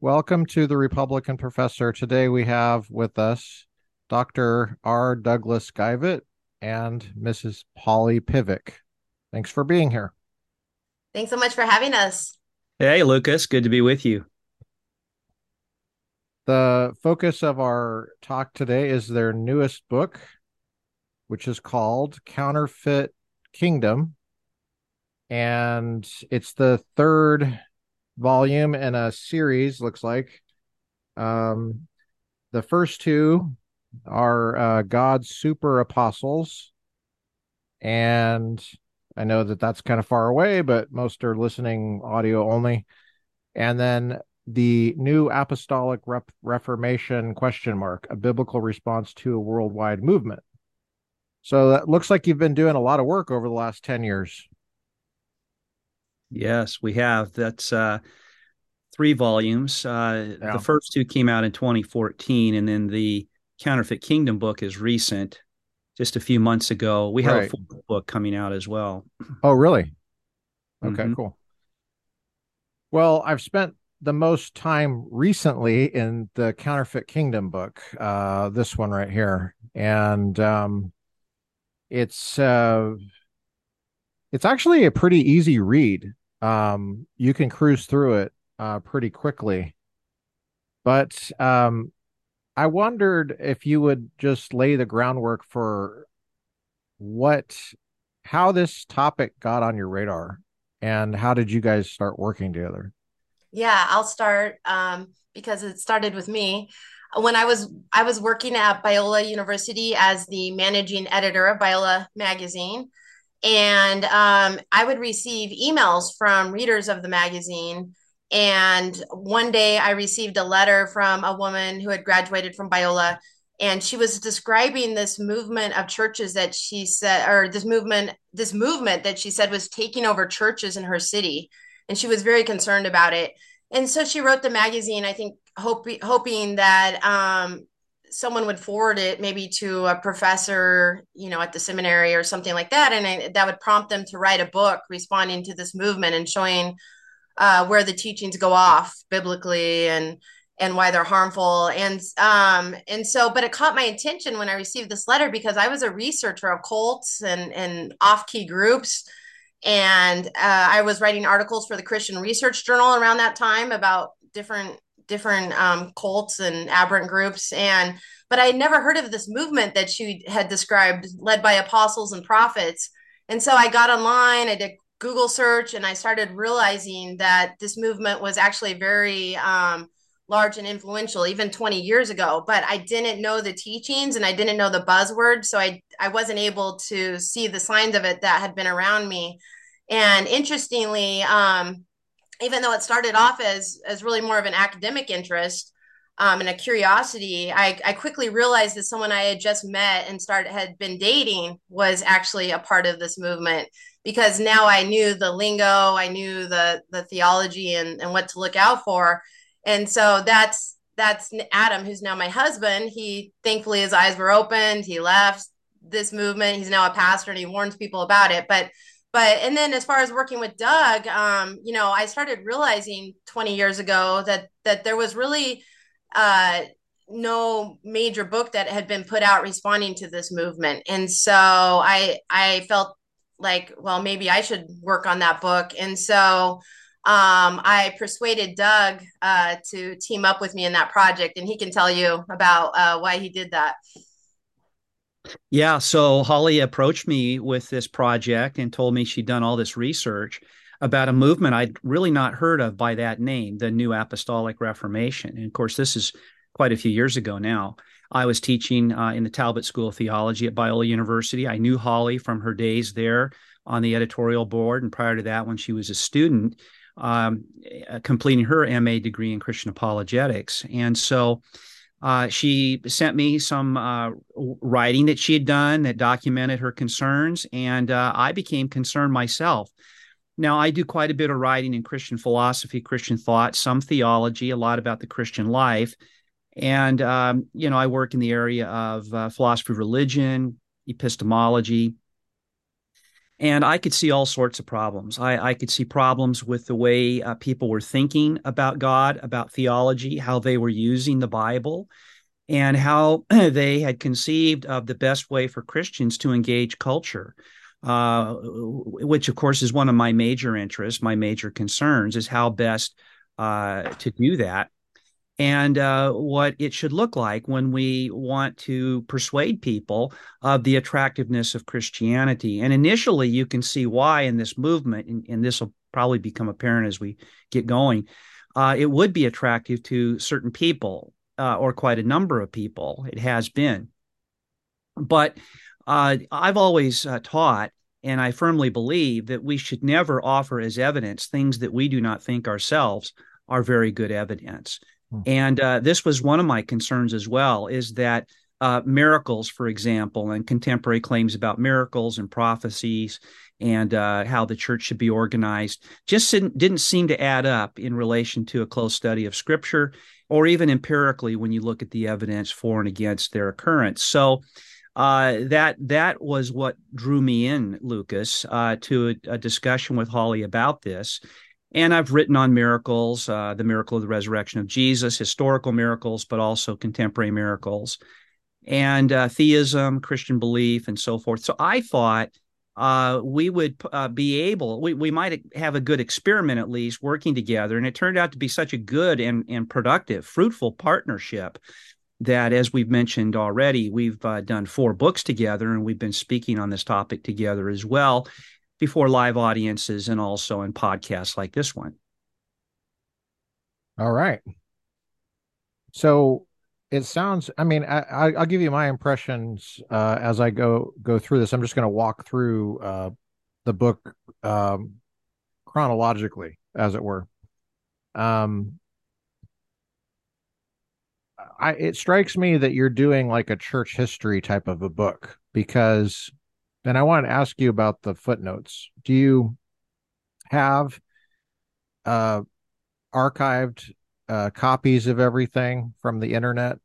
Welcome to the Republican Professor. Today we have with us Dr. R. Douglas Geivett and Mrs. Holly Pivec. Thanks for being here. Thanks so much for having us. Hey, Lucas. Good to be with you. The focus of our talk today is their newest book, which is called Counterfeit Kingdom. And it's the third volume and a series, looks like. Um, the first two are uh, God's super apostles. And I know that that's kind of far away, but most are listening audio only. And then the new apostolic rep- reformation question mark a biblical response to a worldwide movement so that looks like you've been doing a lot of work over the last 10 years yes we have. That's uh three volumes. Uh yeah. the first two came out in 2014 and then the counterfeit kingdom book is recent just a few months ago. We have right. a full book coming out as well. Oh really? Okay mm-hmm. cool. Well i've spent the most time recently in the Counterfeit Kingdom book, uh, this one right here, and um, it's uh, it's actually a pretty easy read. Um, you can cruise through it uh, pretty quickly, but um, I wondered if you would just lay the groundwork for what how this topic got on your radar and how did you guys start working together yeah, I'll start um, because it started with me. When I was I was working at Biola University as the managing editor of Biola magazine, and um, I would receive emails from readers of the magazine. And one day, I received a letter from a woman who had graduated from Biola, and she was describing this movement of churches that she said, or this movement, this movement that she said was taking over churches in her city and she was very concerned about it. And so she wrote the magazine, I think, hope, hoping that um, someone would forward it maybe to a professor, you know, at the seminary or something like that. And that would prompt them to write a book responding to this movement and showing uh, where the teachings go off biblically and and why they're harmful and um and so but it caught my attention when i received this letter because i was a researcher of cults and and off-key groups and uh, I was writing articles for the Christian Research Journal around that time about different different um, cults and aberrant groups. And but I had never heard of this movement that she had described led by apostles and prophets. And so I got online I did Google search and I started realizing that this movement was actually very um, large and influential even 20 years ago. But I didn't know the teachings and I didn't know the buzzword so I I wasn't able to see the signs of it that had been around me. And interestingly, um, even though it started off as as really more of an academic interest um, and a curiosity, I, I quickly realized that someone I had just met and started had been dating was actually a part of this movement because now I knew the lingo, I knew the the theology and, and what to look out for. And so that's that's Adam, who's now my husband. He thankfully his eyes were opened. He left this movement. He's now a pastor and he warns people about it. But but and then as far as working with Doug, um, you know, I started realizing 20 years ago that that there was really uh no major book that had been put out responding to this movement. And so I I felt like, well, maybe I should work on that book. And so um, I persuaded Doug uh, to team up with me in that project, and he can tell you about uh, why he did that. Yeah. So Holly approached me with this project and told me she'd done all this research about a movement I'd really not heard of by that name, the New Apostolic Reformation. And of course, this is quite a few years ago now. I was teaching uh, in the Talbot School of Theology at Biola University. I knew Holly from her days there on the editorial board, and prior to that, when she was a student, um, completing her MA degree in Christian apologetics. And so uh, she sent me some uh, writing that she had done that documented her concerns, and uh, I became concerned myself. Now, I do quite a bit of writing in Christian philosophy, Christian thought, some theology, a lot about the Christian life. And, um, you know, I work in the area of uh, philosophy of religion, epistemology. And I could see all sorts of problems. I, I could see problems with the way uh, people were thinking about God, about theology, how they were using the Bible, and how they had conceived of the best way for Christians to engage culture. Uh, which of course is one of my major interests, my major concerns is how best uh, to do that and uh, what it should look like when we want to persuade people of the attractiveness of Christianity. And initially, you can see why in this movement, and, and this will probably become apparent as we get going, uh, it would be attractive to certain people uh, or quite a number of people. It has been. But uh, I've always uh, taught and I firmly believe that we should never offer as evidence things that we do not think ourselves are very good evidence. Hmm. And uh, this was one of my concerns as well is that uh, miracles, for example, and contemporary claims about miracles and prophecies and uh, how the church should be organized just didn't, didn't seem to add up in relation to a close study of scripture or even empirically when you look at the evidence for and against their occurrence. So uh, that that was what drew me in, Lucas, uh, to a, a, discussion with Holly about this. And I've written on miracles, uh, the miracle of the resurrection of Jesus, historical miracles, but also contemporary miracles, and uh, theism, Christian belief, and so forth. So I thought uh, we would uh, be able, we, we might have a good experiment at least working together. And it turned out to be such a good and, and productive, fruitful partnership that, as we've mentioned already, we've uh, done four books together and we've been speaking on this topic together as well before live audiences and also in podcasts like this one. All right. So it sounds. I mean, I, will give you my impressions uh, as I go go through this. I'm just going to walk through uh, the book um, chronologically, as it were. Um, I it strikes me that you're doing like a church history type of a book because and I want to ask you about the footnotes. Do you have uh, archived uh, copies of everything from the internet?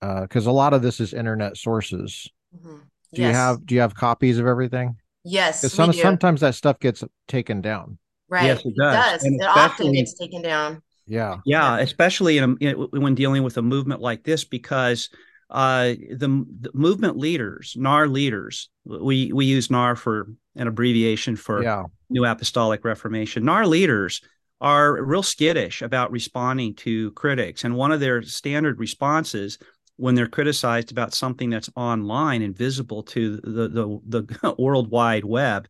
Because uh, a lot of this is internet sources. Mm-hmm. Do yes. you have Do you have copies of everything? Yes, some, sometimes that stuff gets taken down. Right. Yes, it does. It, does. it often gets taken down. Yeah. Yeah, especially in a, when dealing with a movement like this, because uh, the, the, movement leaders, NAR leaders, we we use NAR for an abbreviation for yeah. New Apostolic Reformation. NAR leaders are real skittish about responding to critics, and one of their standard responses when they're criticized about something that's online and visible to the the, the world wide web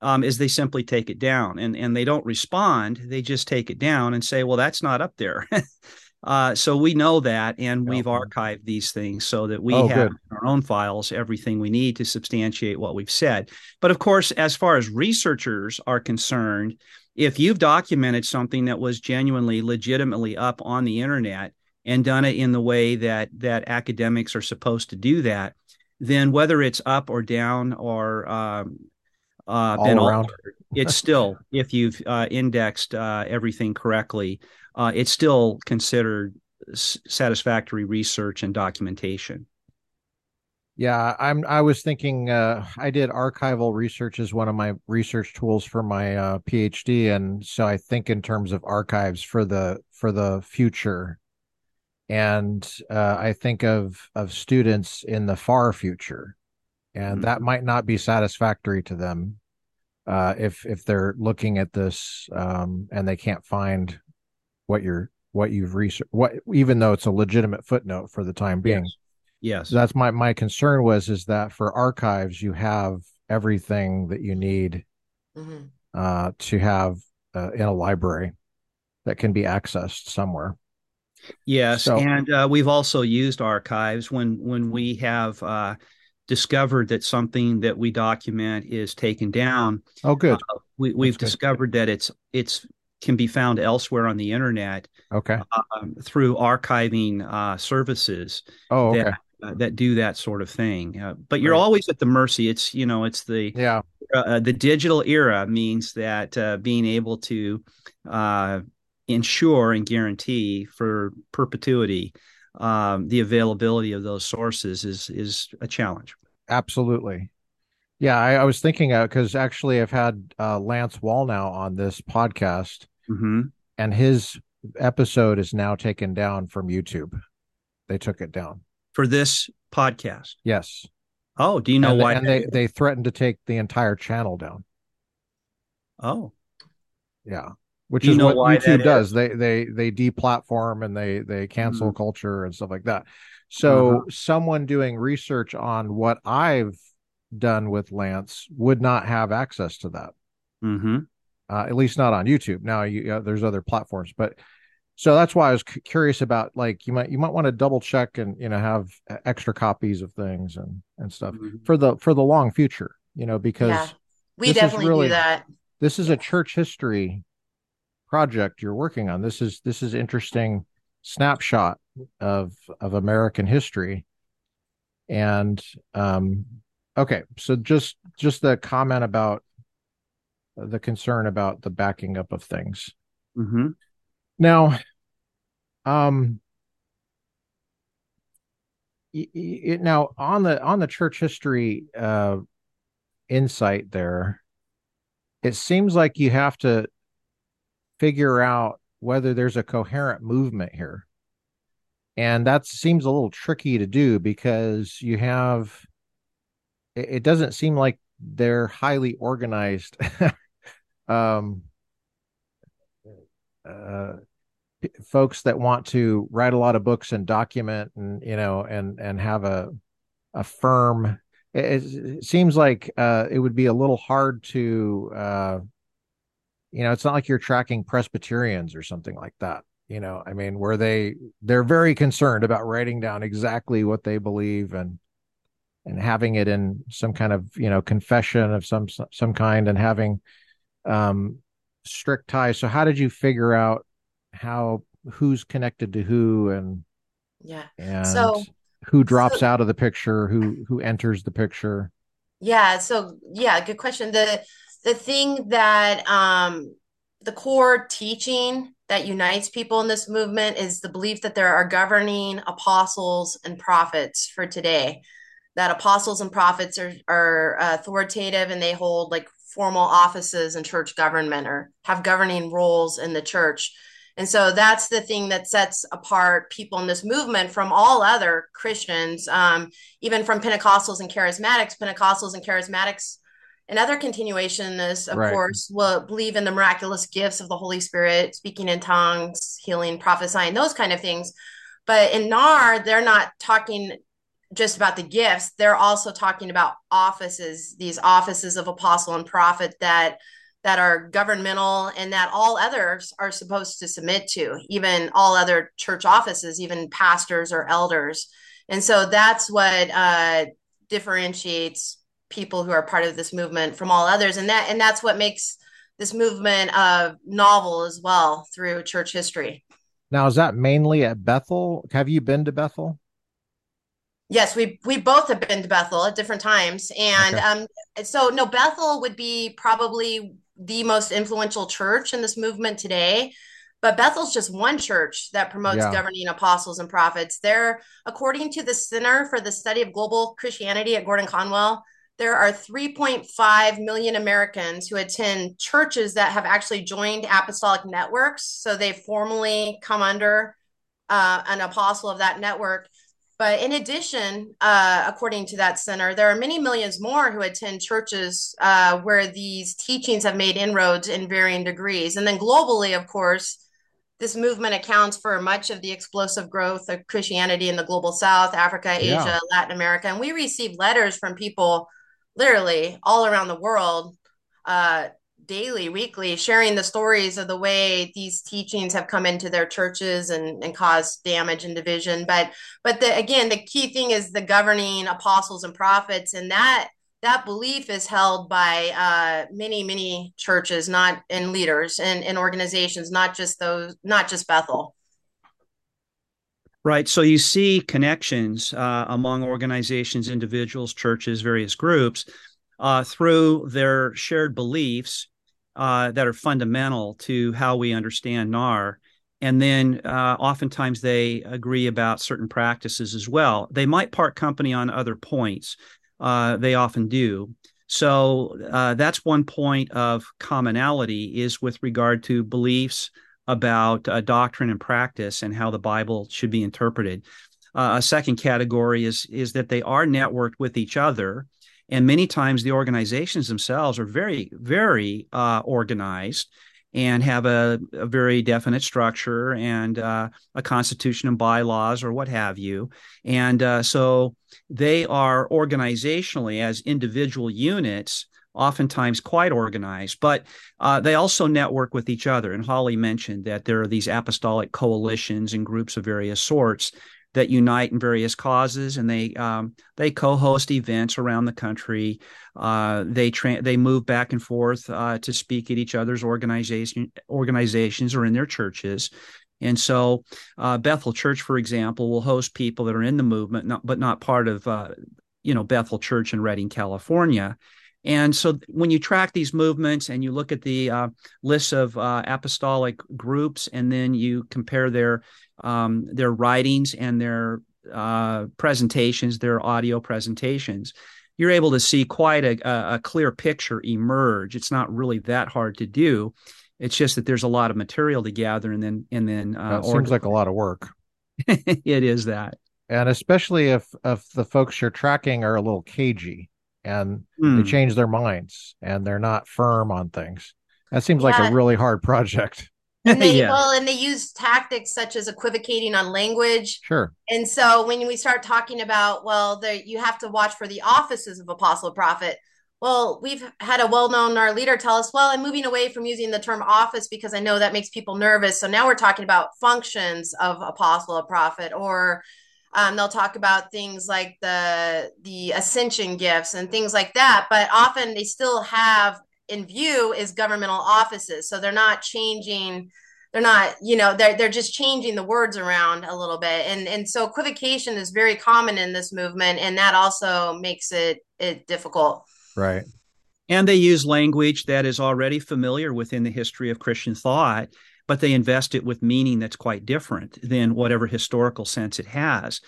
um, is they simply take it down and and they don't respond. They just take it down and say, well, that's not up there. Uh, so we know that, and we've archived these things so that we oh, have in our own files everything we need to substantiate what we've said. But of course, as far as researchers are concerned, if you've documented something that was genuinely, legitimately up on the internet and done it in the way that that academics are supposed to do that, then whether it's up or down or um, uh, been around. altered, it's still if you've uh, indexed uh, everything correctly uh, it's still considered s- satisfactory research and documentation. Yeah, I'm. I was thinking. Uh, I did archival research as one of my research tools for my uh, PhD, and so I think in terms of archives for the for the future, and uh, I think of of students in the far future, and mm-hmm. that might not be satisfactory to them uh, if if they're looking at this um, and they can't find what you're what you've researched what even though it's a legitimate footnote for the time being. Yes, yes. that's my my concern was is that for archives you have everything that you need mm-hmm. uh, to have uh, in a library that can be accessed somewhere. Yes so, and uh, we've also used archives when when we have uh, discovered that something that we document is taken down. Oh good. Uh, we, we've discovered that it's it's can be found elsewhere on the internet. Okay. Um, through archiving uh, services. Oh, okay. That, uh, that do that sort of thing. Uh, but you're right. always at the mercy. It's you know it's the yeah uh, uh, the digital era means that uh, being able to ensure and guarantee for perpetuity um, the availability of those sources is is a challenge. Absolutely. Yeah, I, I was thinking because actually I've had uh, Lance Wallnau on this podcast, Mm-hmm. and his episode is now taken down from YouTube. They took it down. For this podcast. Yes. Oh, do you know and, why? And they they threatened to take the entire channel down. oh, Yeah. Which Do is what YouTube does. is? They they they deplatform and they they cancel Mhm. culture and stuff like that. So Uh-huh. someone doing research on what I've done with Lance would not have access to that. mm-hmm. Uh, at least not on YouTube. Now you uh, there's other platforms, but so that's why I was c- curious about like you might you might want to double check and you know have uh, extra copies of things and and stuff Mhm. for the for the long future. You know because yeah, we definitely really- do that. this is a church history project you're working on. This is this is interesting snapshot of of American history. And um okay, so just just the comment about the concern about the backing up of things. Mm-hmm. Now um it, now on the on the church history uh insight there it seems like you have to figure out whether there's a coherent movement here. And that seems a little tricky to do because you have, it, it doesn't seem like they're highly organized. um, uh, folks that want to write a lot of books and document and, you know, and, and have a, a firm, it, it seems like, uh, it would be a little hard to, uh, you know, it's not like you're tracking Presbyterians or something like that. You know, I mean, where they they're very concerned about writing down exactly what they believe and and having it in some kind of you know confession of some some kind and having um strict ties. So how did you figure out how who's connected to who and Yeah. and So- who drops so- out of the picture, who who enters the picture? Yeah, so yeah, good question. The the thing that um the core teaching that unites people in this movement is the belief that there are governing apostles and prophets for today. That apostles and prophets are are authoritative and they hold like formal offices in church government or have governing roles in the church. And so that's the thing that sets apart people in this movement from all other Christians. Um, even from Pentecostals and charismatics, Pentecostals and charismatics and other continuationists, of Right. course, will believe in the miraculous gifts of the Holy Spirit, speaking in tongues, healing, prophesying, those kind of things. But in NAR, they're not talking just about the gifts. They're also talking about offices, these offices of apostle and prophet that that are governmental and that all others are supposed to submit to, even all other church offices, even pastors or elders. And so that's what uh, differentiates people who are part of this movement from all others, and that and that's what makes this movement uh, novel as well through church history. Now is that mainly at Bethel? Have you been to Bethel? Yes, we we both have been to Bethel at different times, and Okay. um, so no, Bethel would be probably the most influential church in this movement today. But Bethel's just one church that promotes Yeah. governing apostles and prophets. There, according to the Center for the Study of Global Christianity at Gordon Conwell, there are 3.5 million Americans who attend churches that have actually joined apostolic networks. So they formally come under uh, an apostle of that network. But in addition, uh, according to that center, there are many millions more who attend churches uh, where these teachings have made inroads in varying degrees. And then globally, of course, this movement accounts for much of the explosive growth of Christianity in the global south, Africa, Asia, Yeah. Latin America. And we receive letters from people literally all around the world uh, daily, weekly, sharing the stories of the way these teachings have come into their churches and, and caused damage and division. But but the, again, the key thing is the governing apostles and prophets, and that that belief is held by uh, many many churches, not and leaders and, and organizations, not just those, not just Bethel. Right. So you see connections uh, among organizations, individuals, churches, various groups uh, through their shared beliefs uh, that are fundamental to how we understand NAR. And then uh, oftentimes they agree about certain practices as well. They might part company on other points. Uh, they often do. So uh, that's one point of commonality is with regard to beliefs about uh, doctrine and practice and how the Bible should be interpreted. Uh, a second category is is that they are networked with each other, and many times the organizations themselves are very very uh, organized and have a, a, very definite structure and uh, a constitution and bylaws or what have you. And uh, so they are organizationally as individual units oftentimes quite organized, but uh, they also network with each other. And Holly mentioned that there are these apostolic coalitions and groups of various sorts that unite in various causes, and they um, they co-host events around the country. Uh, they tra- they move back and forth uh, to speak at each other's organization organizations or in their churches. And so, uh, Bethel Church, for example, will host people that are in the movement, not, but not part of, uh, you know, Bethel Church in Redding, California. And so when you track these movements and you look at the uh, lists of uh, apostolic groups, and then you compare their um, their writings and their uh, presentations, their audio presentations, you're able to see quite a, a, clear picture emerge. It's not really that hard to do. It's just that there's a lot of material to gather, and then and then uh, seems like a lot of work. it is that, and especially if if the folks you're tracking are a little cagey and mm. they hmm. change their minds and they're not firm on things. That seems yeah. like a really hard project. And they, yeah. Well, and they use tactics such as equivocating on language. Sure. And so when we start talking about, well, there you have to watch for the offices of apostle prophet. Well, we've had a well-known NAR leader tell us, well, I'm moving away from using the term office because I know that makes people nervous. So now we're talking about functions of apostle or prophet, or um, they'll talk about things like the the ascension gifts and things like that but often they still have in view is governmental offices. So they're not changing they're not you know they're, they're just changing the words around a little bit. And and so equivocation is very common in this movement and that also makes it it difficult. Right. And they use language that is already familiar within the history of christian thought but they invest it with meaning that's quite different than whatever historical sense it has.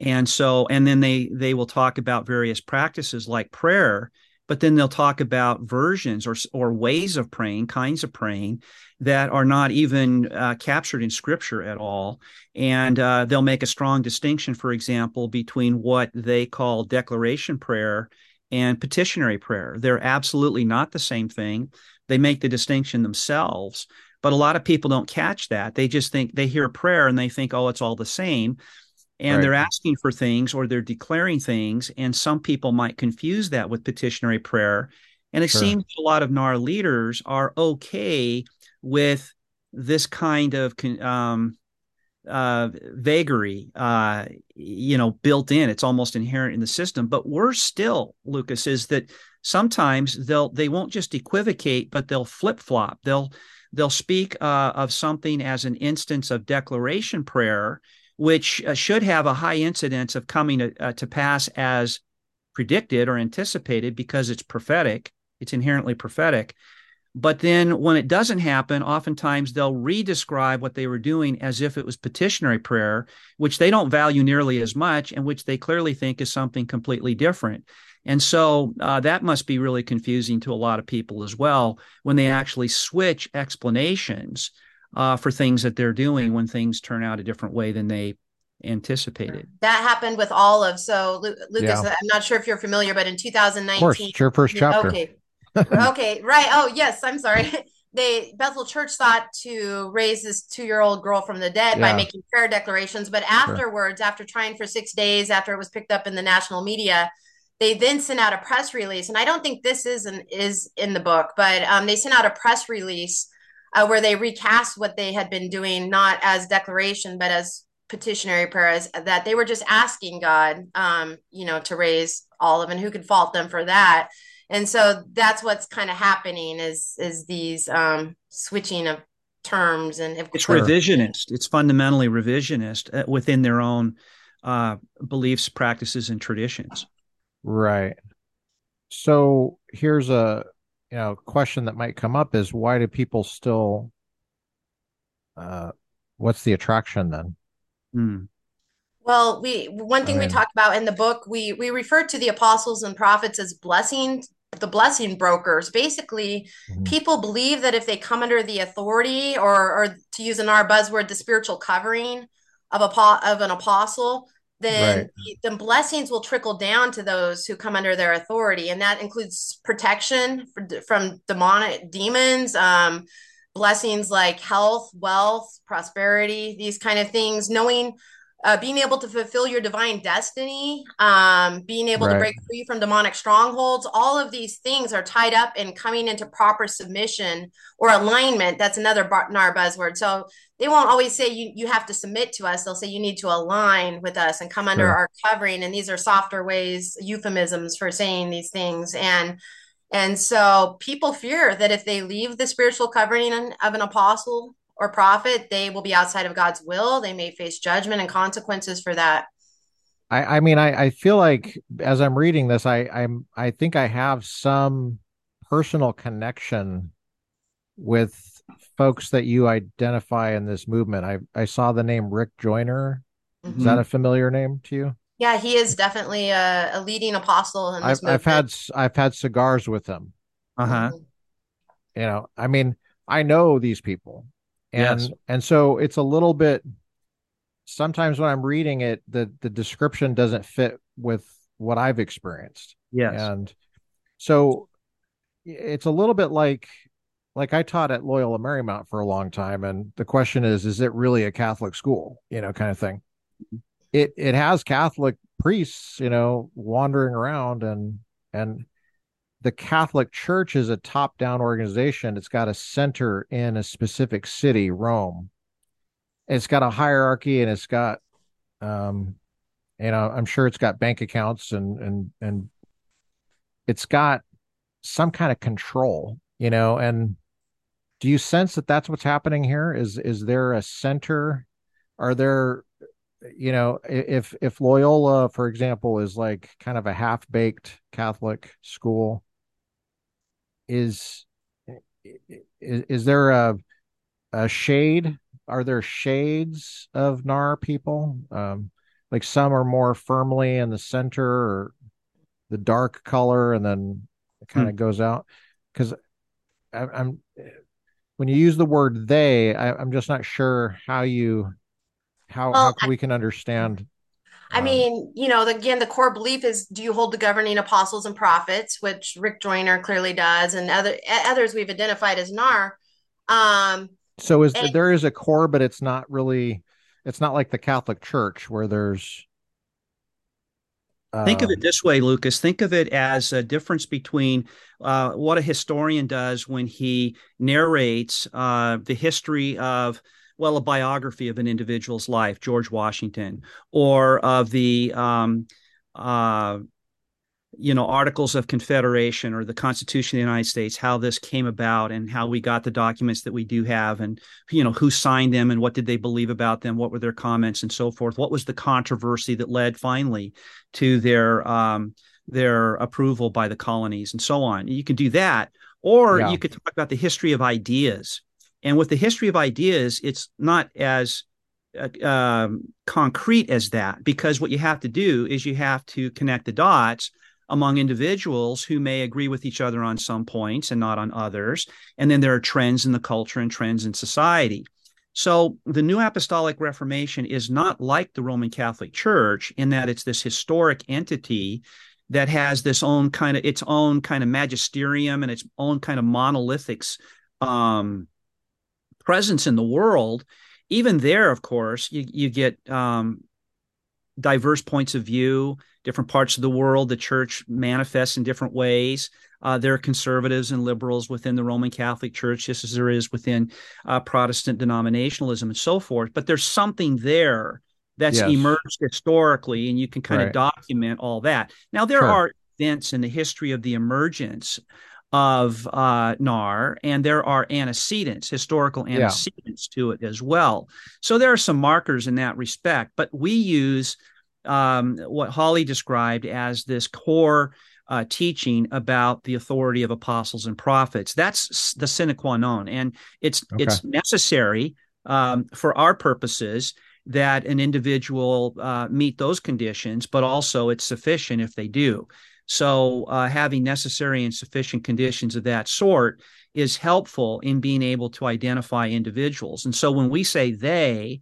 And so, and then they they will talk about various practices like prayer, but then they'll talk about versions or or ways of praying, kinds of praying that are not even uh, captured in Scripture at all. And uh, they'll make a strong distinction, for example, between what they call declaration prayer and petitionary prayer. They're absolutely not the same thing. They make the distinction themselves. But a lot of people don't catch that. They just think they hear prayer and they think, oh, it's all the same. And right. they're asking for things or they're declaring things. And some people might confuse that with petitionary prayer. And it sure. seems a lot of NAR leaders are okay with this kind of um, uh, vagary, uh, you know, built in. It's almost inherent in the system. But worse still, Lucas, is that sometimes they'll they won't just equivocate, but they'll flip flop. They'll they'll speak uh, of something as an instance of declaration prayer, which uh, should have a high incidence of coming to, uh, to pass as predicted or anticipated because it's prophetic. It's inherently prophetic. But then when it doesn't happen, oftentimes they'll redescribe what they were doing as if it was petitionary prayer, which they don't value nearly as much and which they clearly think is something completely different. And so uh, that must be really confusing to a lot of people as well when they actually switch explanations uh, for things that they're doing when things turn out a different way than they anticipated. That happened with Olive. So, Lucas, yeah. I'm not sure if you're familiar, but in 2019, of course, it's your first chapter. Okay. okay, right. Oh, yes. I'm sorry. They Bethel Church thought to raise this two-year-old girl from the dead yeah. by making prayer declarations, but afterwards, sure. after trying for six days, after it was picked up in the national media, they then sent out a press release, and I don't think this is an, is in the book, but um, they sent out a press release uh, where they recast what they had been doing, not as declaration, but as petitionary prayers. That they were just asking God, um, you know, to raise Olive, and who could fault them for that? And so that's what's kind of happening is is these um, switching of terms and if- it's revisionist. It's fundamentally revisionist uh, within their own uh, beliefs, practices, and traditions. Right. So here's a you know question that might come up is why do people still uh what's the attraction then? Mm. Well, we one thing I mean, we talk about in the book, we we refer to the apostles and prophets as blessing the blessing brokers. Basically, mm-hmm. people believe that if they come under the authority, or, or to use an NAR buzzword, the spiritual covering of a of an apostle, then right. the, the, blessings will trickle down to those who come under their authority, and that includes protection from demonic demons. Um, blessings like health, wealth, prosperity, these kind of things, knowing uh, being able to fulfill your divine destiny, um, being able right. to break free from demonic strongholds, all of these things are tied up in coming into proper submission or alignment. That's another NAR buzzword. So they won't always say you, you have to submit to us. They'll say you need to align with us and come under sure. our covering. And these are softer ways, euphemisms for saying these things. And and so people fear that if they leave the spiritual covering of an apostle or prophet, they will be outside of God's will. They may face judgment and consequences for that. I, I mean, I, I feel like as I'm reading this, I, I'm, I think I have some personal connection with folks that you identify in this movement. I, I saw the name Rick Joyner. Mm-hmm. Is that a familiar name to you? Yeah, he is definitely a, a leading apostle. I've, I've, had I've had cigars with him. Uh huh. You know, I mean, I know these people, and yes. and so it's a little bit. Sometimes when I'm reading it, the the description doesn't fit with what I've experienced. Yes, and so it's a little bit like like I taught at Loyola Marymount for a long time, and the question is, is it really a Catholic school? You know, kind of thing. It it has Catholic priests, you know, wandering around and and the Catholic Church is a top-down organization. It's got a center in a specific city, Rome. It's got a hierarchy and it's got um you know, I'm sure it's got bank accounts and and and it's got some kind of control, you know, and do you sense that that's what's happening here? Is is there a center? Are there you know, if if Loyola, for example, is like kind of a half baked Catholic school, is is, is there a a shade? Are there shades of NAR people? Um, like some are more firmly in the center or the dark color, and then it kind of hmm. goes out. Because I'm when you use the word they, I, I'm just not sure how you how, well, how we can understand I um, mean, you know, again, the core belief is: do you hold the governing apostles and prophets, which Rick Joyner clearly does, and other others we've identified as NAR. Um, so is and, there is a core, but it's not really, it's not like the Catholic Church where there's. Uh, Think of it this way, Lucas. Think of it as a difference between uh, what a historian does when he narrates uh, the history of well, a biography of an individual's life, George Washington, or of the um, uh, you know articles of confederation or the constitution of the united states how this came about and how we got the documents that we do have and you know who signed them and what did they believe about them what were their comments and so forth. What was the controversy that led finally to their um, their approval by the colonies and so on. You can do that or yeah. you could talk about the history of ideas and with the history of ideas, it's not as uh, um, concrete as that because what you have to do is you have to connect the dots among individuals who may agree with each other on some points and not on others. And then there are trends in the culture and trends in society. So the New Apostolic Reformation is not like the Roman Catholic Church in that it's this historic entity that has this own kind of its own kind of magisterium and its own kind of monolithics um, presence in the world, even there, of course, you, you get um, diverse points of view, different parts of the world. The church manifests in different ways. Uh, there are conservatives and liberals within the Roman Catholic Church, just as there is within uh, Protestant denominationalism and so forth. But there's something there that's yes. emerged historically, and you can kind right. of document all that. Now, there sure. are events in the history of the emergence of uh, NAR, and there are antecedents, historical antecedents yeah. to it as well. So there are some markers in that respect, but we use um, what Holly described as this core uh, teaching about the authority of apostles and prophets. That's the sine qua non, and it's okay. it's necessary um, for our purposes that an individual uh, meet those conditions, but also it's sufficient if they do. So, uh, having necessary and sufficient conditions of that sort is helpful in being able to identify individuals. And so, when we say they,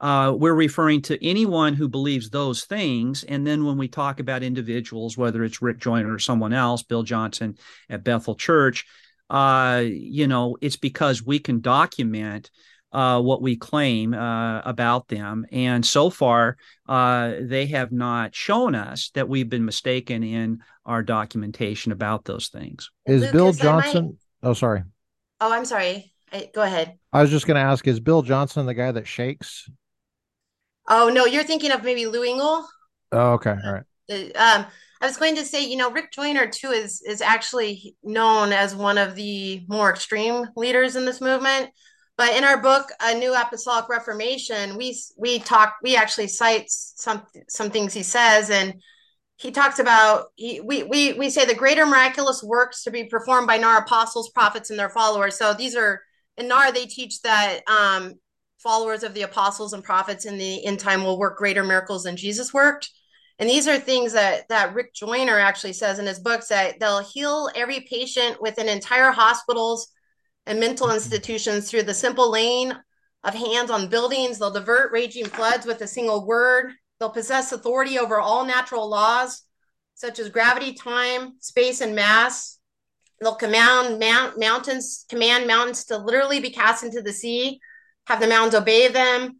uh, we're referring to anyone who believes those things. And then when we talk about individuals, whether it's Rick Joyner or someone else, Bill Johnson at Bethel Church, uh, you know, it's because we can document uh, what we claim uh, about them. And so far, uh, they have not shown us that we've been mistaken in our documentation about those things. Is Lucas, Bill Johnson? Might... Oh, sorry. Oh, I'm sorry. I, go ahead. I was just going to ask: Is Bill Johnson the guy that shakes? Oh no, you're thinking of maybe Lou Engle. Oh, okay, all right. Um, I was going to say, you know, Rick Joyner too is is actually known as one of the more extreme leaders in this movement. But in our book, A New Apostolic Reformation, we we talk we actually cite some some things he says, and he talks about he, we we we say the greater miraculous works to be performed by NAR apostles, prophets, and their followers. So these are in NAR they teach that um, followers of the apostles and prophets in the end time will work greater miracles than Jesus worked. And these are things that that Rick Joyner actually says in his books that they'll heal every patient within entire hospitals and mental institutions through the simple laying of hands on buildings. They'll divert raging floods with a single word. They'll possess authority over all natural laws, such as gravity, time, space, and mass. They'll command mount, mountains, command mountains to literally be cast into the sea have the mountains obey them.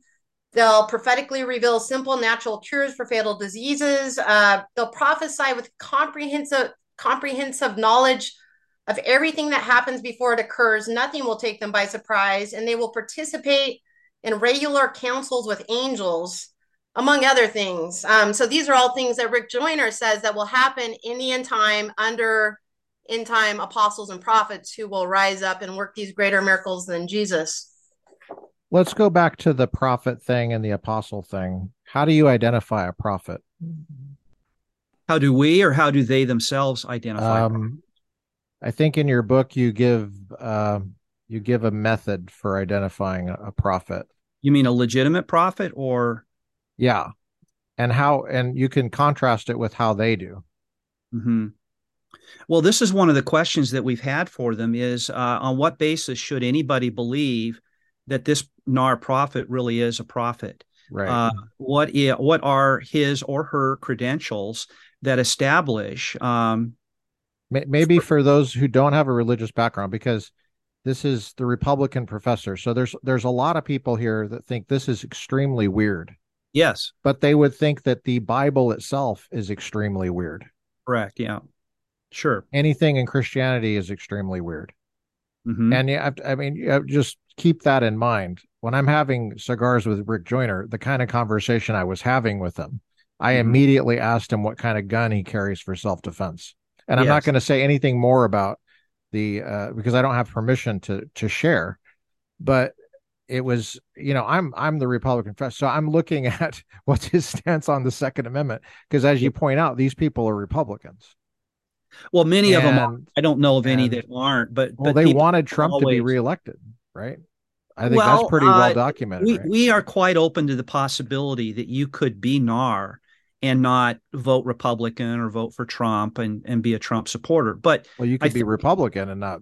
They'll prophetically reveal simple natural cures for fatal diseases. Uh, they'll prophesy with comprehensive comprehensive knowledge of everything that happens before it occurs. Nothing will take them by surprise, and they will participate in regular councils with angels, among other things. Um, so these are all things that Rick Joyner says that will happen in the end time under end time apostles and prophets who will rise up and work these greater miracles than Jesus let's go back to the prophet thing and the apostle thing. How do you identify a prophet? How do we or how do they themselves identify? Um, I think in your book you give uh, you give a method for identifying a, prophet. You mean a legitimate prophet or yeah. And how and you can contrast it with how they do. Mm-hmm. Well, this is one of the questions that we've had for them is uh, on what basis should anybody believe that this NAR prophet really is a prophet. Right. Uh, what is, what are his or her credentials that establish? Um, Maybe for those who don't have a religious background, because this is the Republican professor. So there's there's a lot of people here that think this is extremely weird. Yes, but they would think that the Bible itself is extremely weird. Correct. Yeah. Sure. Anything in Christianity is extremely weird. Mm-hmm. And yeah, I mean, just keep that in mind when I'm having cigars with Rick Joyner. The kind of conversation I was having with him, I mm-hmm. immediately asked him what kind of gun he carries for self defense, and I'm not going to say anything more about the uh, because I don't have permission to to share. But it was, you know, I'm I'm the Republican, so I'm looking at what's his stance on the Second Amendment because, as you point out, these people are Republicans. Well, many and, of them. Are. I don't know of any that aren't, but well, but they wanted Trump always... to be reelected, right? I think well, that's pretty well uh, documented. We right? we are quite open to the possibility that you could be NAR and not vote Republican or vote for Trump and and be a Trump supporter. But well, you could be Republican and not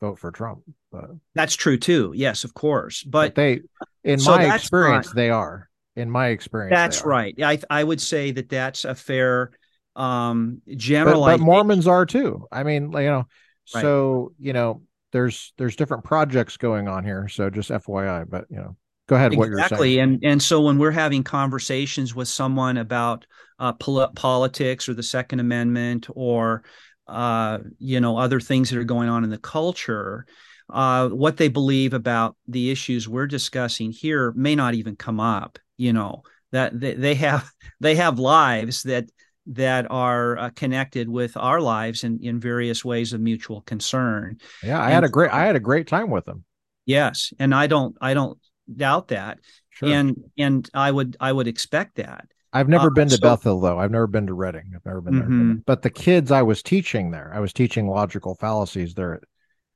vote for Trump. But that's true too. Yes, of course. But, but they, in so my experience, not, they are. In my experience, that's right. I I would say that that's a fair um general but, but mormons are too i mean you know right. so you know there's there's different projects going on here so just fyi but you know go ahead exactly. what you're saying and and so when we're having conversations with someone about uh, pol- politics or the second amendment or uh, you know other things that are going on in the culture uh, what they believe about the issues we're discussing here may not even come up you know that they, they have they have lives that that are uh, connected with our lives in, in various ways of mutual concern. Yeah, I and, had a great I had a great time with them. Yes, and I don't I don't doubt that. Sure. And and I would I would expect that. I've never uh, been to so, Bethel though. I've never been to Redding. I've never been mm-hmm. there. But the kids I was teaching there, I was teaching logical fallacies there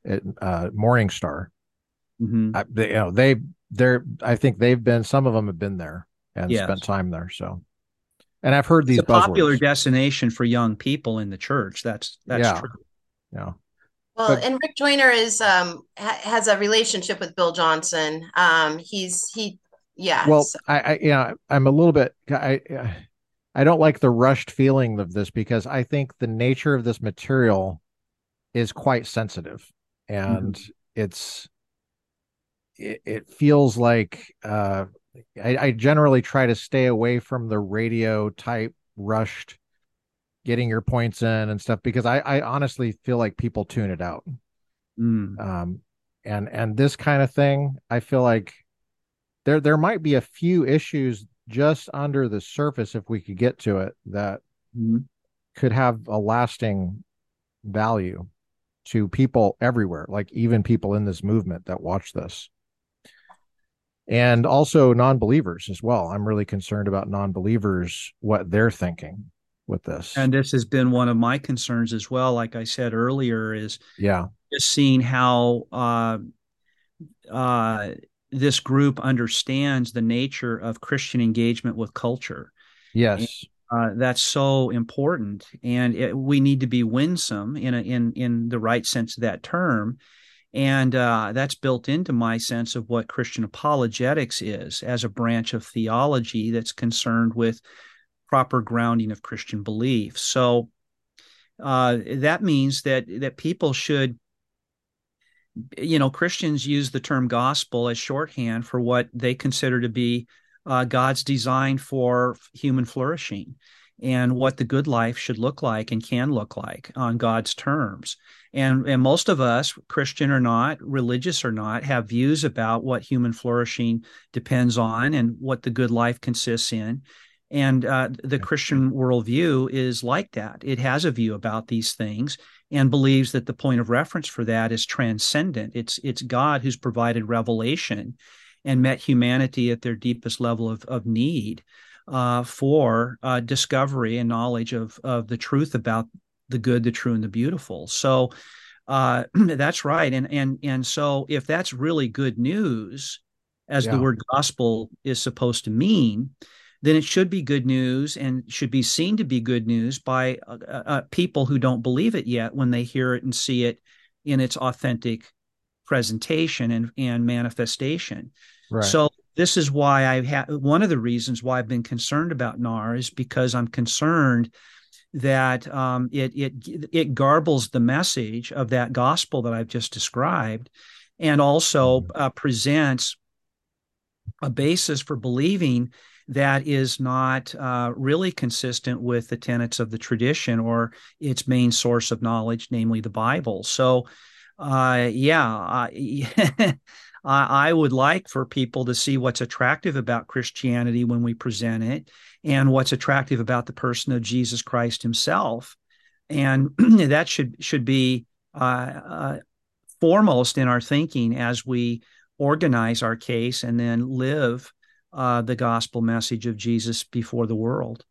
at, at uh, Morning Star. Mm-hmm. I, they, you know, they they're I think they've been some of them have been there and yes. spent time there. So And I've heard these it's a popular destination for young people in the church. That's that's yeah. true. Yeah. Well, but, and Rick Joyner is um ha- has a relationship with Bill Johnson. Um, he's he, yeah. Well, so. I, I yeah, I'm a little bit I. I don't like the rushed feeling of this because I think the nature of this material is quite sensitive and mm-hmm. it's it, it, feels like uh, I, I, generally try to stay away from the radio type rushed getting your points in and stuff because I, I honestly feel like people tune it out. Mm. Um, and and this kind of thing, I feel like there there might be a few issues just under the surface if we could get to it that mm. could have a lasting value to people everywhere, like even people in this movement that watch this. And also non believers as well. I'm really concerned about non believers, what they're thinking with this. And this has been one of my concerns as well. Like I said earlier, is yeah, just seeing how uh, uh, this group understands the nature of Christian engagement with culture. Yes. Uh, that's so important, and it, we need to be winsome in a, in in the right sense of that term, and uh, that's built into my sense of what Christian apologetics is as a branch of theology that's concerned with proper grounding of Christian belief. So uh, that means that that people should you know christians use the term gospel as shorthand for what they consider to be uh, God's design for human flourishing and what the good life should look like and can look like on God's terms. And, and most of us, Christian or not, religious or not, have views about what human flourishing depends on and what the good life consists in. And uh, the Christian worldview is like that. It has a view about these things and believes that the point of reference for that is transcendent. It's it's God who's provided revelation and met humanity at their deepest level of, of need uh, for uh, discovery and knowledge of, of the truth about the good, the true, and the beautiful. So uh, that's right. And, and, and so if that's really good news, as yeah. the word gospel is supposed to mean, then it should be good news and should be seen to be good news by uh, uh, people who don't believe it yet when they hear it and see it in its authentic presentation and, and manifestation. Right. So this is why I have one of the reasons why I've been concerned about NAR is because I'm concerned that um, it it it garbles the message of that gospel that I've just described, and also mm-hmm. uh, presents a basis for believing that is not uh, really consistent with the tenets of the tradition or its main source of knowledge, namely the Bible. So, uh, yeah, I, I would like for people to see what's attractive about Christianity when we present it and what's attractive about the person of Jesus Christ himself. And that should should be uh, uh, foremost in our thinking as we organize our case and then live uh, the gospel message of Jesus before the world.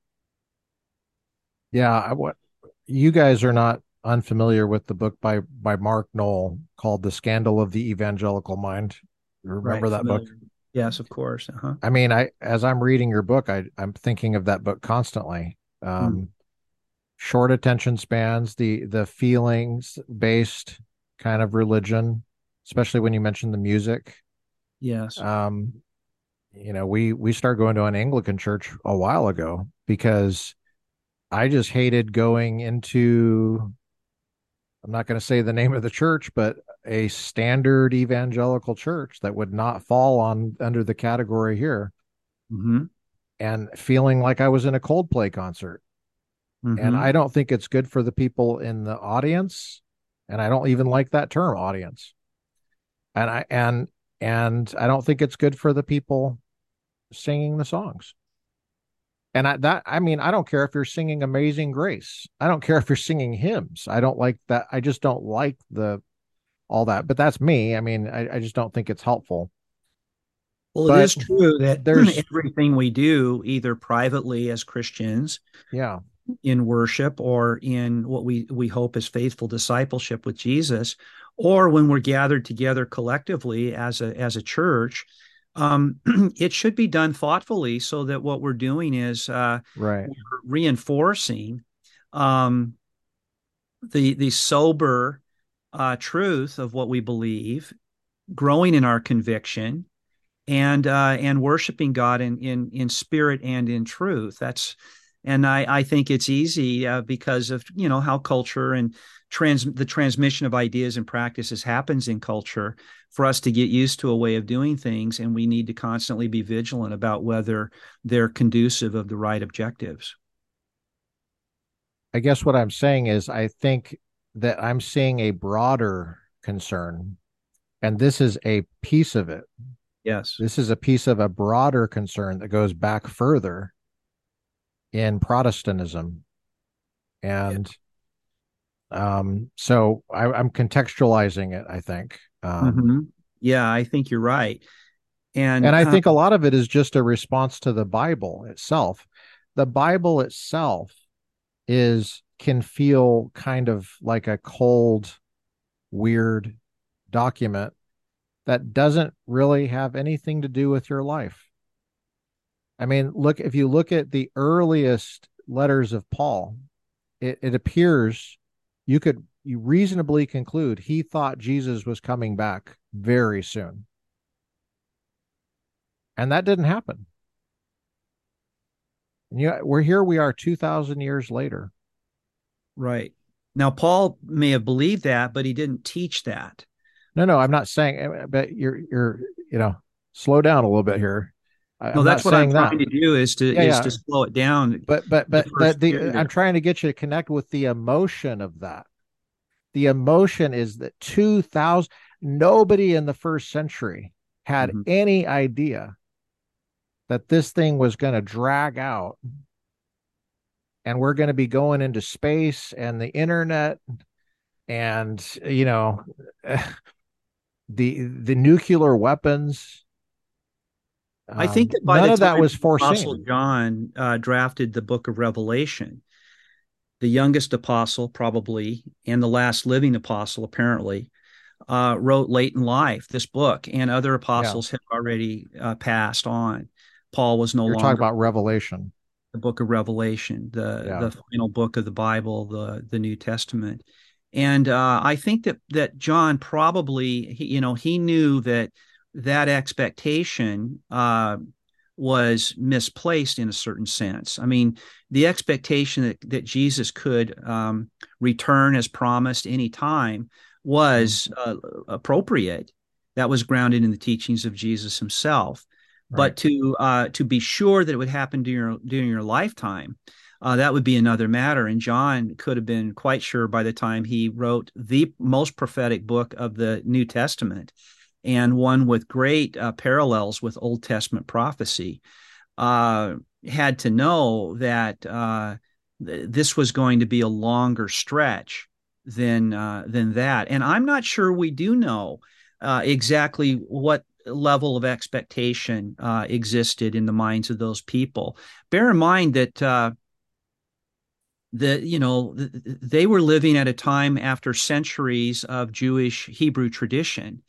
Yeah, I, what you guys are not unfamiliar with the book by by Mark Noll called "The Scandal of the Evangelical Mind." Remember right, that familiar. book? Yes, of course. Uh-huh. I mean, I as I'm reading your book, I I'm thinking of that book constantly. Um, hmm. Short attention spans, the the feelings based kind of religion, especially when you mention the music. Yes. Um, you know, we we started going to an Anglican church a while ago because I just hated going into I'm not going to say the name of the church, but a standard evangelical church that would not fall on under the category here. Mm-hmm. And feeling like I was in a Coldplay concert. Mm-hmm. And I don't think it's good for the people in the audience. And I don't even like that term audience. And I and and I don't think it's good for the people singing the songs. And I, that, I mean, I don't care if you're singing Amazing Grace. I don't care if you're singing hymns. I don't like that. I just don't like the, all that. But that's me. I mean, I, I just don't think it's helpful. Well, but it is true that there's everything we do, either privately as Christians, yeah, in worship or in what we we hope is faithful discipleship with Jesus, or when we're gathered together collectively as a as a church, Um, it should be done thoughtfully so that what we're doing is uh, right reinforcing um, the the sober uh, truth of what we believe, growing in our conviction, and uh, and worshiping God in in in spirit and in truth. That's and I I think it's easy uh, because of you know how culture and trans the transmission of ideas and practices happens in culture for us to get used to a way of doing things. And we need to constantly be vigilant about whether they're conducive of the right objectives. I guess what i'm saying is i think that i'm seeing a broader concern and this is a piece of it. Yes. This is a piece of a broader concern that goes back further in protestantism and um, so I, am contextualizing it. I think. Um, mm-hmm. Yeah, I think you're right, and and I uh, think a lot of it is just a response to the Bible itself. The Bible itself is can feel kind of like a cold, weird document that doesn't really have anything to do with your life. I mean, look if you look at the earliest letters of Paul, it, it appears you could you reasonably conclude he thought Jesus was coming back very soon. And that didn't happen. And you, we're here, we are 2,000 years later. Right. Now, Paul may have believed that, but he didn't teach that. No, no, I'm not saying, but you're, you're, you know, slow down a little bit here. No, I'm that's what I'm trying that. to do is to yeah, is yeah. to slow it down. But but but but the, I'm trying to get you to connect with the emotion of that. The emotion is that 2000 nobody in the first century had mm-hmm. any idea that this thing was going to drag out and we're going to be going into space and the internet and you know the the nuclear weapons I think that by none of that was foreseen. Apostle John uh, drafted the Book of Revelation. The youngest apostle, probably, and the last living apostle, apparently, uh, wrote late in life this book, and other apostles yeah. had already uh, passed on. Paul was no You're longer talking about Revelation, the Book of Revelation, the yeah. the final book of the Bible, the the New Testament, and uh, I think that that John probably, he, you know, he knew that that expectation uh, was misplaced in a certain sense. I mean, the expectation that, that Jesus could um, return as promised any time was mm-hmm. uh, appropriate. That was grounded in the teachings of Jesus himself. Right. But to uh, to be sure that it would happen during your, during your lifetime, uh, that would be another matter. And John could have been quite sure by the time he wrote the most prophetic book of the New Testament and one with great uh, parallels with Old Testament prophecy, uh, had to know that uh, th- this was going to be a longer stretch than uh, than that. And I'm not sure we do know uh, exactly what level of expectation uh, existed in the minds of those people. Bear in mind that that you know they were living at a time after centuries of Jewish Hebrew tradition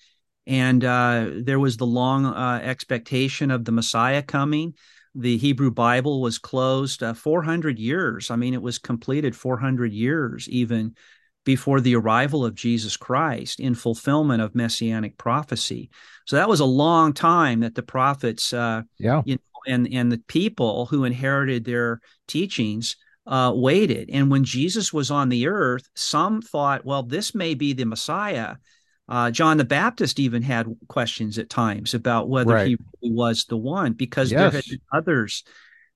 and uh, there was the long uh, expectation of the Messiah coming. The Hebrew Bible was closed uh, 400 years. I mean, it was completed 400 years even before the arrival of Jesus Christ in fulfillment of messianic prophecy. So that was a long time that the prophets, uh, yeah, you know, and and the people who inherited their teachings uh, waited. And when Jesus was on the earth, some thought, well, this may be the Messiah uh, John the Baptist even had questions at times about whether right. he really was the one because yes. there had been others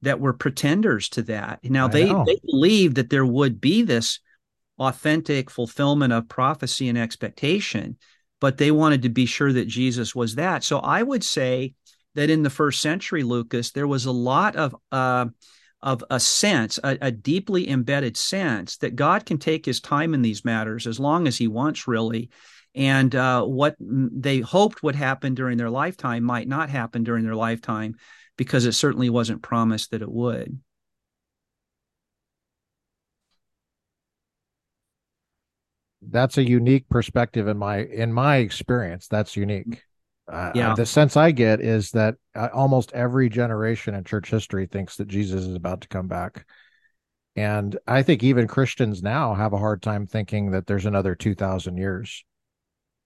that were pretenders to that. Now they, they believed that there would be this authentic fulfillment of prophecy and expectation, but they wanted to be sure that Jesus was that. So I would say that in the first century, Lucas, there was a lot of uh, of a sense, a, a, deeply embedded sense that God can take his time in these matters as long as he wants, really, and uh, what they hoped would happen during their lifetime might not happen during their lifetime because it certainly wasn't promised that it would. That's a unique perspective in my in my experience. That's unique. Uh, yeah. The sense I get is that uh, almost every generation in church history thinks that Jesus is about to come back. And I think even Christians now have a hard time thinking that there's another 2,000 years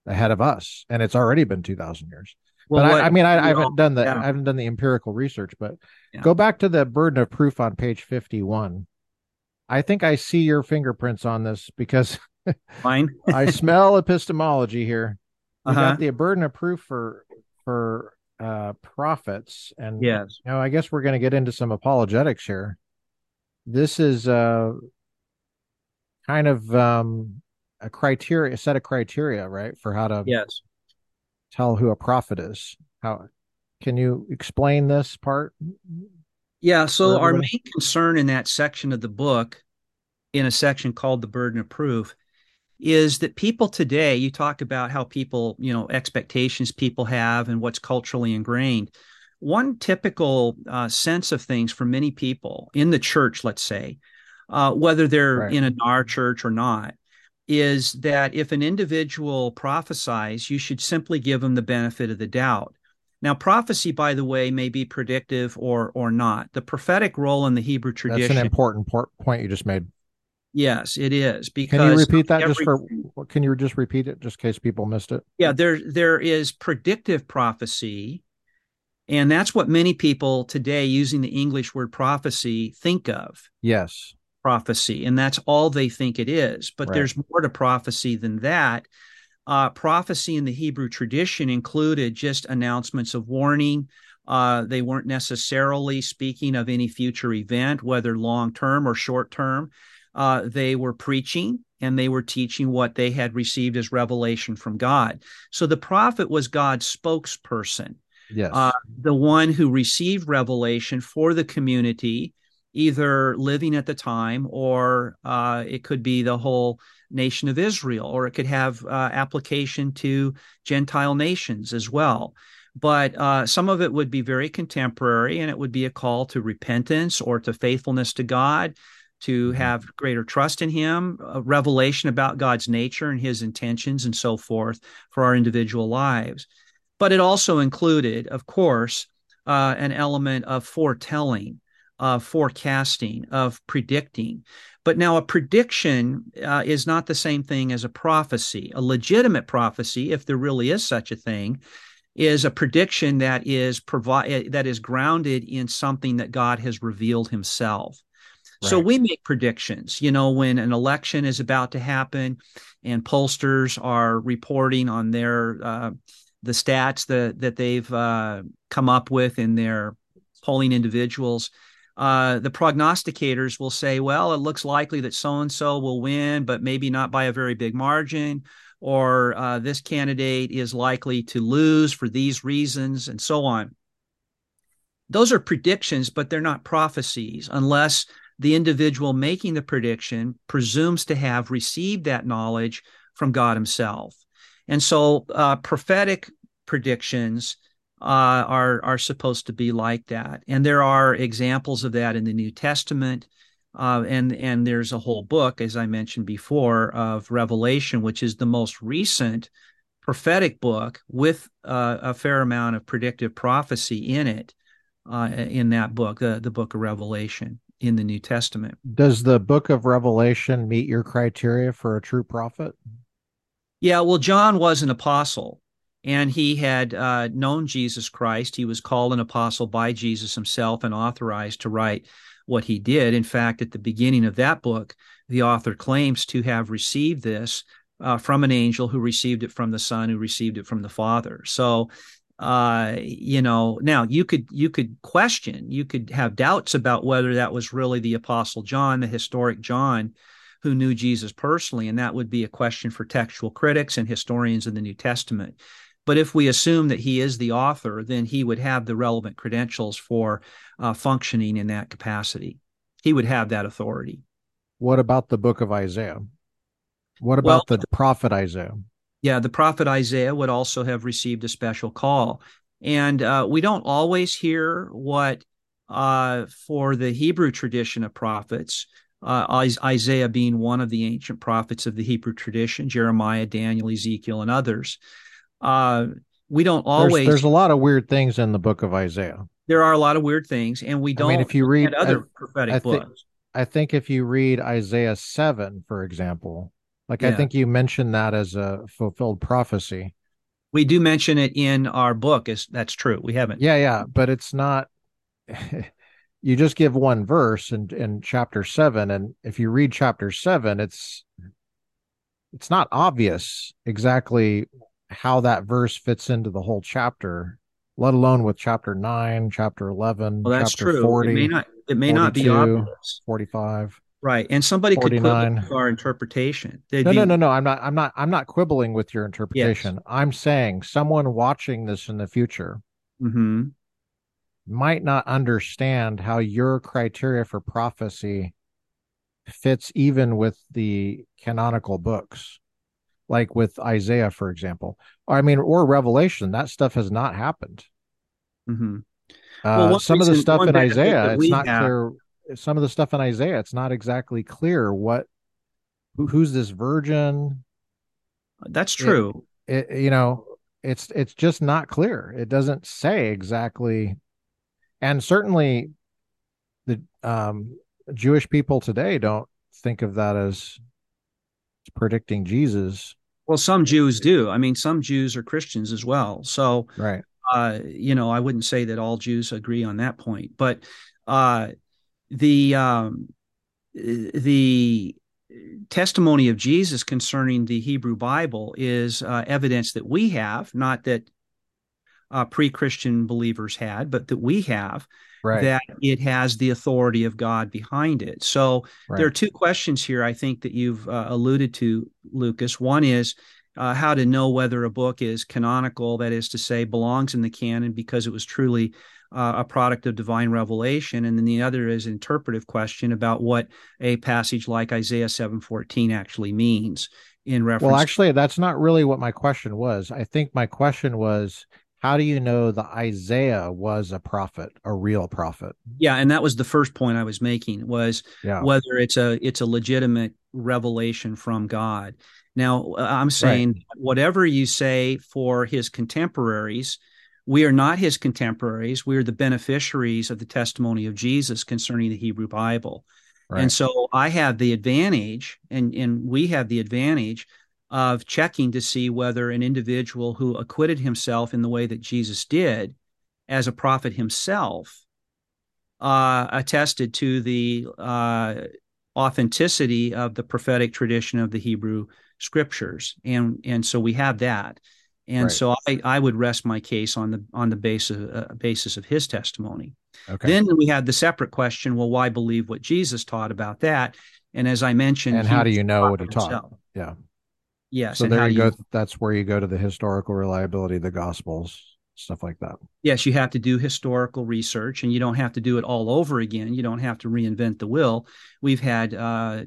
ahead of us. And it's already been 2,000 years. Well, but what, I, I, mean, I, I haven't done the yeah. I haven't done the empirical research, but yeah. go back to the burden of proof on page 51. I think I see your fingerprints on this because Fine. I smell epistemology here. We uh-huh. got the burden of proof for for uh prophets, and yes, you know, I guess we're going to get into some apologetics here. This is uh kind of um a criteria, a set of criteria, right, for how to yes tell who a prophet is. How can you explain this part? Yeah, so our main concern in that section of the book, in a section called the burden of proof, is that people today, you talk about how people, you know, expectations people have and what's culturally ingrained. One typical uh, sense of things for many people in the church, let's say, uh, whether they're right. in a NAR church or not, is that if an individual prophesies, you should simply give them the benefit of the doubt. Now, prophecy, by the way, may be predictive or or not. The prophetic role in the Hebrew tradition. That's an important point you just made. Yes, it is. Because can you repeat that every, just for? Can you just repeat it just in case people missed it? Yeah, there there is predictive prophecy, and that's what many people today, using the English word prophecy, think of. Yes, prophecy, and that's all they think it is. But right. there's more to prophecy than that. Uh, prophecy in the Hebrew tradition included just announcements of warning. Uh, they weren't necessarily speaking of any future event, whether long term or short term uh, they were preaching and they were teaching what they had received as revelation from God. So the prophet was God's spokesperson. Yes. Uh, the one who received revelation for the community, either living at the time or uh, it could be the whole nation of Israel, or it could have uh, application to Gentile nations as well. But uh, some of it would be very contemporary and it would be a call to repentance or to faithfulness to God to mm-hmm. have greater trust in him, a revelation about God's nature and his intentions and so forth for our individual lives. But it also included, of course, uh, an element of foretelling, of forecasting, of predicting. But now a prediction uh, is not the same thing as a prophecy. A legitimate prophecy, if there really is such a thing, is a prediction that is provide that is grounded in something that God has revealed himself. So we make predictions, you know, when an election is about to happen and pollsters are reporting on their uh, the stats that that they've uh, come up with in their polling individuals. Uh, the prognosticators will say, well, it looks likely that so and so will win, but maybe not by a very big margin, or uh, this candidate is likely to lose for these reasons, and so on. Those are predictions, but they're not prophecies unless the individual making the prediction presumes to have received that knowledge from God Himself. And so, uh, prophetic predictions uh, are are supposed to be like that, and there are examples of that in the New Testament. Uh, and and there's a whole book, as I mentioned before, of Revelation, which is the most recent prophetic book with uh, a fair amount of predictive prophecy in it. Uh, in that book, the the book of Revelation in the New Testament. Does the book of Revelation meet your criteria for a true prophet? Yeah, well, John was an apostle and he had uh, known Jesus Christ. He was called an apostle by Jesus himself and authorized to write what he did. In fact, at the beginning of that book, the author claims to have received this uh, from an angel who received it from the Son, who received it from the Father. So uh, you know, now you could you could question, you could have doubts about whether that was really the Apostle John, the historic John, who knew Jesus personally, and that would be a question for textual critics and historians of the New Testament. But if we assume that he is the author, then he would have the relevant credentials for uh, functioning in that capacity. He would have that authority. What about the book of Isaiah? What about well, the prophet Isaiah? Yeah, the prophet Isaiah would also have received a special call. And uh, we don't always hear what, uh, for the Hebrew tradition of prophets, uh, Isaiah being one of the ancient prophets of the Hebrew tradition, Jeremiah, Daniel, Ezekiel, and others. Uh, we don't always. There's, there's, a lot of weird things in the book of Isaiah. There are a lot of weird things, and we don't. I mean, if you read other I, prophetic I books, I think if you read Isaiah seven, for example, like yeah. I think you mentioned that as a fulfilled prophecy. We do mention it in our book. Is that's true? We haven't. Yeah, yeah, but it's not. you just give one verse in in chapter seven, and if you read chapter seven, it's it's not obvious exactly how that verse fits into the whole chapter, let alone with chapter nine, chapter eleven, well, that's chapter true. 40. It may not it may not be obvious. 45. Right. And somebody 49. could quibble our interpretation. They'd no, be... no, no, no. I'm not I'm not I'm not quibbling with your interpretation. Yes. I'm saying someone watching this in the future mm-hmm. might not understand how your criteria for prophecy fits even with the canonical books like with Isaiah, for example. I mean, or Revelation. That stuff has not happened. Mm-hmm. Uh, well, some of the stuff in Isaiah, it's not have... clear. Some of the stuff in Isaiah, it's not exactly clear what who, who's this virgin. That's true. It, it, you know, it's it's just not clear. It doesn't say exactly, and certainly the um, Jewish people today don't think of that as predicting Jesus. Well, some Jews do. I mean, some Jews are Christians as well. So, right. Uh, you know, I wouldn't say that all Jews agree on that point, but uh, the um, the testimony of Jesus concerning the Hebrew Bible is uh, evidence that we have, not that uh, pre-Christian believers had, but that we have. Right. That it has the authority of God behind it. So right. there are two questions here. I think that you've uh, alluded to, Lucas. One is uh, how to know whether a book is canonical, that is to say, belongs in the canon because it was truly uh, a product of divine revelation, and then the other is an interpretive question about what a passage like Isaiah seven fourteen actually means in reference. Well, actually, that's not really what my question was. I think my question was. How do you know that Isaiah was a prophet, a real prophet? Yeah, and that was the first point I was making was yeah. whether it's a it's a legitimate revelation from God. Now, uh, I'm saying right. whatever you say for his contemporaries, we are not his contemporaries. We are the beneficiaries of the testimony of Jesus concerning the Hebrew Bible. Right. And so I have the advantage, and, and we have the advantage of checking to see whether an individual who acquitted himself in the way that Jesus did as a prophet himself uh, attested to the uh, authenticity of the prophetic tradition of the Hebrew scriptures, and and so we have that, and right. so I, I would rest my case on the on the basis uh, basis of his testimony. Okay. Then we had the separate question: Well, why believe what Jesus taught about that? And as I mentioned, and how do you know what he taught? Himself. Yeah. Yes. So there you go. That's where you go to the historical reliability of the Gospels, stuff like that. Yes, you have to do historical research, and you don't have to do it all over again. You don't have to reinvent the wheel. We've had uh,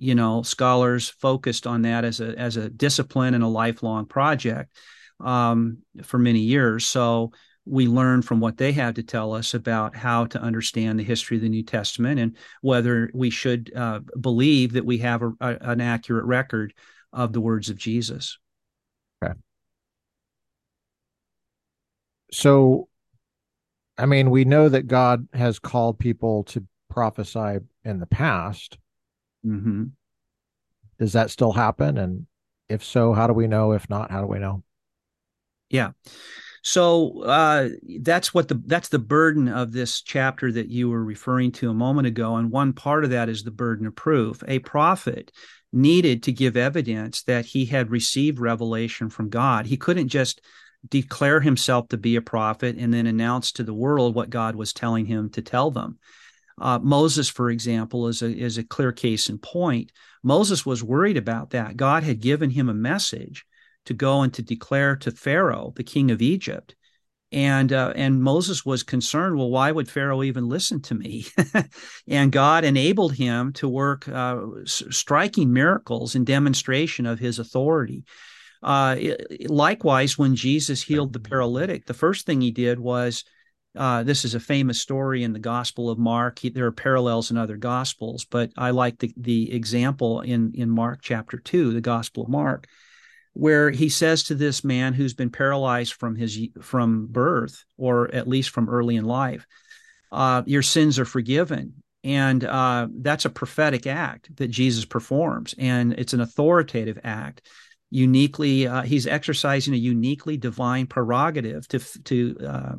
you know scholars focused on that as a as a discipline and a lifelong project um, for many years. So we learn from what they have to tell us about how to understand the history of the New Testament and whether we should uh, believe that we have a, a, an accurate record of the words of Jesus. Okay. So, I mean, we know that God has called people to prophesy in the past. Mm-hmm. Does that still happen? And if so, how do we know? If not, how do we know? Yeah. So uh, that's what the that's the burden of this chapter that you were referring to a moment ago, and one part of that is the burden of proof. A prophet needed to give evidence that he had received revelation from God. He couldn't just declare himself to be a prophet and then announce to the world what God was telling him to tell them. Uh, Moses, for example, is a, is a clear case in point. Moses was worried about that. God had given him a message to go and to declare to Pharaoh, the king of Egypt. And uh, and Moses was concerned. Well, why would Pharaoh even listen to me? and God enabled him to work uh, striking miracles in demonstration of His authority. Uh, likewise, when Jesus healed the paralytic, the first thing He did was uh, this is a famous story in the Gospel of Mark. He, there are parallels in other Gospels, but I like the, the example in, in Mark chapter 2, the Gospel of Mark, where he says to this man who's been paralyzed from his from birth or at least from early in life uh, your sins are forgiven. And uh, that's a prophetic act that jesus performs and it's an authoritative act uniquely uh, he's exercising a uniquely divine prerogative to to uh,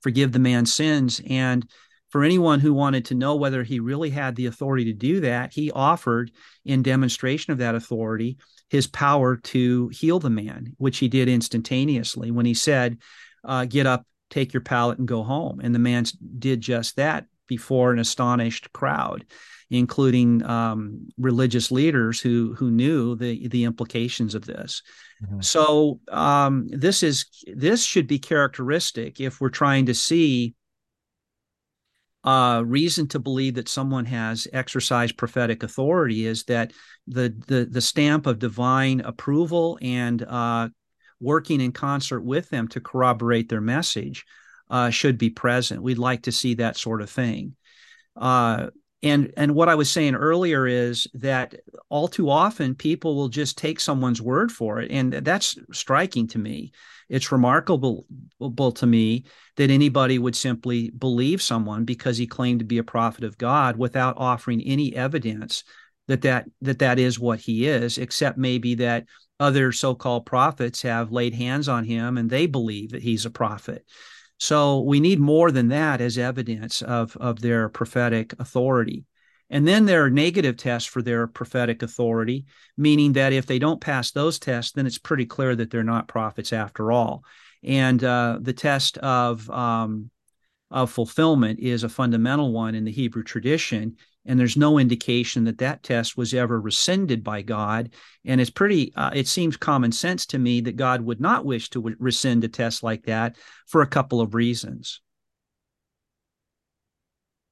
forgive the man's sins. And for anyone who wanted to know whether he really had the authority to do that he offered in demonstration of that authority his power to heal the man which he did instantaneously when he said uh, get up take your pallet and go home and the man did just that before an astonished crowd including um, religious leaders who who knew the the implications of this. Mm-hmm. So um, this is this should be characteristic if we're trying to see uh, reason to believe that someone has exercised prophetic authority is that the the the stamp of divine approval and uh, working in concert with them to corroborate their message uh, should be present. We'd like to see that sort of thing. Uh, and and what i was saying earlier is that all too often people will just take someone's word for it and that's striking to me it's remarkable to me that anybody would simply believe someone because he claimed to be a prophet of god without offering any evidence that that that that is what he is except maybe that other so-called prophets have laid hands on him and they believe that he's a prophet so we need more than that as evidence of, of their prophetic authority. And then there are negative tests for their prophetic authority, meaning that if they don't pass those tests, then it's pretty clear that they're not prophets after all. And uh, the test of um, of fulfillment is a fundamental one in the Hebrew tradition, and there's no indication that that test was ever rescinded by God. And it's pretty, uh, it seems common sense to me that God would not wish to rescind a test like that for a couple of reasons.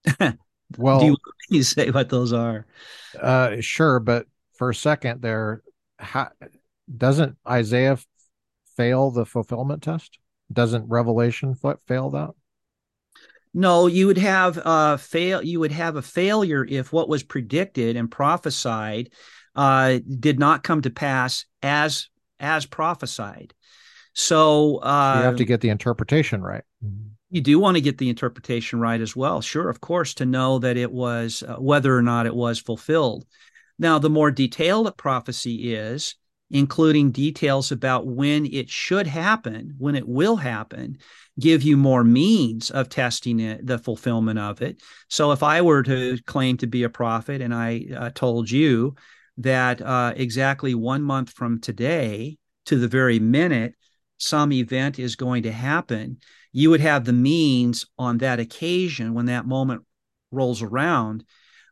well, do you, you say what those are? Uh, sure, but for a second there, how, doesn't Isaiah fail the fulfillment test? Doesn't Revelation fail that? No, you would have a fail. You would have a failure if what was predicted and prophesied uh, did not come to pass as as prophesied. So uh, you have to get the interpretation right. You do want to get the interpretation right as well. Sure, of course, to know that it was uh, whether or not it was fulfilled. Now, the more detailed prophecy is, including details about when it should happen, when it will happen, give you more means of testing it, the fulfillment of it. So if I were to claim to be a prophet and I uh, told you that uh, exactly one month from today to the very minute, some event is going to happen, you would have the means on that occasion when that moment rolls around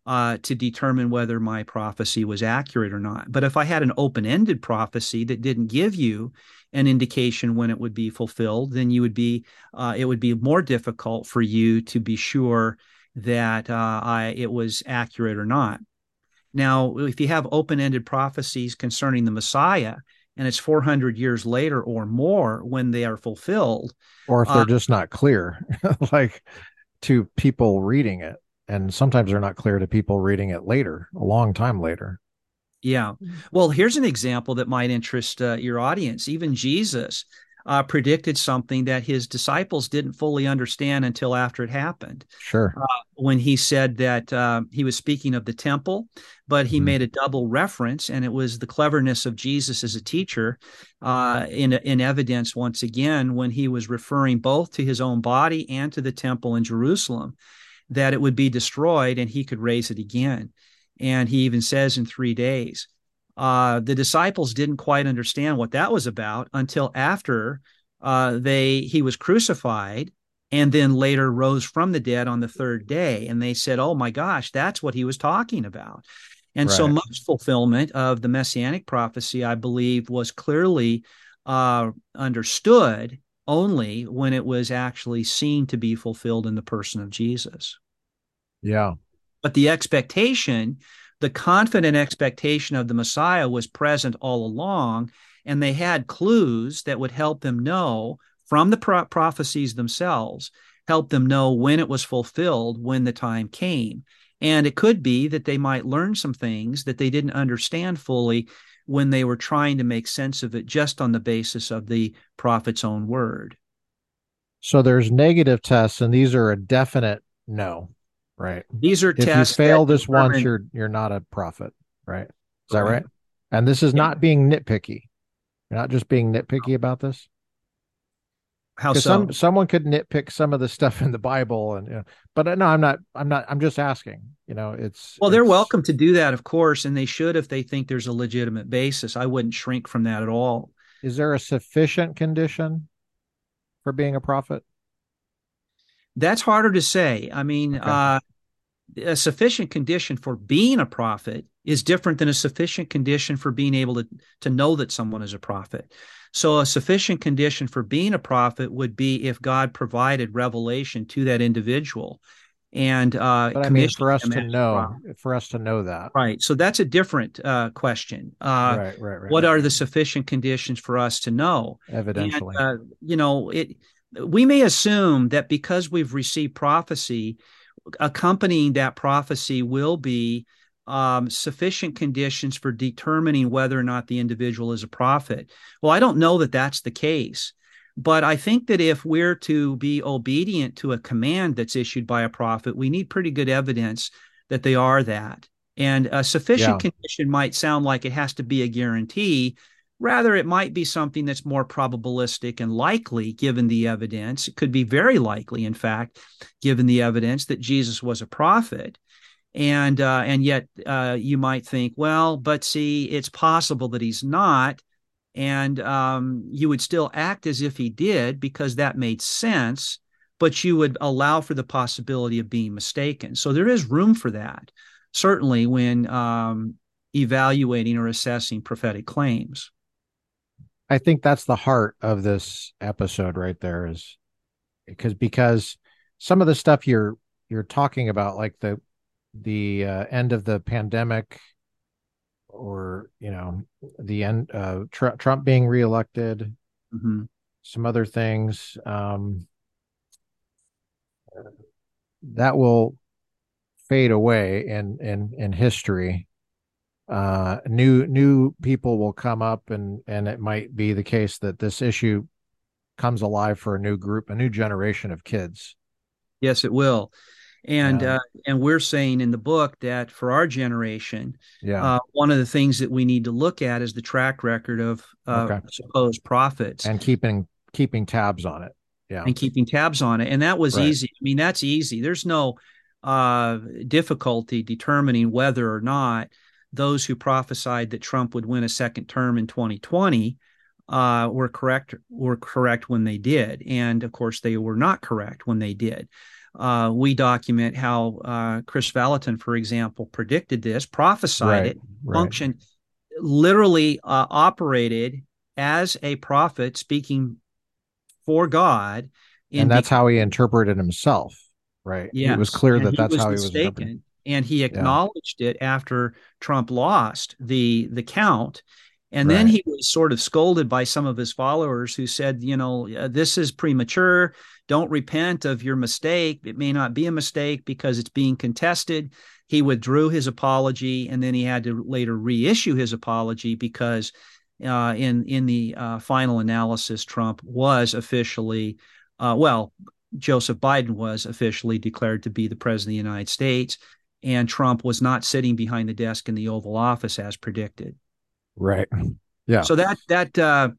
uh, to determine whether my prophecy was accurate or not. But if I had an open ended prophecy that didn't give you an indication when it would be fulfilled, then you would be uh, it would be more difficult for you to be sure that uh, I, it was accurate or not. Now, if you have open ended prophecies concerning the Messiah, and it's 400 years later or more when they are fulfilled, or if they're uh, just not clear, like to people reading it and sometimes they're not clear to people reading it later, a long time later. Yeah. Well, here's an example that might interest uh, your audience. Even Jesus uh, predicted something that his disciples didn't fully understand until after it happened. Sure. Uh, when he said that uh, he was speaking of the temple, but he mm-hmm. made a double reference, and it was the cleverness of Jesus as a teacher uh, in in evidence once again when he was referring both to his own body and to the temple in Jerusalem that it would be destroyed and he could raise it again. And he even says in three days. Uh, the disciples didn't quite understand what that was about until after uh, they he was crucified and then later rose from the dead on the third day. And they said, "Oh my gosh, that's what he was talking about." And right. so much fulfillment of the messianic prophecy, I believe, was clearly uh, understood only when it was actually seen to be fulfilled in the person of Jesus. Yeah. But the expectation, the confident expectation of the Messiah was present all along, and they had clues that would help them know from the pro- prophecies themselves, help them know when it was fulfilled, when the time came. And it could be that they might learn some things that they didn't understand fully when they were trying to make sense of it just on the basis of the prophet's own word. So there's negative tests, and these are a definite no, right? These are if tests. If you fail this determine... once, you're you're not a prophet, right? Is that right? And this is yeah. not being nitpicky. You're not just being nitpicky about this. How so? Some someone could nitpick some of the stuff in the Bible, and you know, but uh, no, I'm not. I'm not. I'm just asking. You know, it's well, it's, they're welcome to do that, of course, and they should if they think there's a legitimate basis. I wouldn't shrink from that at all. Is there a sufficient condition for being a prophet? That's harder to say. I mean, okay. uh, a sufficient condition for being a prophet is different than a sufficient condition for being able to to know that someone is a prophet. So, a sufficient condition for being a prophet would be if God provided revelation to that individual. And uh, but I mean, for us to know, for us to know that, right? So that's a different uh, question. Uh, right, right, right. What right. are the sufficient conditions for us to know? Evidently, and, uh, you know, it. We may assume that because we've received prophecy, accompanying that prophecy will be um, sufficient conditions for determining whether or not the individual is a prophet. Well, I don't know that that's the case. But I think that if we're to be obedient to a command that's issued by a prophet, we need pretty good evidence that they are that. And a sufficient yeah. condition might sound like it has to be a guarantee. Rather, it might be something that's more probabilistic and likely given the evidence. It could be very likely, in fact, given the evidence that Jesus was a prophet and uh, and yet uh, you might think, well, but see, it's possible that he's not, and um, you would still act as if he did because that made sense, but you would allow for the possibility of being mistaken. So there is room for that, certainly when um, evaluating or assessing prophetic claims. I think that's the heart of this episode right there is because because some of the stuff you're you're talking about like the the uh, end of the pandemic or you know the end uh, tr- trump being reelected mm-hmm. some other things um, that will fade away in in in history uh, new new people will come up and and it might be the case that this issue comes alive for a new group a new generation of kids yes it will and yeah. uh, and we're saying in the book that for our generation, yeah, uh, one of the things that we need to look at is the track record of uh, okay. supposed prophets and keeping keeping tabs on it. Yeah, and keeping tabs on it, and that was right. easy. I mean, that's easy. There's no uh, difficulty determining whether or not those who prophesied that Trump would win a second term in 2020 uh, were correct were correct when they did, and of course they were not correct when they did uh, we document how uh, Kris Vallotton, for example, predicted this, prophesied right, it, right. functioned, literally uh, operated as a prophet speaking for God. And that's how he interpreted himself, right? Yeah, it was clear that that's was how mistaken, he was. And he acknowledged yeah. it after Trump lost the the count. And right. then he was sort of scolded by some of his followers who said, you know, this is premature don't repent of your mistake. It may not be a mistake because it's being contested. He withdrew his apology and then he had to later reissue his apology because uh, in in the uh, final analysis, Trump was officially, uh, well, Joseph Biden was officially declared to be the president of the United States, and Trump was not sitting behind the desk in the Oval Office as predicted. Right. Yeah. So that that uh,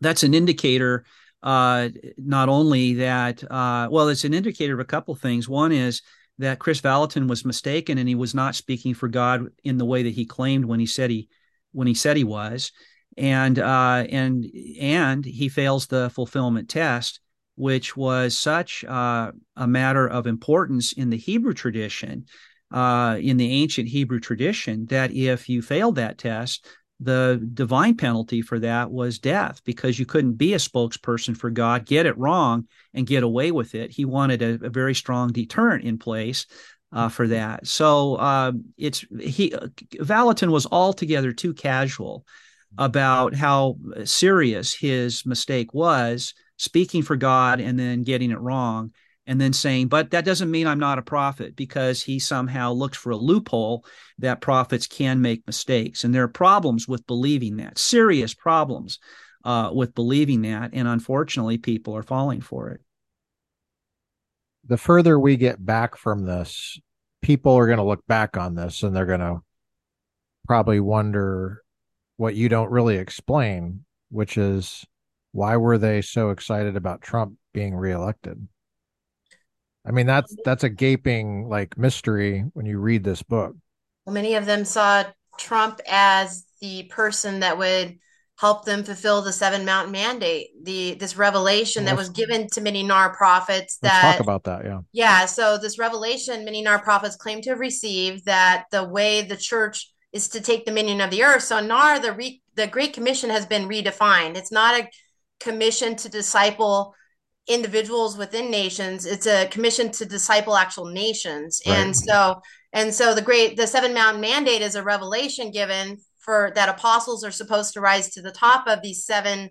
that's an indicator uh, not only that, uh, well, it's an indicator of a couple things. One is that Kris Vallotton was mistaken and he was not speaking for God in the way that he claimed when he said he when he said he was, and uh, and and he fails the fulfillment test, which was such uh, a matter of importance in the Hebrew tradition, uh, in the ancient Hebrew tradition, that if you failed that test, the divine penalty for that was death because you couldn't be a spokesperson for God, get it wrong, and get away with it. He wanted a, a very strong deterrent in place uh, for that. So uh, it's he uh, Vallotton was altogether too casual about how serious his mistake was, speaking for God and then getting it wrong. And then saying, but that doesn't mean I'm not a prophet because he somehow looked for a loophole that prophets can make mistakes. And there are problems with believing that, serious problems uh, with believing that. And unfortunately, people are falling for it. The further we get back from this, people are going to look back on this and they're going to probably wonder what you don't really explain, which is why were they so excited about Trump being reelected? I mean, that's that's a gaping like mystery when you read this book. Well, many of them saw Trump as the person that would help them fulfill the seven mountain mandate the this revelation that was given to many NAR prophets that talk about that yeah. Yeah so this revelation many NAR prophets claim to have received that the way the church is to take dominion of the earth. So NAR the re, the great commission has been redefined. It's not a commission to disciple individuals within nations it's a commission to disciple actual nations right. and so and so the great the seven mountain mandate is a revelation given for that apostles are supposed to rise to the top of these seven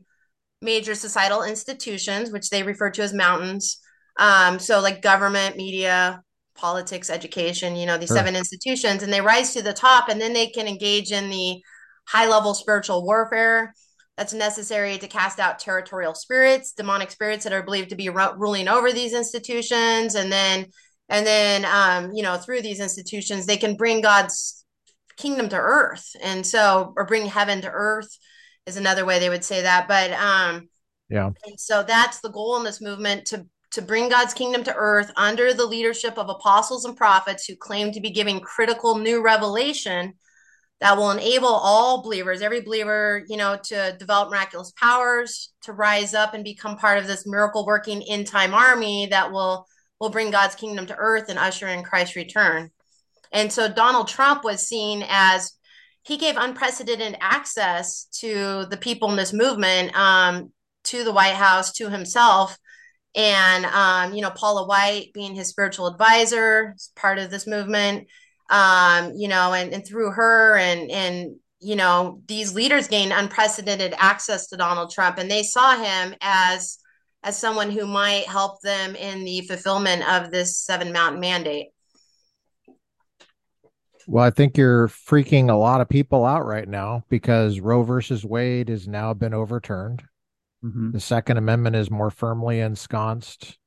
major societal institutions which they refer to as mountains um, so like government media politics education you know these sure. seven institutions and they rise to the top and then they can engage in the high level spiritual warfare that's necessary to cast out territorial spirits, demonic spirits that are believed to be ru- ruling over these institutions, and then and then um, you know through these institutions they can bring God's kingdom to earth, and so or bring heaven to earth is another way they would say that. But um, yeah, and so that's the goal in this movement to to bring God's kingdom to earth under the leadership of apostles and prophets who claim to be giving critical new revelation that will enable all believers, every believer, you know, to develop miraculous powers, to rise up and become part of this miracle working in time army that will will bring God's kingdom to earth and usher in Christ's return. And so Donald Trump was seen as he gave unprecedented access to the people in this movement, um, to the White House, to himself. And, um, you know, Paula White being his spiritual advisor, part of this movement um, you know, and, and through her and and you know these leaders gained unprecedented access to Donald Trump, and they saw him as as someone who might help them in the fulfillment of this seven mountain mandate. Well, I think you're freaking a lot of people out right now because Roe versus Wade has now been overturned. Mm-hmm. The Second Amendment is more firmly ensconced.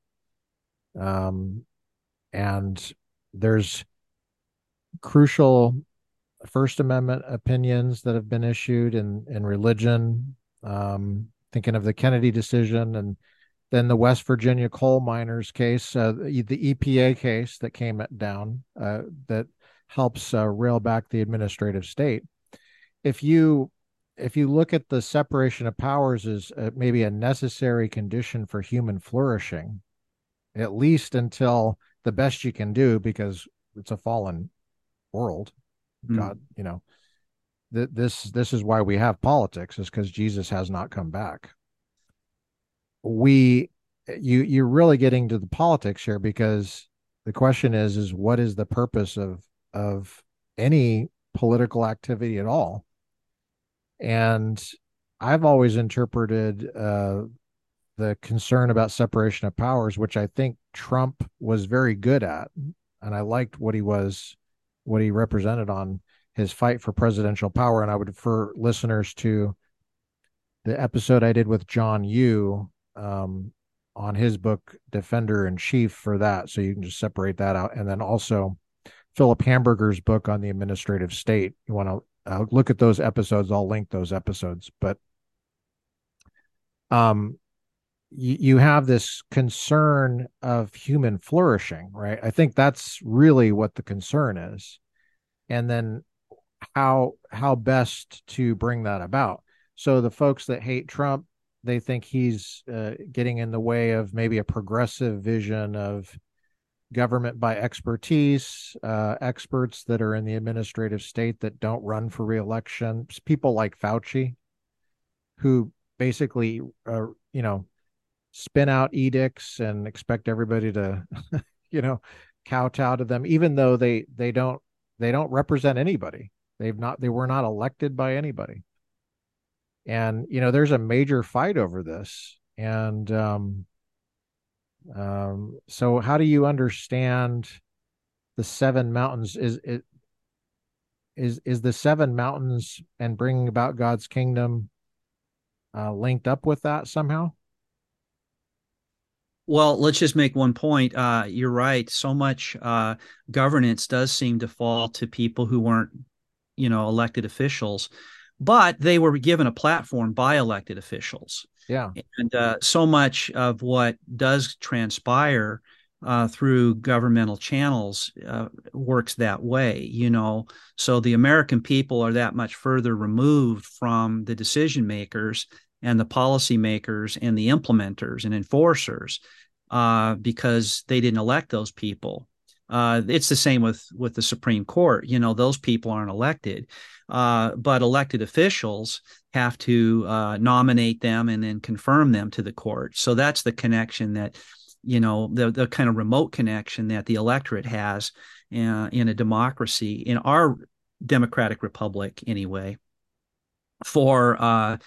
Um, and there's crucial First Amendment opinions that have been issued in in religion. Um, thinking of the Kennedy decision, and then the West Virginia coal miners case, uh, the, the, EPA case that came down uh, that helps uh, rail back the administrative state. If you if you look at the separation of powers as uh, maybe a necessary condition for human flourishing, at least until the best you can do, because it's a fallen world. Mm. God, you know, th- this this is why we have politics is because Jesus has not come back. We you you're really getting to the politics here because the question is is what is the purpose of of any political activity at all? And I've always interpreted uh, the concern about separation of powers, which I think Trump was very good at, and I liked what he was what he represented on his fight for presidential power. And I would refer listeners to the episode I did with John Yoo um, on his book Defender in Chief for that. So you can just separate that out. And then also Philip Hamburger's book on the administrative state. You want to uh, look at those episodes. I'll link those episodes. But um, you have this concern of human flourishing, right? I think that's really what the concern is. And then how how best to bring that about. So the folks that hate Trump, they think he's uh, getting in the way of maybe a progressive vision of government by expertise, uh, experts that are in the administrative state that don't run for reelection, people like Fauci, who basically, uh, you know, spin out edicts and expect everybody to you know kowtow to them even though they they don't they don't represent anybody they've not they were not elected by anybody and you know there's a major fight over this and um Um, so, how do you understand the seven mountains? Is it is is the seven mountains and bringing about God's kingdom uh, linked up with that somehow? Well, let's just make one point. Uh, you're right. So much uh, governance does seem to fall to people who weren't, you know, elected officials, but they were given a platform by elected officials. Yeah. And uh, so much of what does transpire uh, through governmental channels uh, works that way, you know. So the American people are that much further removed from the decision makers and the policymakers and the implementers and enforcers uh, because they didn't elect those people. Uh, it's the same with with the Supreme Court. You know, those people aren't elected, uh, but elected officials have to uh, nominate them and then confirm them to the court. So that's the connection that you know the the kind of remote connection that the electorate has uh, in a democracy in our democratic republic anyway for uh,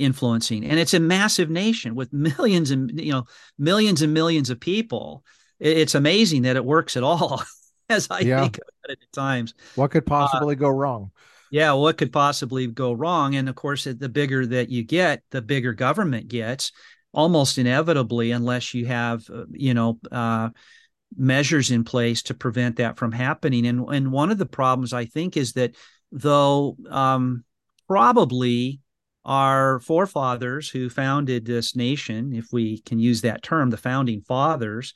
influencing. And it's a massive nation with millions and you know millions and millions of people. It's amazing that it works at all as i yeah. think about it at times. What could possibly uh, go wrong? yeah what could possibly go wrong? And of course the bigger that you get the bigger government gets almost inevitably unless you have uh, you know uh, measures in place to prevent that from happening. And and one of the problems i think is that though um, probably our forefathers who founded this nation if we can use that term the founding fathers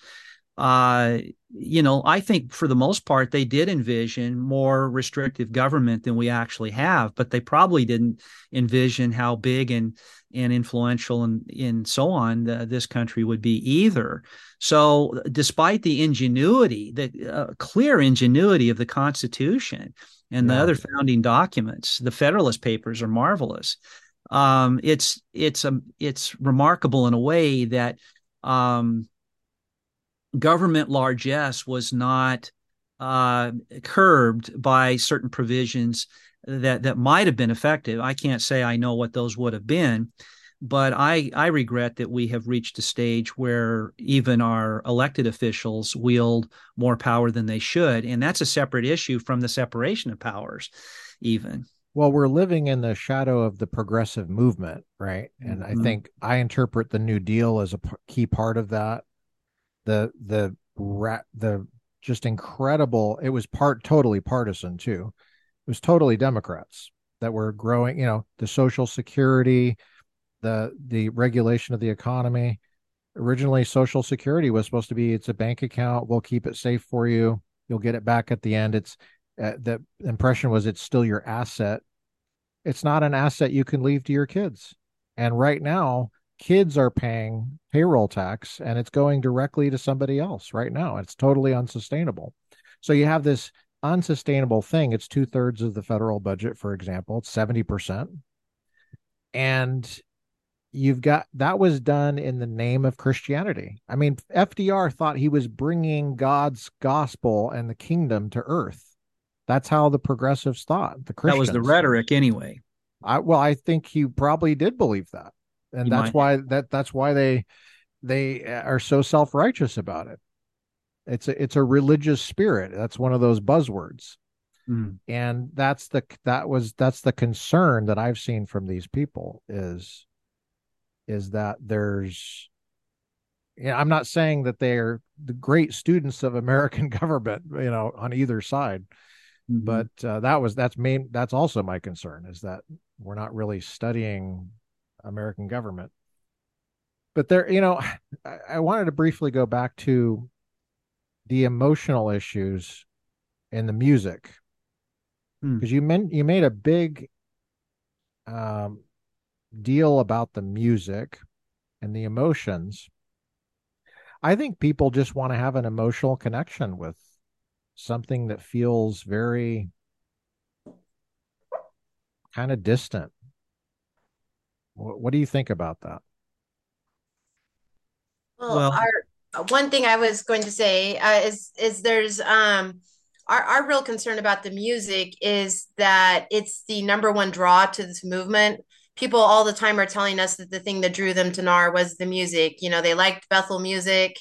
uh, you know, I think for the most part, they did envision more restrictive government than we actually have, but they probably didn't envision how big and and influential and, and so on uh, this country would be either. So, despite the ingenuity, the uh, clear ingenuity of the Constitution and yeah. the other founding documents, the Federalist Papers are marvelous. Um, it's it's a um, it's remarkable in a way that um, government largesse was not uh, curbed by certain provisions that that might have been effective. I can't say I know what those would have been, but I I regret that we have reached a stage where even our elected officials wield more power than they should, and that's a separate issue from the separation of powers, even. Well, we're living in the shadow of the progressive movement, right? And mm-hmm. I think I interpret the New Deal as a p- key part of that. The the the just incredible it was part totally partisan too. It was totally democrats that were growing you know the social security the the regulation of the economy. Originally social security was supposed to be it's a bank account. We'll keep it safe for you. You'll get it back at the end. It's uh, the impression was it's still your asset it's not an asset you can leave to your kids and right now kids are paying payroll tax and it's going directly to somebody else right now. It's totally unsustainable. So you have this unsustainable thing. It's two thirds of the federal budget, for example, it's 70%. And you've got that was done in the name of Christianity. I mean, FDR thought he was bringing God's gospel and the kingdom to earth. That's how the progressives thought. The Christians. That was the rhetoric, anyway. I, well, I think he probably did believe that and that's why that that's why they they are so self-righteous about it it's a it's a religious spirit that's one of those buzzwords mm. and that's the that was that's the concern that i've seen from these people is is that there's you know, I'm not saying that they're the great students of American government, you know, on either side, mm-hmm. but uh, that was that's main that's also my concern is that we're not really studying American government. But there, you know, I, I wanted to briefly go back to the emotional issues in the music because hmm. you meant you made a big um, deal about the music and the emotions. I think people just want to have an emotional connection with something that feels very kind of distant what do you think about that? Well, well our, one thing I was going to say uh, is is there's um our, our real concern about the music is that it's the number one draw to this movement. People all the time are telling us that the thing that drew them to NAR was the music. You know, they liked Bethel music.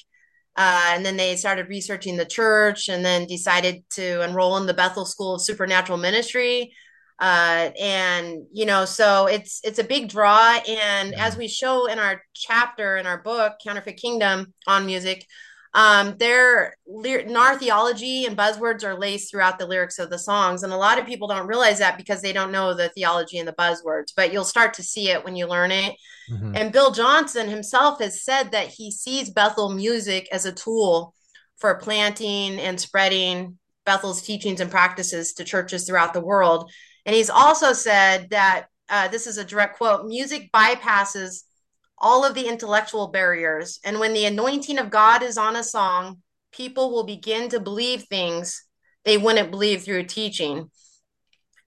Uh, and then they started researching the church and then decided to enroll in the Bethel School of Supernatural Ministry. Uh, and you know, so it's it's a big draw. And yeah. as we show in our chapter in our book, Counterfeit Kingdom on music, um, their nar theology and buzzwords are laced throughout the lyrics of the songs, and a lot of people don't realize that because they don't know the theology and the buzzwords. But you'll start to see it when you learn it. Mm-hmm. And Bill Johnson himself has said that he sees Bethel music as a tool for planting and spreading Bethel's teachings and practices to churches throughout the world. And he's also said that uh, this is a direct quote: "Music bypasses." All of the intellectual barriers. And when the anointing of God is on a song, people will begin to believe things they wouldn't believe through teaching.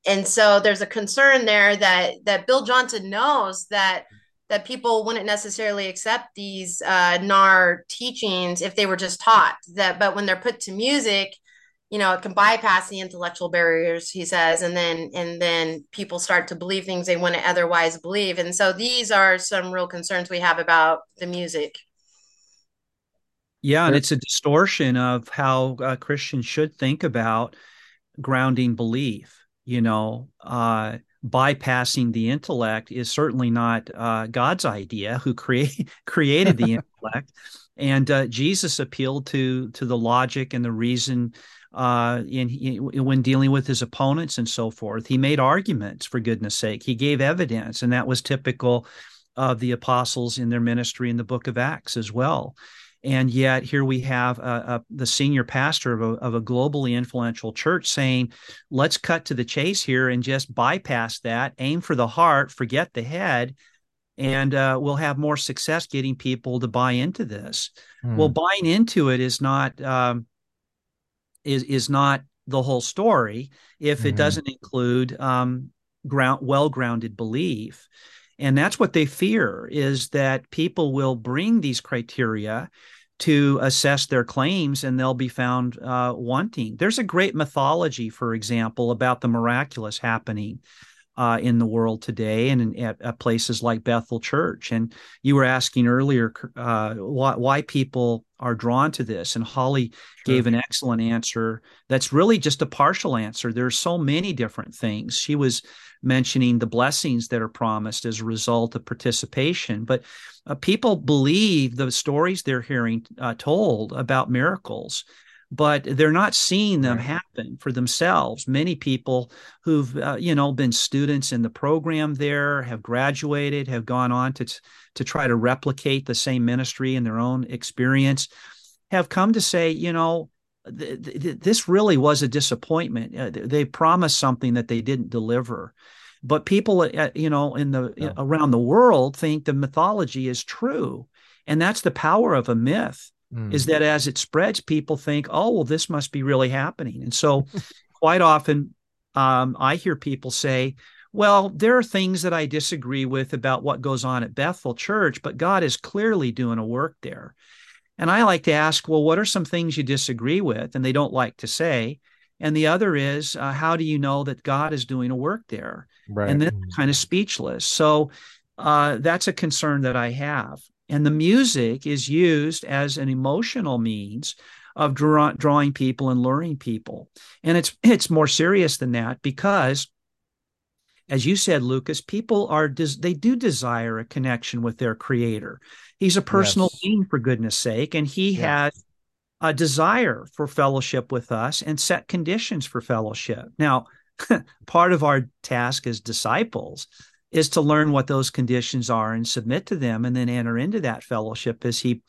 And so there's a concern there that that Bill Johnson knows that that people wouldn't necessarily accept these uh, NAR teachings if they were just taught that, but when they're put to music, you know it can bypass the intellectual barriers he says and then and then people start to believe things they wouldn't otherwise believe. And so these are some real concerns we have about the music. Yeah and it's a distortion of how uh, christians should think about grounding belief you know uh, bypassing the intellect is certainly not uh, god's idea who create, created the intellect. And uh, jesus appealed to to the logic and the reason uh, in, in, when dealing with his opponents and so forth. He made arguments, for goodness sake. He gave evidence, and that was typical of the apostles in their ministry in the book of Acts as well. And yet, here we have the senior pastor of a, of a globally influential church saying, let's cut to the chase here and just bypass that, aim for the heart, forget the head, and uh, we'll have more success getting people to buy into this. Hmm. Well, buying into it is not um, is is not the whole story if mm-hmm. it doesn't include um, ground well grounded belief and that's what they fear is that people will bring these criteria to assess their claims and they'll be found uh, wanting there's a great mythology for example about the miraculous happening uh, in the world today and at, at, places like Bethel Church. And you were asking earlier uh, why, why, people are drawn to this. And Holly sure. gave an excellent answer that's really just a partial answer. There are so many different things. She was mentioning the blessings that are promised as a result of participation. But uh, people believe the stories they're hearing uh, told about miracles but they're not seeing them happen for themselves. Many people who've uh, you know been students in the program there have graduated, have gone on to to try to replicate the same ministry in their own experience, have come to say, you know, th- th- this really was a disappointment. Uh, they promised something that they didn't deliver. But people, uh, you know, in the yeah. around the world think the mythology is true, and that's the power of a myth mm. is that as it spreads, people think, oh, well, this must be really happening. And so quite often um, I hear people say, well, there are things that I disagree with about what goes on at Bethel Church, but God is clearly doing a work there. And I like to ask, well, what are some things you disagree with? And they don't like to say. And the other is, uh, how do you know that God is doing a work there? Right. And then mm. kind of speechless. So uh, that's a concern that I have. And the music is used as an emotional means of draw, drawing people and luring people. And it's it's more serious than that because as you said Lucas, people are they do desire a connection with their creator. He's a personal yes. being for goodness sake and he yeah. has a desire for fellowship with us and set conditions for fellowship. Now, part of our task as disciples is to learn what those conditions are and submit to them and then enter into that fellowship as he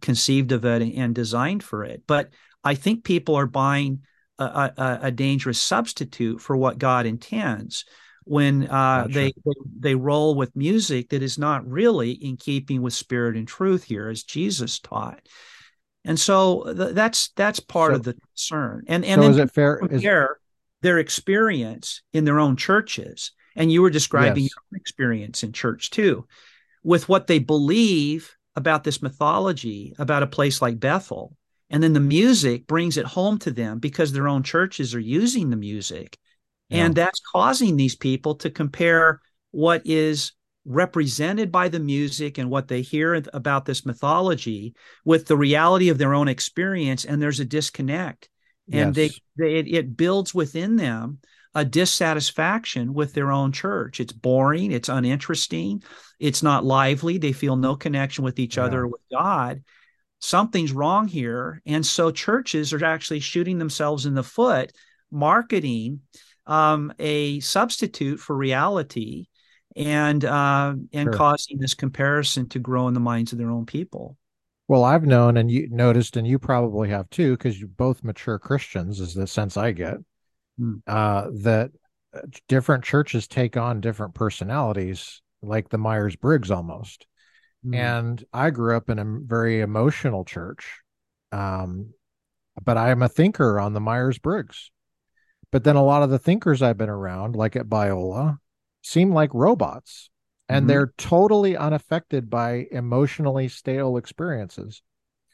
conceived of it and designed for it. But I think people are buying a, a, a dangerous substitute for what God intends when uh, gotcha. they, they roll with music that is not really in keeping with spirit and truth here, as Jesus taught. And so th- that's that's part so, of the concern. And and so is it fair? Compare is... their experience in their own churches and you were describing yes. your experience in church too, with what they believe about this mythology about a place like Bethel. And then the music brings it home to them because their own churches are using the music. Yeah. And that's causing these people to compare what is represented by the music and what they hear about this mythology with the reality of their own experience and there's a disconnect and yes. they, they it, it builds within them a dissatisfaction with their own church. It's boring. It's uninteresting. It's not lively. They feel no connection with each yeah. other with god. Something's wrong here. And so churches are actually shooting themselves in the foot marketing um, a substitute for reality and uh, and sure. causing this comparison to grow in the minds of their own people. Well, I've known and you noticed, and you probably have too, because you're both mature Christians, is the sense I get, mm. uh, that uh, different churches take on different personalities, like the Myers Briggs almost. Mm. And I grew up in a very emotional church, um, but I am a thinker on the Myers Briggs. But then a lot of the thinkers I've been around, like at Biola, seem like robots and mm-hmm. they're totally unaffected by emotionally stale experiences.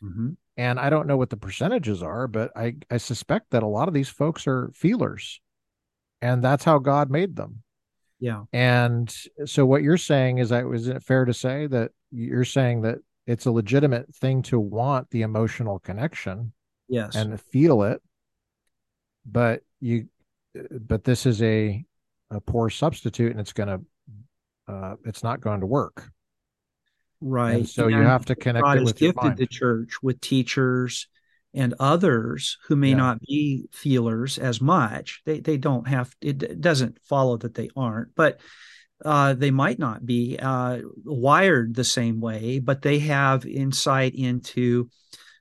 Mm-hmm. And I don't know what the percentages are, but I, I suspect that a lot of these folks are feelers and that's how God made them. Yeah. And so what you're saying is that is it fair to say that you're saying that it's a legitimate thing to want the emotional connection yes and feel it but you but this is a a poor substitute and it's going to uh, it's not going to work right and so and you have to connect God it with has gifted the church with teachers and others who may yeah. not be feelers as much they they don't have it doesn't follow that they aren't but uh, they might not be uh, wired the same way but they have insight into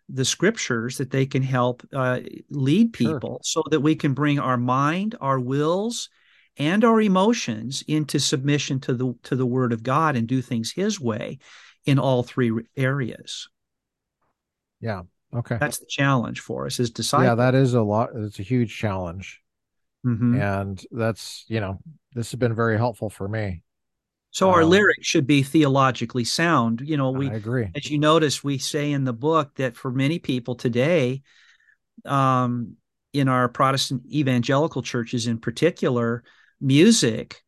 the scriptures that they can help uh, lead people sure. so that we can bring our mind our wills and our emotions into submission to the to the word of God and do things his way in all three areas. Yeah. Okay. That's the challenge for us as disciples. Yeah, that is a lot it's a huge challenge. Mm-hmm. And that's, you know, this has been very helpful for me. So our um, lyrics should be theologically sound. You know, we I agree. As you notice, we say in the book that for many people today, um, in our Protestant evangelical churches in particular, music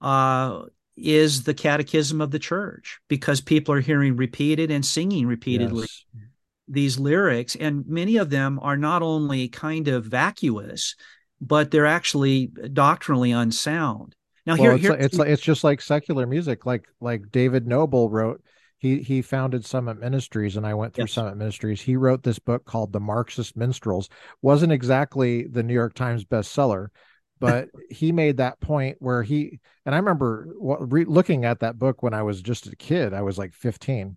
uh, is the catechism of the church because people are hearing repeated and singing repeatedly yes. these lyrics. And many of them are not only kind of vacuous, but they're actually doctrinally unsound. Now, well, here, it's, here, like, it's like it's just like secular music, like like David Noebel wrote. He he founded Summit Ministries, and I went through yes. Summit Ministries. He wrote this book called The Marxist Minstrels. wasn't exactly the New York Times bestseller, but he made that point where he and I remember re- looking at that book when I was just a kid. I was like 15,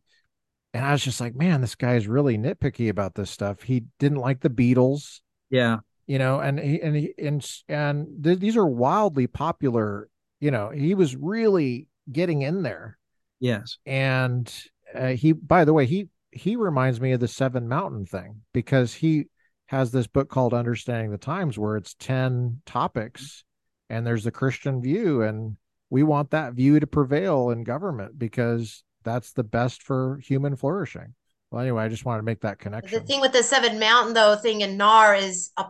and I was just like, man, this guy is really nitpicky about this stuff. He didn't like the Beatles. Yeah, you know, and he and he, and and th- these are wildly popular. You know, he was really getting in there. Yes, and uh, he, by the way, he he reminds me of the Seven Mountain thing because he has this book called Understanding the Times where it's 10 topics and there's the Christian view. And we want that view to prevail in government because that's the best for human flourishing. Well, anyway, I just wanted to make that connection. The thing with the Seven Mountain though thing in NAR is a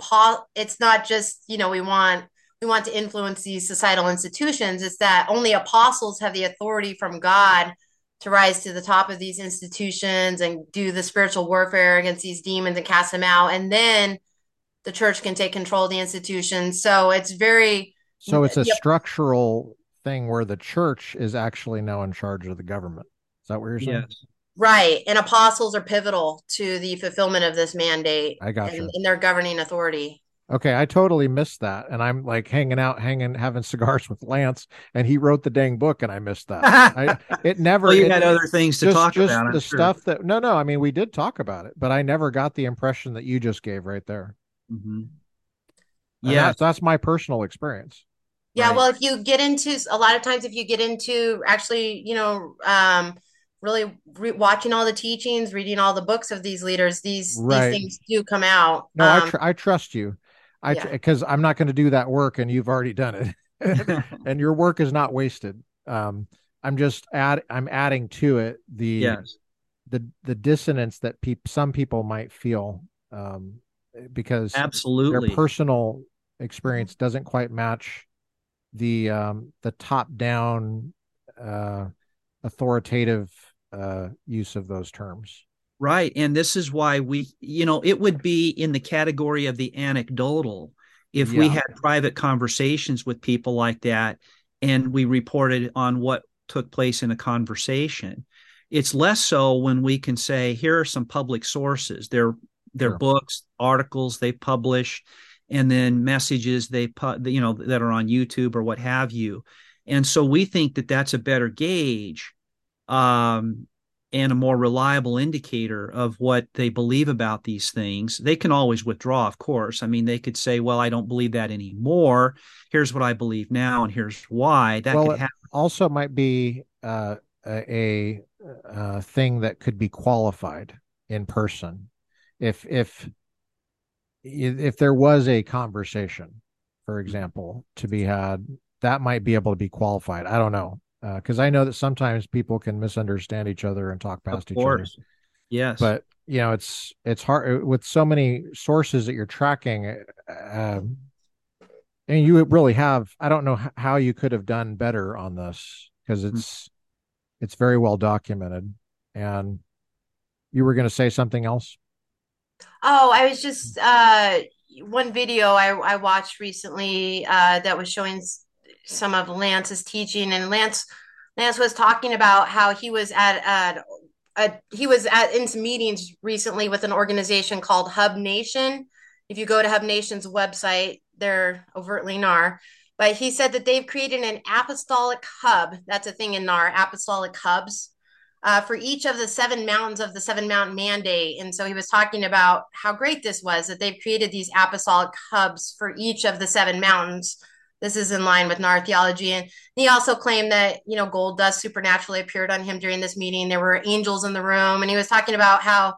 it's not just, you know, we want we want to influence these societal institutions. It's that only apostles have the authority from God to rise to the top of these institutions and do the spiritual warfare against these demons and cast them out. And then the church can take control of the institution. So it's very. So it's a yep. structural thing where the church is actually now in charge of the government. Is that what you're saying? Yes. Right. And apostles are pivotal to the fulfillment of this mandate. I got and, you. And their governing authority. Okay, I totally missed that, and I'm like hanging out, hanging, having cigars with Lance, and he wrote the dang book, and I missed that. I, it never. well, you it, had other things to just, talk just about. The sure. stuff that no, no. I mean, we did talk about it, but I never got the impression that you just gave right there. Mm-hmm. Yeah, that's, that's, my personal experience. Yeah, right? well, if you get into a lot of times, if you get into actually, you know, um, really re- watching all the teachings, reading all the books of these leaders, these right. these things do come out. No, um, I, tr- I trust you. I because yeah. I'm not going to do that work and you've already done it. and your work is not wasted. Um, I'm just add I'm adding to it the yes. the the dissonance that peop- some people might feel um, because absolutely their personal experience doesn't quite match the um, the top down uh, authoritative uh, use of those terms. Right. And this is why we, you know, it would be in the category of the anecdotal if yeah. we had private conversations with people like that and we reported on what took place in a conversation. It's less so when we can say, here are some public sources. They're their sure. books, articles they publish, and then messages they put, you know, that are on YouTube or what have you. And so we think that that's a better gauge um, and a more reliable indicator of what they believe about these things. They can always withdraw, of course. I mean, they could say, "Well, I don't believe that anymore. Here's what I believe now, and here's why." That well, could happen. Also, might be uh, a, a thing that could be qualified in person if if if there was a conversation for example to be had that might be able to be qualified i don't know because uh, i know that sometimes people can misunderstand each other and talk past each other yes but you know it's it's hard uh, with so many sources that you're tracking uh, and you really have i don't know how you could have done better on this because hmm. it's mm-hmm. it's very well documented and you were going to say something else Oh, I was just uh, one video I, I watched recently uh, that was showing some of Lance's teaching, and Lance Lance was talking about how he was at at a, he was at in some meetings recently with an organization called Hub Nation. If you go to Hub Nation's website, they're overtly NAR. But he said that they've created an apostolic hub. That's a thing in NAR, apostolic hubs uh, for each of the seven mountains of the seven mountain mandate. And so he was talking about how great this was that they've created these apostolic hubs for each of the seven mountains. This is in line with NAR theology. And he also claimed that, you know, gold dust supernaturally appeared on him during this meeting. There were angels in the room. And he was talking about how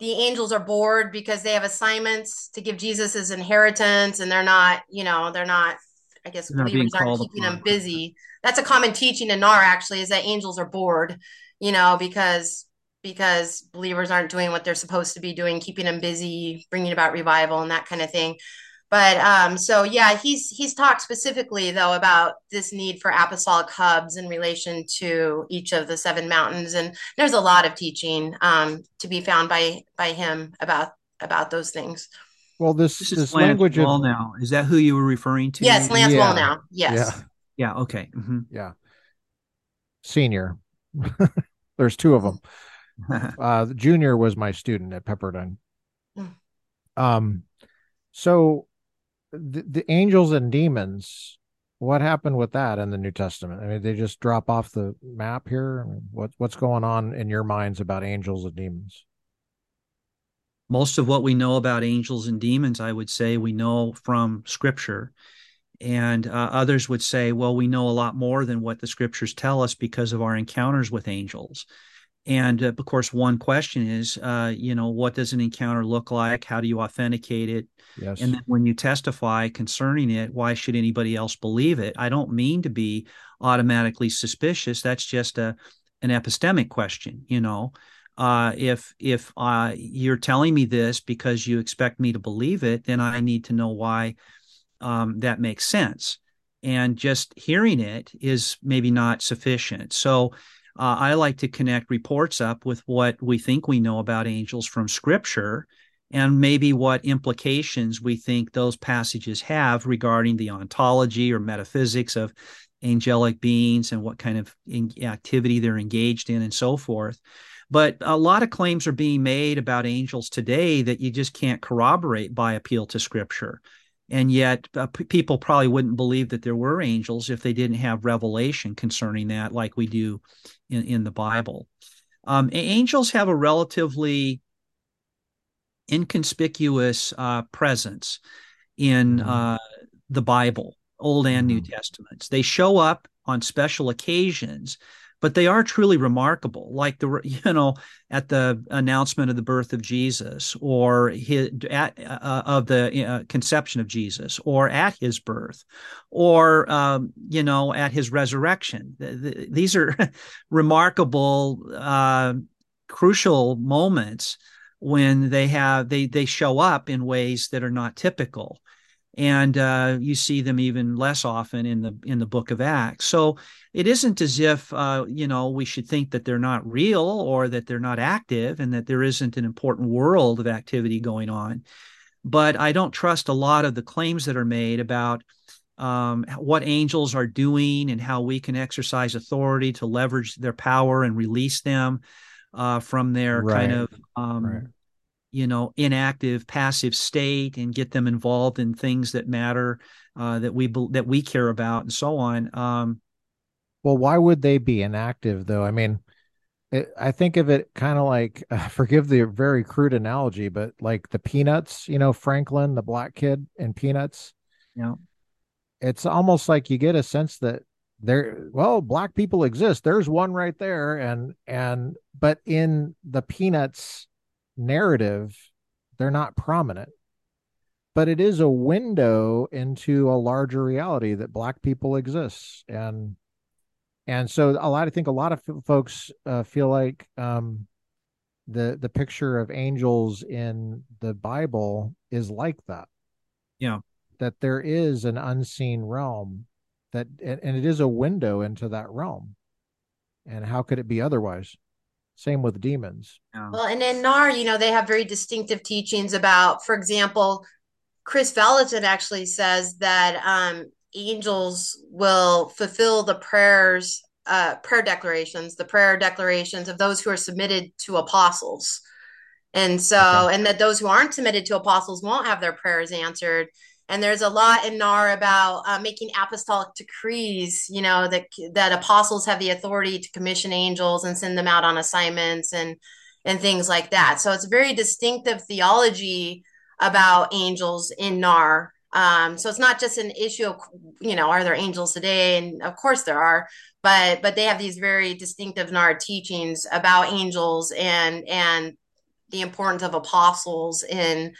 the angels are bored because they have assignments to give Jesus his inheritance and they're not, you know, they're not, I guess, believers aren't keeping upon. them busy. That's a common teaching in NAR, actually, is that angels are bored you know, because because believers aren't doing what they're supposed to be doing, keeping them busy, bringing about revival and that kind of thing. But um, so yeah, he's he's talked specifically though about this need for apostolic hubs in relation to each of the seven mountains, and there's a lot of teaching um, to be found by by him about about those things. Well, this this, this language of now is that who you were referring to? Yes, Lance yeah. now. Yes. Yeah. Yeah. Okay. Mm-hmm. Yeah. Senior. There's two of them. uh, junior was my student at Pepperdine. Hmm. Um, so the, the angels and demons, what happened with that in the New Testament? I mean, they just drop off the map here. What what's going on in your minds about angels and demons? Most of what we know about angels and demons, I would say, we know from Scripture. And uh, others would say, well, we know a lot more than what the scriptures tell us because of our encounters with angels. And uh, of course, one question is, uh, you know, what does an encounter look like? How do you authenticate it? Yes. And then when you testify concerning it, why should anybody else believe it? I don't mean to be automatically suspicious. That's just a an epistemic question, you know. Uh, if if uh, you're telling me this because you expect me to believe it, then I need to know why um, that makes sense. And just hearing it is maybe not sufficient. So uh, I like to connect reports up with what we think we know about angels from scripture and maybe what implications we think those passages have regarding the ontology or metaphysics of angelic beings and what kind of activity they're engaged in and so forth. But a lot of claims are being made about angels today that you just can't corroborate by appeal to scripture and yet uh, p- people probably wouldn't believe that there were angels if they didn't have revelation concerning that like we do in, in the bible um, angels have a relatively inconspicuous uh, presence in mm-hmm. uh, the bible old and new mm-hmm. testaments they show up on special occasions but they are truly remarkable like the you know at the announcement of the birth of jesus or his, at, uh, of the uh, conception of jesus or at his birth or um, you know at his resurrection. The, the, these are remarkable uh, crucial moments when they have they they show up in ways that are not typical and uh, you see them even less often in the in the book of acts. So it isn't as if uh, you know we should think that they're not real or that they're not active and that there isn't an important world of activity going on. But i don't trust a lot of the claims that are made about um, what angels are doing and how we can exercise authority to leverage their power and release them uh, from their right. kind of um, right you know inactive passive state and get them involved in things that matter uh, that we that we care about and so on um, well why would they be inactive though? I mean it, i think of it kind of like uh, forgive the very crude analogy but like the peanuts you know franklin the black kid in peanuts? Yeah. It's almost like you get a sense that there well black people exist. There's one right there and and but in the peanuts narrative, they're not prominent. But it is a window into a larger reality that black people exist. And and so a lot I think a lot of folks uh, feel like um, the the picture of angels in the Bible is like that. Yeah. That there is an unseen realm that and, and it is a window into that realm. And how could it be otherwise? Same with demons. Yeah. Well, and in NAR, you know, they have very distinctive teachings about, for example, Kris Vallotton actually says that um, angels will fulfill the prayers, uh, prayer declarations, the prayer declarations of those who are submitted to apostles. And so, okay. and that those who aren't submitted to apostles won't have their prayers answered and there's a lot in NAR about uh, making apostolic decrees. You know that that apostles have the authority to commission angels and send them out on assignments and and things like that. So it's a very distinctive theology about angels in NAR. Um, so it's not just an issue of you know are there angels today, and of course there are, but but they have these very distinctive NAR teachings about angels and and the importance of apostles in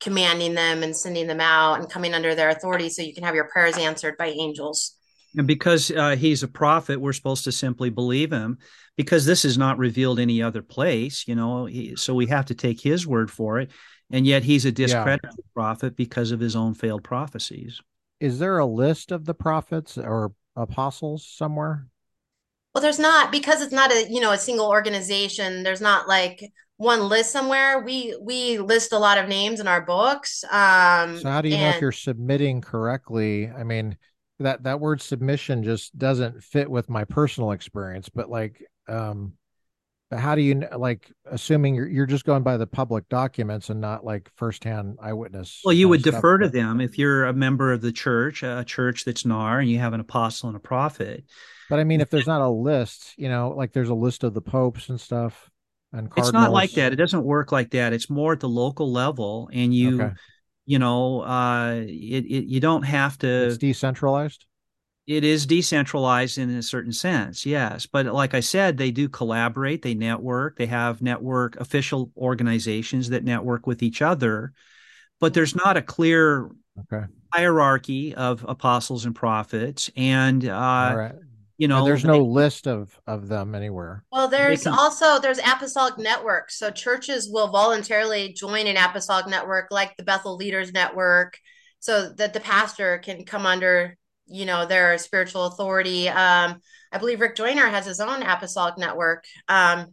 commanding them and sending them out and coming under their authority so you can have your prayers answered by angels. And because uh, he's a prophet, we're supposed to simply believe him because this is not revealed any other place, you know. He, so we have to take his word for it. And yet he's a discredited yeah. prophet because of his own failed prophecies. Is there a list of the prophets or apostles somewhere? Well, there's not because it's not a you know a single organization. There's not like one list somewhere. We we list a lot of names in our books. Um, so how do you and... know if you're submitting correctly? I mean, that that word submission just doesn't fit with my personal experience. But like, um, how do you like? Assuming you're you're just going by the public documents and not like firsthand eyewitness. Well, you would defer to them if you're a member of the church, a church that's NAR, and you have an apostle and a prophet. But I mean, if there's not a list, you know, like there's a list of the popes and stuff and it's not like that. It doesn't work like that. It's more at the local level, and you, okay. you know, uh, it, it you don't have to. It's decentralized. It is decentralized in a certain sense, yes. But like I said, they do collaborate. They network. They have network official organizations that network with each other. But there's not a clear okay. hierarchy of apostles and prophets, and uh, you know and there's no list of of them anywhere well there's can... also there's apostolic networks so churches will voluntarily join an apostolic network like the bethel leaders network so that the pastor can come under you know their spiritual authority um i believe rick joyner has his own apostolic network um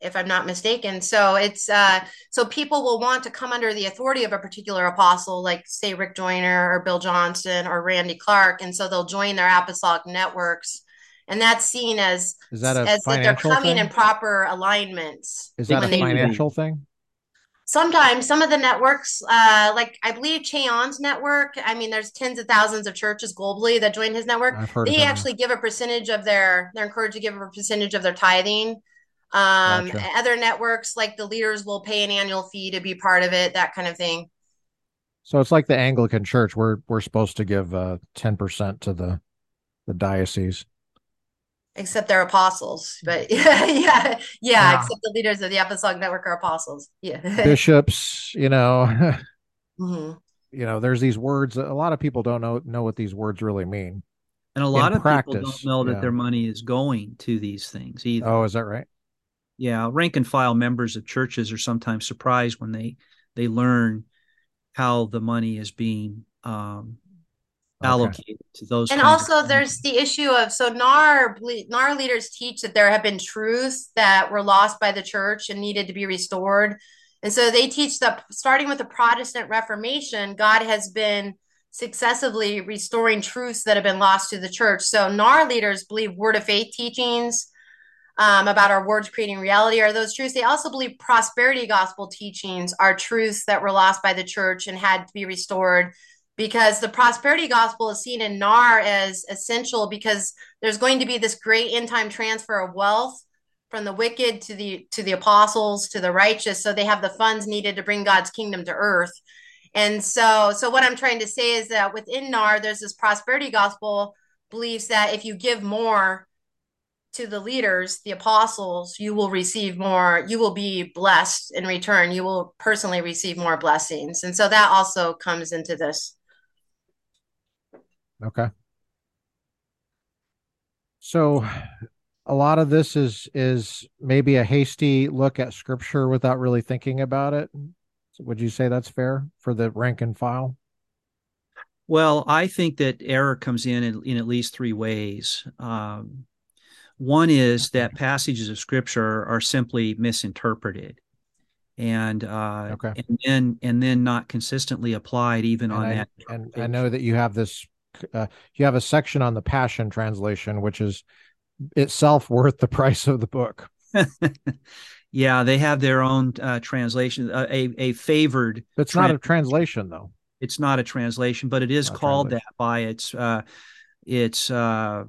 if i'm not mistaken so it's uh so people will want to come under the authority of a particular apostle like say rick joyner or bill johnson or randy clark and so they'll join their apostolic networks and that's seen as is that a as that they're coming thing? in proper alignments. Is that a financial thing? Sometimes some of the networks, uh, like I believe Che Ahn's network. I mean, there's tens of thousands of churches globally that join his network. They actually give a percentage of their. They're encouraged to give a percentage of their tithing. Um, gotcha. Other networks, like the leaders, will pay an annual fee to be part of it. That kind of thing. So it's like the Anglican Church. We're we're supposed to give uh, ten uh, percent to the the diocese except they're apostles. But yeah, yeah, yeah, except the leaders of the apostolic network are apostles. Yeah, bishops. You know, mm-hmm. you know, there's these words. A lot of people don't know know what these words really mean. And a lot In of practice, people don't know that yeah. their money is going to these things either. Oh, is that right? Yeah, rank and file members of churches are sometimes surprised when they they learn how the money is being um, allocated okay. to those. And also, there's the issue of so NAR NAR leaders teach that there have been truths that were lost by the church and needed to be restored. And so they teach that starting with the Protestant Reformation, God has been successively restoring truths that have been lost to the church. So NAR leaders believe word of faith teachings um, about our words creating reality are those truths. They also believe prosperity gospel teachings are truths that were lost by the church and had to be restored because the prosperity gospel is seen in NAR as essential because there's going to be this great end time transfer of wealth from the wicked to the to the apostles to the righteous so they have the funds needed to bring God's kingdom to earth. And so so what I'm trying to say is that within NAR there's this prosperity gospel beliefs that if you give more to the leaders, the apostles, you will receive more, you will be blessed in return. You will personally receive more blessings. And so that also comes into this. Okay. So a lot of this is is maybe a hasty look at scripture without really thinking about it. So would you say that's fair for the rank and file? Well, I think that error comes in in, in at least three ways. Um, one is that passages of scripture are simply misinterpreted and uh, okay. and then and then not consistently applied even and on I, that. And I know that you have this uh, you have a section on the Passion translation, which is itself worth the price of the book. yeah, they have their own uh, translation, uh, a a favored. It's not a translation though. It's not a translation, but it is not called that by its uh, its uh,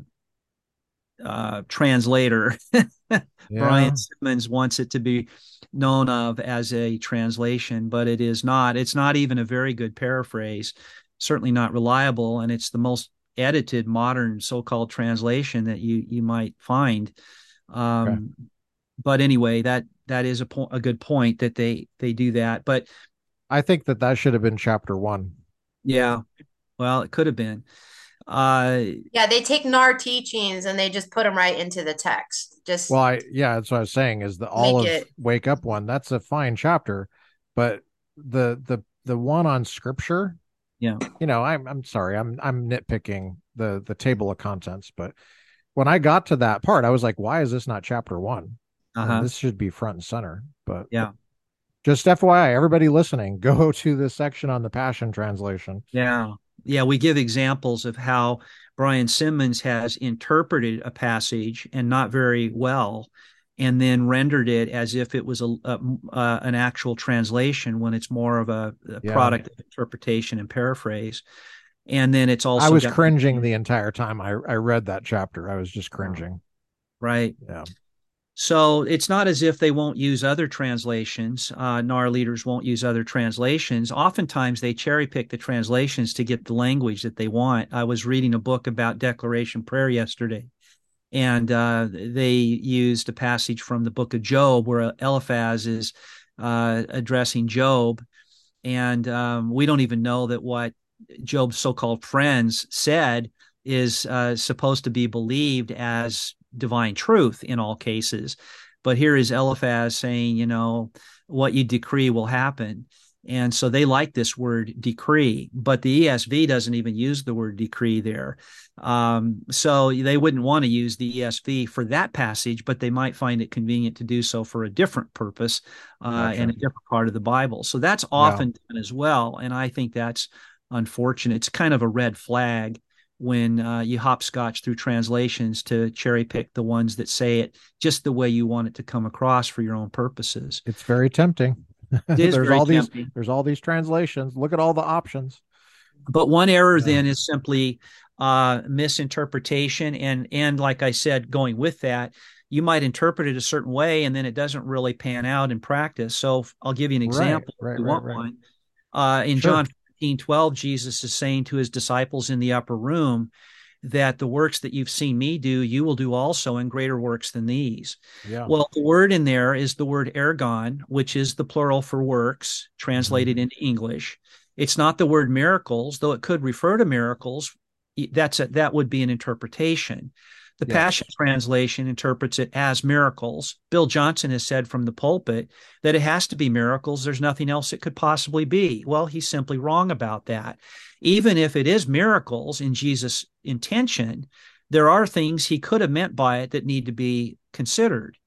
uh, translator. yeah. Brian Simmons wants it to be known of as a translation, but it is not. It's not even a very good paraphrase certainly not reliable, and it's the most edited modern so-called translation that you you might find. Um, okay. But anyway, that that is a po- a good point that they they do that. But I think that that should have been chapter one. Yeah, well, it could have been. Uh, yeah, they take NAR teachings and they just put them right into the text. Just well, I yeah, that's what I was saying is the all of it... wake up one. That's a fine chapter, but the the the one on scripture yeah. You know i'm i'm sorry i'm i'm nitpicking the the table of contents but when i got to that part i was like why is this not chapter one? Uh-huh. this should be front and center but yeah. just fyi everybody listening go to the section on the passion translation. Yeah. Yeah we give examples of how brian simmons has interpreted a passage and not very well and then rendered it as if it was a, a uh, an actual translation when it's more of a, a yeah. product of interpretation and paraphrase. And then it's also I was cringing the entire time I I read that chapter. I was just cringing. Right. Yeah. So it's not as if they won't use other translations. Uh, NAR leaders won't use other translations. Oftentimes they cherry pick the translations to get the language that they want. I was reading a book about declaration prayer yesterday, and uh, they used a passage from the book of Job where Eliphaz is uh, addressing Job, and um, we don't even know that what Job's so-called friends said is uh, supposed to be believed as divine truth in all cases. But here is Eliphaz saying, you know, what you decree will happen. And so they like this word decree, but the ESV doesn't even use the word decree there. Um, so they wouldn't want to use the ESV for that passage, but they might find it convenient to do so for a different purpose uh, in a different part of the Bible. So that's often yeah. done as well. And I think that's unfortunate. It's kind of a red flag when uh, you hopscotch through translations to cherry pick the ones that say it just the way you want it to come across for your own purposes. It's very tempting. there's all tempting. these there's all these translations. Look at all the options. But one error yeah. then is simply uh, misinterpretation, and and like I said, going with that, you might interpret it a certain way, and then it doesn't really pan out in practice. So I'll give you an example. Right, right, you right, want one? Uh, in sure. John 15, 12, Jesus is saying to his disciples in the upper room, that the works that you've seen me do, you will do also, in greater works than these. Yeah. Well, the word in there is the word ergon, which is the plural for works, translated mm-hmm. into English. It's not the word miracles, though it could refer to miracles. That's a, that would be an interpretation. The. Passion Translation interprets it as miracles. Bill Johnson has said from the pulpit that it has to be miracles. There's nothing else it could possibly be. Well, he's simply wrong about that. Even if it is miracles in Jesus' intention, there are things he could have meant by it that need to be considered.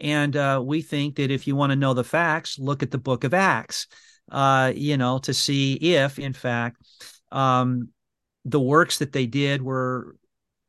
And uh, we think that if you want to know the facts, look at the book of Acts, uh, you know, to see if, in fact, um, the works that they did were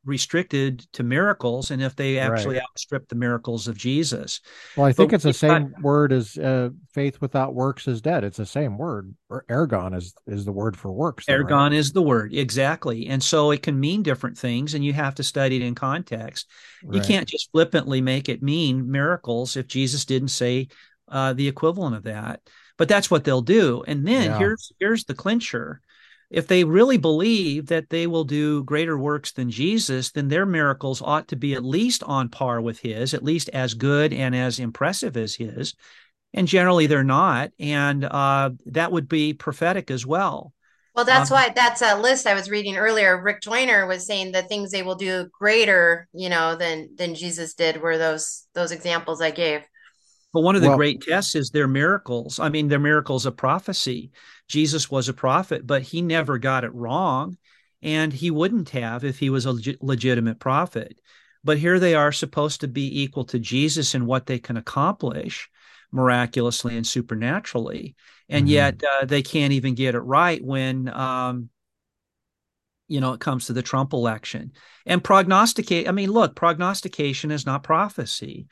restricted to miracles and if they actually right. outstrip the miracles of Jesus. Well, I think but it's the same got, word as uh, faith without works is dead. It's the same word. Or ergon is is the word for works. Ergon right? is the word exactly, and so it can mean different things, and you have to study it in context. Right. You can't just flippantly make it mean miracles if Jesus didn't say uh, the equivalent of that. But that's what they'll do, and then yeah. here's here's the clincher if they really believe that they will do greater works than Jesus, then their miracles ought to be at least on par with his, at least as good and as impressive as his. And generally, they're not. And uh, that would be prophetic as well. Well, that's um, why that's a list I was reading earlier. Rick Joyner was saying the things they will do greater, you know, than than Jesus did were those those examples I gave. But one of the well, great tests is their miracles. I mean, their miracles of prophecy. Jesus was a prophet, but he never got it wrong. And he wouldn't have if he was a leg- legitimate prophet. But here they are supposed to be equal to Jesus in what they can accomplish miraculously and supernaturally. And mm-hmm. yet uh, they can't even get it right when, um, you know, it comes to the Trump election. And prognosticate, I mean, look, prognostication is not prophecy.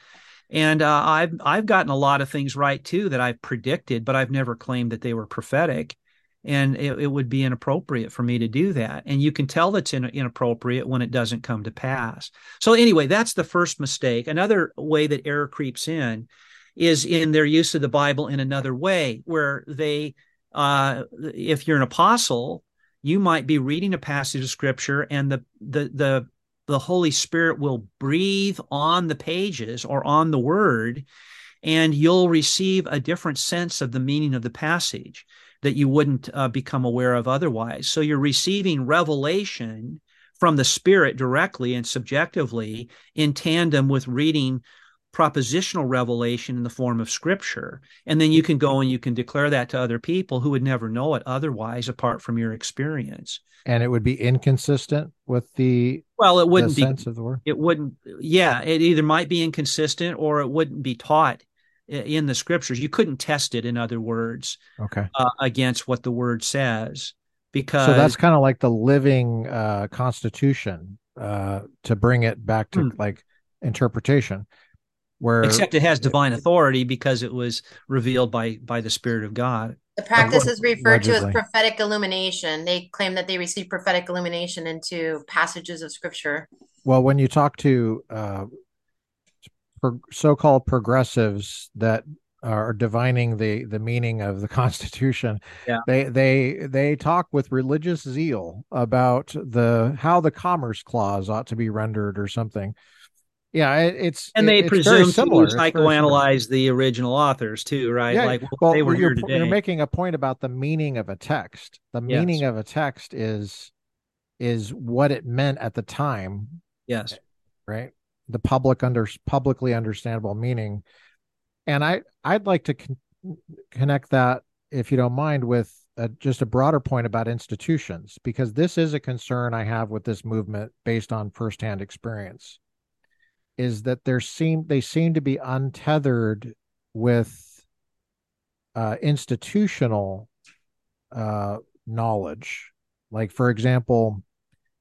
And uh, I've I've gotten a lot of things right too that I've predicted, but I've never claimed that they were prophetic. And it, it would be inappropriate for me to do that. And you can tell that's in, inappropriate when it doesn't come to pass. So anyway, that's the first mistake. Another way that error creeps in is in their use of the Bible in another way, where they, uh, if you're an apostle, you might be reading a passage of scripture and the the the the Holy Spirit will breathe on the pages or on the word, and you'll receive a different sense of the meaning of the passage that you wouldn't uh, become aware of otherwise. So you're receiving revelation from the Spirit directly and subjectively in tandem with reading propositional revelation in the form of scripture. And then you can go and you can declare that to other people who would never know it otherwise apart from your experience. And it would be inconsistent with the well, it wouldn't be sense of the word. It wouldn't yeah, it either might be inconsistent or it wouldn't be taught in the scriptures. You couldn't test it in other words okay uh, against what the word says because So that's kind of like the living uh constitution uh to bring it back to hmm. like interpretation where except it has divine authority because it was revealed by by the spirit of god. The practice is referred to as prophetic illumination. They claim that they receive prophetic illumination into passages of scripture. Well when you talk to uh, so-called progressives that are divining the the meaning of the constitution yeah. they they they talk with religious zeal about the how the commerce clause ought to be rendered or something yeah, it, it's and they it's presume to psychoanalyze the original authors too, right? Yeah, like well, they were you're, here today. You're making a point about the meaning of a text. The yes. meaning of a text is is what it meant at the time. Yes, right. The public under publicly understandable meaning, and I I'd like to con- connect that, if you don't mind, with a, just a broader point about institutions because this is a concern I have with this movement based on firsthand experience is that there seem they seem to be untethered with uh, institutional uh, knowledge. Like for example,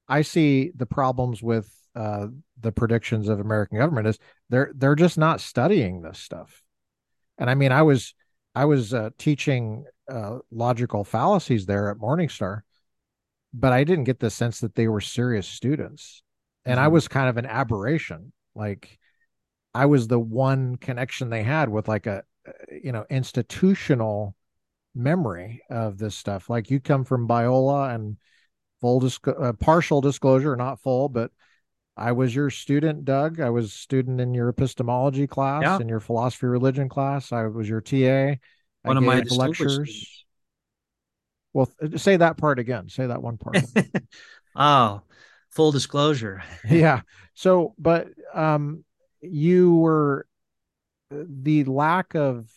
I see the problems with uh, the predictions of American government is they're they're just not studying this stuff. And I mean, I was I was uh, teaching uh, logical fallacies there at Morningstar, but I didn't get the sense that they were serious students, and mm-hmm. I was kind of an aberration like I was the one connection they had with like a you know institutional memory of this stuff. Like you come from Biola and full disc- uh, partial disclosure, not full, but I was your student, Doug. I was student in your epistemology class, yeah. in your philosophy religion class. I was your TA. One I of my lectures. Well, say that part again. Say that one part. oh, full disclosure. yeah. So, but um, you were the lack of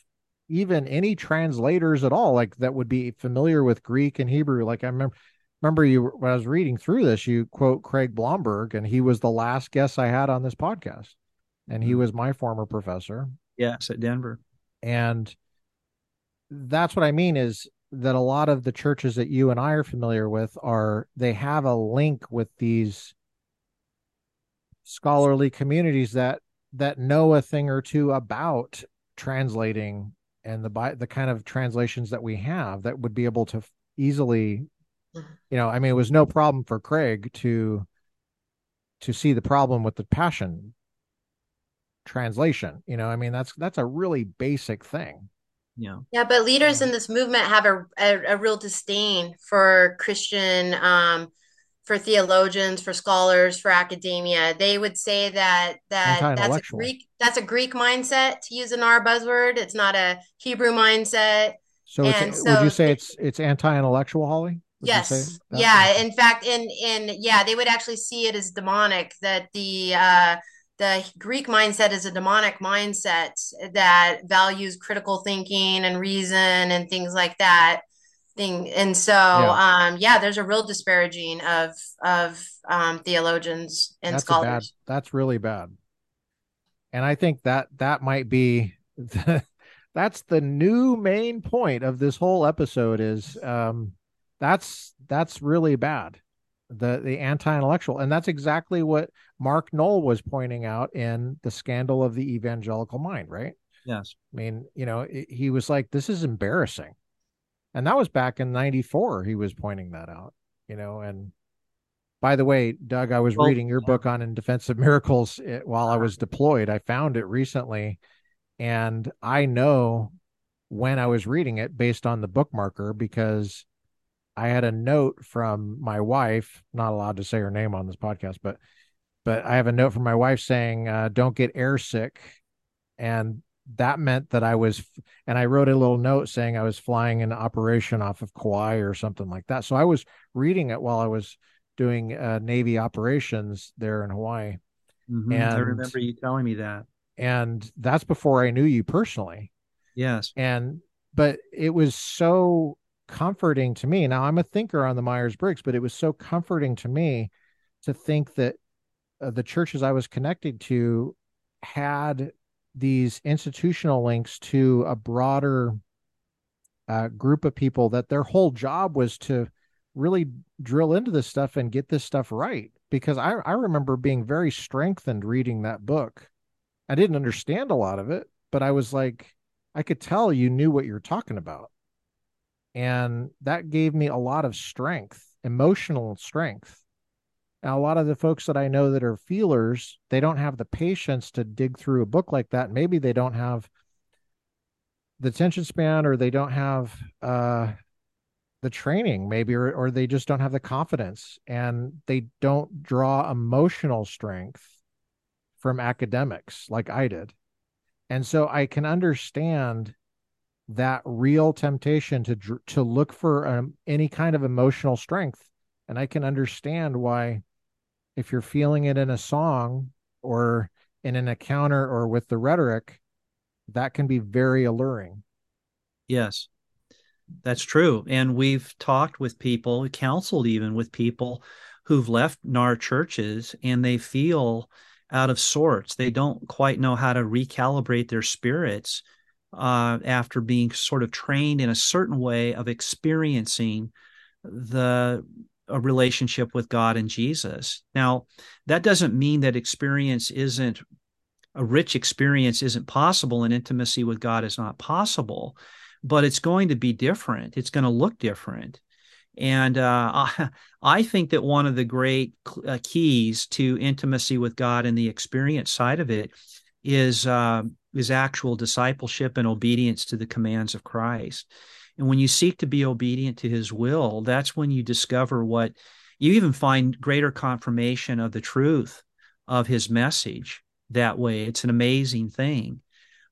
even any translators at all, like that would be familiar with Greek and Hebrew. Like I remember, remember you when I was reading through this, you quote Craig Blomberg, and he was the last guest I had on this podcast, and he mm-hmm. was my former professor. Yes, at Denver. And that's what I mean is that a lot of the churches that you and I are familiar with are they have a link with these scholarly communities that that know a thing or two about translating and the by the kind of translations that we have that would be able to easily you know i mean it was no problem for craig to to see the problem with the passion translation you know i mean that's that's a really basic thing yeah. Yeah but leaders in this movement have a, a, a real disdain for christian um for theologians for scholars for academia. They would say that that that's a greek that's a greek mindset to use an r buzzword. It's not a hebrew mindset. So, it's, so would you say it's it's anti-intellectual holly? Would yes. yeah. In fact in in yeah they would actually see it as demonic that the uh the Greek mindset is a demonic mindset that values critical thinking and reason and things like that. Thing and so, yeah. um, yeah, there's a real disparaging of of um, theologians and that's scholars. Bad, that's really bad, and I think that that might be the, that's the new main point of this whole episode is um, that's that's really bad the the anti-intellectual. And that's exactly what mark noll was pointing out in the scandal of the evangelical mind right? Yes. I mean you know he was like this is embarrassing. And that was back in 94 he was pointing that out you know and by the way doug i was well, reading your yeah. book on in defense of miracles eh, while i was deployed. I found it recently and i know when i was reading it based on the bookmarker because I had a note from my wife, not allowed to say her name on this podcast, but but I have a note from my wife saying, uh, "Don't get air sick," and that meant that I was, and I wrote a little note saying I was flying an operation off of Kauai or something like that. So I was reading it while I was doing uh, Navy operations there in Hawaii. Mm-hmm. And I remember you telling me that. And that's before I knew you personally. Yes. And but it was so comforting to me. Now I'm a thinker on the Myers Briggs, but it was so comforting to me to think that uh, the churches I was connected to had these institutional links to a broader uh, group of people that their whole job was to really drill into this stuff and get this stuff right. Because I, I remember being very strengthened reading that book. I didn't understand a lot of it, but I was like, I could tell you knew what you're talking about and that gave me a lot of strength, emotional strength. Now, a lot of the folks that I know that are feelers, they don't have the patience to dig through a book like that. Maybe they don't have the attention span or they don't have uh, the training, maybe, or, or they just don't have the confidence and they don't draw emotional strength from academics like I did. And so I can understand that real temptation to to look for um, any kind of emotional strength. And i can understand why if you're feeling it in a song or in an encounter or with the rhetoric that can be very alluring. Yes that's true. And we've talked with people counseled even with people who've left nar churches and they feel out of sorts. They don't quite know how to recalibrate their spirits uh, after being sort of trained in a certain way of experiencing the a relationship with God and Jesus. Now, that doesn't mean that experience isn't a rich experience isn't possible and intimacy with God is not possible, but it's going to be different. It's going to look different. And uh, I, I, think that one of the great uh, keys to intimacy with God and the experience side of it is uh, is actual discipleship and obedience to the commands of Christ. And when you seek to be obedient to his will, that's when you discover what you even find greater confirmation of the truth of his message that way. It's an amazing thing.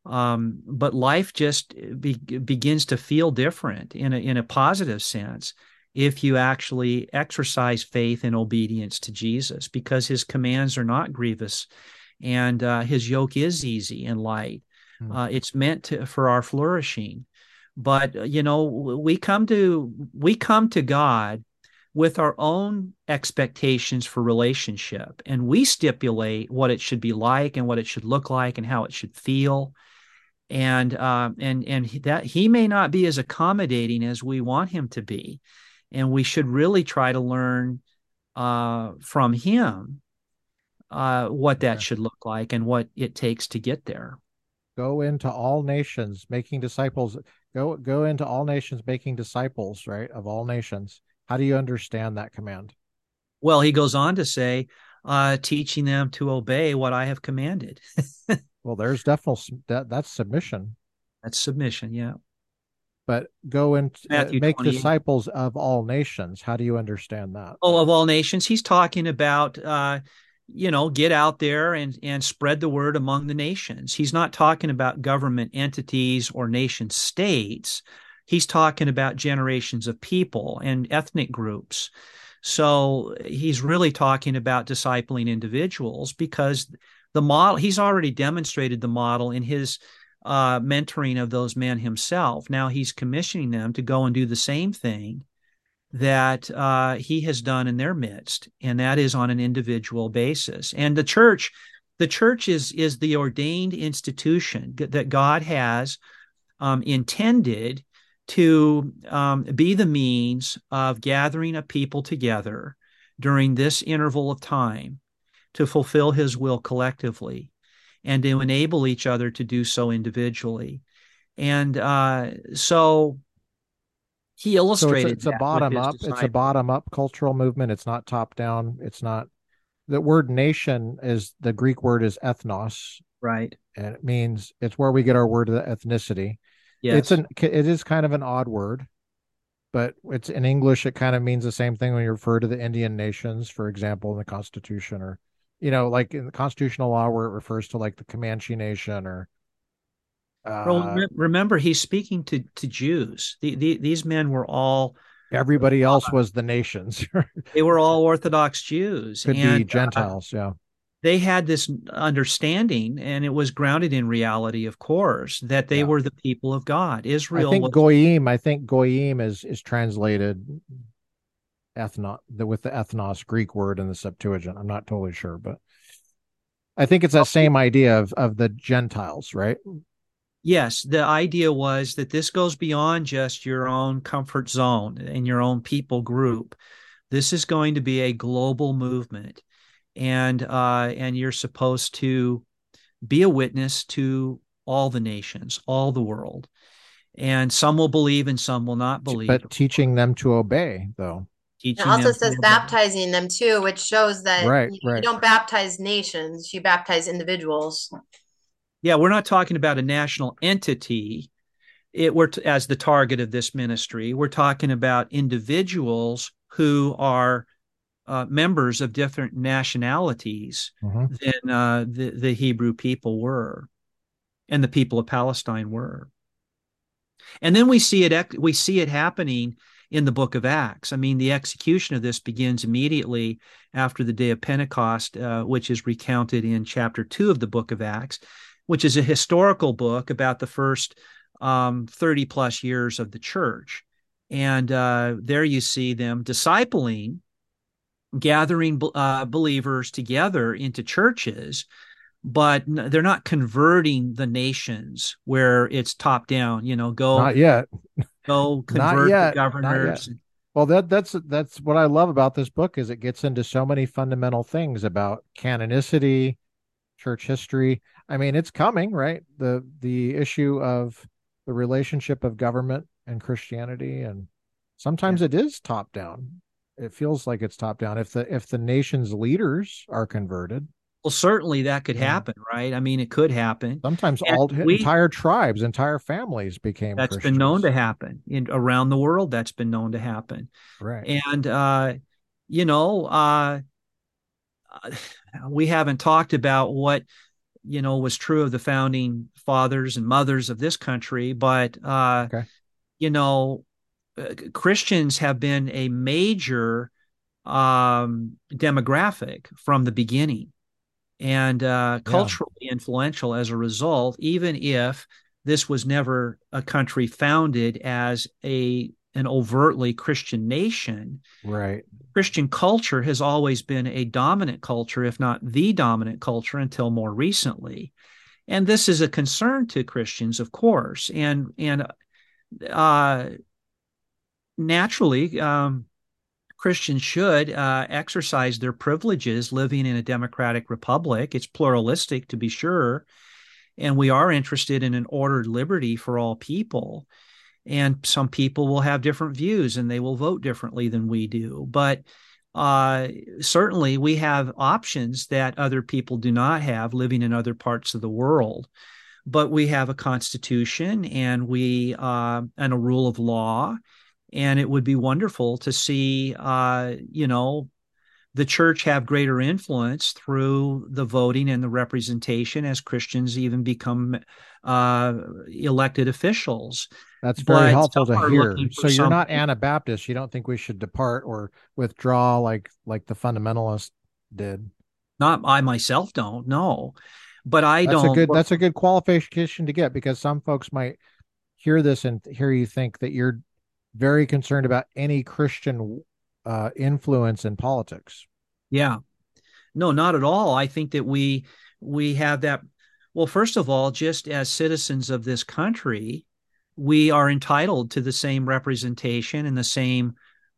Um, but life just be, begins to feel different in a, in a positive sense if you actually exercise faith and obedience to Jesus, because his commands are not grievous and uh, his yoke is easy and light. Mm. Uh, it's meant to, for our flourishing. But you know, we come to we come to God with our own expectations for relationship, and we stipulate what it should be like and what it should look like and how it should feel and uh, and and that he may not be as accommodating as we want him to be, and we should really try to learn uh, from him uh, what that should look like and what it takes to get there. Go into all nations, making disciples. Go go into all nations, making disciples, right, of all nations. How do you understand that command? Well, he goes on to say, uh, teaching them to obey what I have commanded. Well, there's definitely that that's submission. That's submission, yeah. But go and uh, make disciples of all nations. How do you understand that? Oh, of all nations. He's talking about uh, you know, get out there and and spread the word among the nations. He's not talking about government entities or nation states. He's talking about generations of people and ethnic groups. So he's really talking about discipling individuals because the model he's already demonstrated the model in his uh, mentoring of those men himself now he's commissioning them to go and do the same thing that uh, he has done in their midst and that is on an individual basis and the church the church is is the ordained institution that god has um, intended to um, be the means of gathering a people together during this interval of time to fulfill his will collectively and to enable each other to do so individually. And uh, so he illustrated so it's, a, it's a bottom up it's a bottom up cultural movement. It's not top down. It's not the word nation is the greek word is ethnos. Right. And it means it's where we get our word of ethnicity. Yes. it's an it is kind of an odd word but it's in english it kind of means the same thing when you refer to the indian nations for example in the constitution or you know, like in the constitutional law where it refers to like the Comanche Nation or. Uh, well, remember, he's speaking to to Jews. The, the, these men were all. Everybody else was the nations. they were all Orthodox Jews. Could and, be uh, Gentiles, uh, yeah. They had this understanding, and it was grounded in reality, of course, that they yeah. were the people of God. Israel. I think was, goyim. I think goyim is is translated ethnos with the ethnos Greek word in the Septuagint. I'm not totally sure, but I think it's that same idea of of the Gentiles, right? Yes, the idea was that this goes beyond just your own comfort zone and your own people group. This is going to be a global movement, and uh, and you're supposed to be a witness to all the nations, all the world. And some will believe and some will not believe. But teaching them to obey, though. Teaching it also says baptizing them too, which shows that right, you, right. you don't baptize nations, you baptize individuals. Yeah, we're not talking about a national entity. It we're t- as the target of this ministry. We're talking about individuals who are uh, members of different nationalities mm-hmm. than uh, the the Hebrew people were, and the people of Palestine were. And then we see it we see it happening in the book of Acts. I mean, the execution of this begins immediately after the day of Pentecost, uh, which is recounted in chapter two of the book of Acts, which is a historical book about the first um, 30 plus years of the church. And uh, there you see them discipling, gathering uh, believers together into churches but they're not converting the nations where it's top down you know go not yet go convert the governors. Well, that that's that's what I love about this book is it gets into so many fundamental things about canonicity, church history. I mean, it's coming, right? The the issue of the relationship of government and Christianity, and sometimes yeah. it is top down. It feels like it's top down. If the if the nation's leaders are converted, well, certainly that could happen, right? I mean, it could happen. Sometimes and all we, entire tribes, entire families became. That's Christians. been known to happen in around the world. That's been known to happen. Right. And uh, you know, uh, we haven't talked about what you know was true of the founding fathers and mothers of this country, but uh, okay. you know, uh, Christians have been a major um, demographic from the beginning and uh, culturally yeah. influential as a result, even if this was never a country founded as a an overtly Christian nation. Right. Christian culture has always been a dominant culture, if not the dominant culture, until more recently. And this is a concern to Christians, of course. And and uh, naturally, um, Christians should uh, exercise their privileges living in a democratic republic. It's pluralistic, to be sure. And we are interested in an ordered liberty for all people. And some people will have different views and they will vote differently than we do. But uh, certainly, we have options that other people do not have living in other parts of the world. But we have a constitution and we uh, and a rule of law and it would be wonderful to see uh, you know the church have greater influence through the voting and the representation as Christians even become uh, elected officials. That's very helpful to hear. So you're not Anabaptist. You don't think we should depart or withdraw like like the fundamentalists did. Not I myself don't know, but I that's don't. A good, that's a good qualification to get because some folks might hear this and hear you think that you're very concerned about any Christian uh, influence in politics. Yeah, no, not at all. I think that we we have that. Well, first of all, just as citizens of this country, we are entitled to the same representation and the same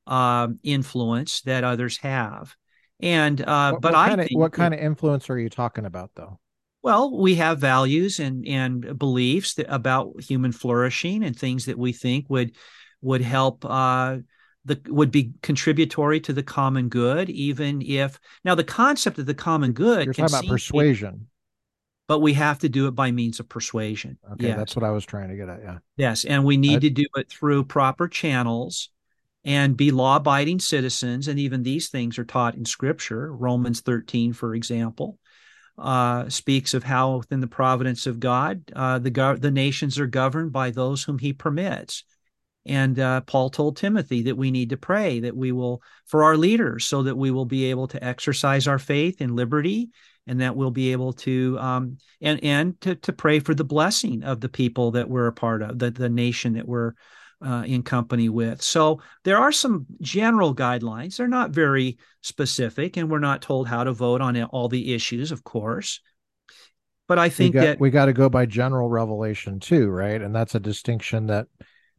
uh, influence that others have. And uh, what, but what I think, what kind of influence are you talking about, though? Well, we have values and and beliefs that, about human flourishing and things that we think would would help uh, the would be contributory to the common good, even if now the concept of the common good. You're talking about persuasion. But we have to do it by means of persuasion. Okay, yes. that's what I was trying to get at. Yeah. Yes, and we need I, to do it through proper channels and be law-abiding citizens. And even these things are taught in Scripture. Romans 13, for example, uh, speaks of how within the providence of God, uh, the go- the nations are governed by those whom He permits. And uh, Paul told Timothy that we need to pray that we will for our leaders so that we will be able to exercise our faith in liberty and that we'll be able to um, and and to, to pray for the blessing of the people that we're a part of the, the nation that we're uh, in company with. So there are some general guidelines. They're not very specific and we're not told how to vote on all the issues of course. But i think we got, that we got to go by general revelation too right? And that's a distinction that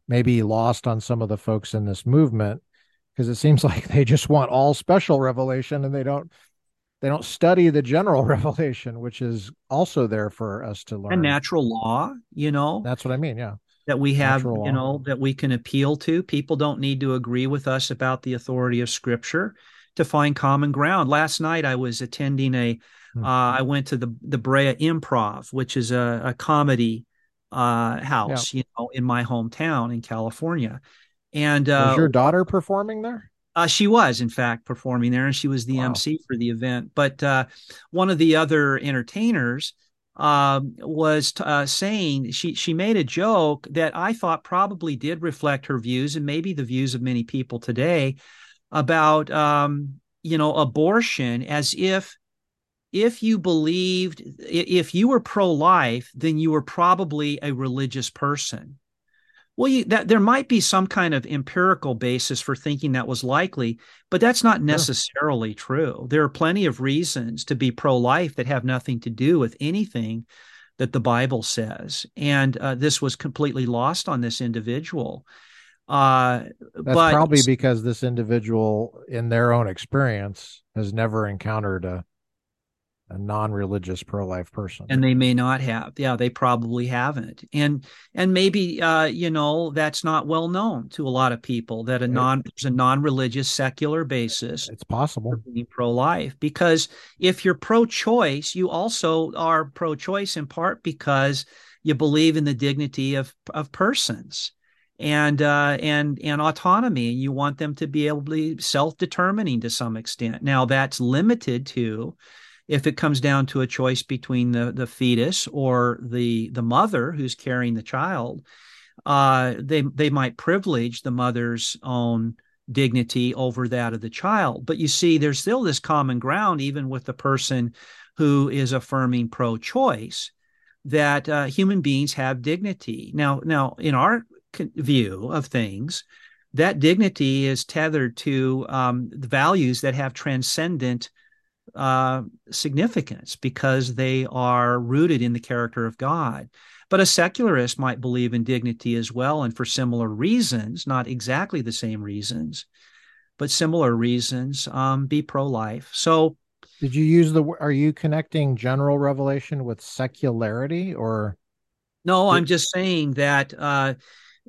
maybe lost on some of the folks in this movement because it seems like they just want all special revelation and they don't they don't study the general revelation which is also there for us to learn and natural law you know that's what i mean yeah that we have natural you know law. that we can appeal to people don't need to agree with us about the authority of scripture to find common ground last night i was attending a hmm. uh, I went to the the brea improv which is a, a comedy uh, house, yeah. you know, in my hometown in California. And uh, was your daughter performing there? Uh, she was, in fact, performing there, and she was the wow. MC for the event. But uh, one of the other entertainers uh, was uh, saying she she made a joke that I thought probably did reflect her views and maybe the views of many people today about um, you know abortion, as if if you believed, if you were pro life, then you were probably a religious person. Well, you, that, there might be some kind of empirical basis for thinking that was likely, but that's not necessarily true. There are plenty of reasons to be pro life that have nothing to do with anything that the Bible says. And uh, this was completely lost on this individual. Uh, That's but, probably because this individual, in their own experience, has never encountered a a non-religious pro-life person and they may not have yeah they probably haven't and and maybe uh you know that's not well known to a lot of people that a non there's a non-religious secular basis it's possible being pro-life because if you're pro-choice you also are pro-choice in part because you believe in the dignity of of persons and uh, and and autonomy. You want them to be able to be self-determining to some extent. Now that's limited to if it comes down to a choice between the, the fetus or the the mother who's carrying the child, uh, they they might privilege the mother's own dignity over that of the child. But you see, there's still this common ground, even with the person who is affirming pro-choice, that uh, human beings have dignity. Now, now in our view of things, that dignity is tethered to um, values that have transcendent uh, significance because they are rooted in the character of God. But a secularist might believe in dignity as well, and for similar reasons, not exactly the same reasons, but similar reasons, um, be pro life. So, did you use the, are you connecting general revelation with secularity or? No, I'm just saying that, uh,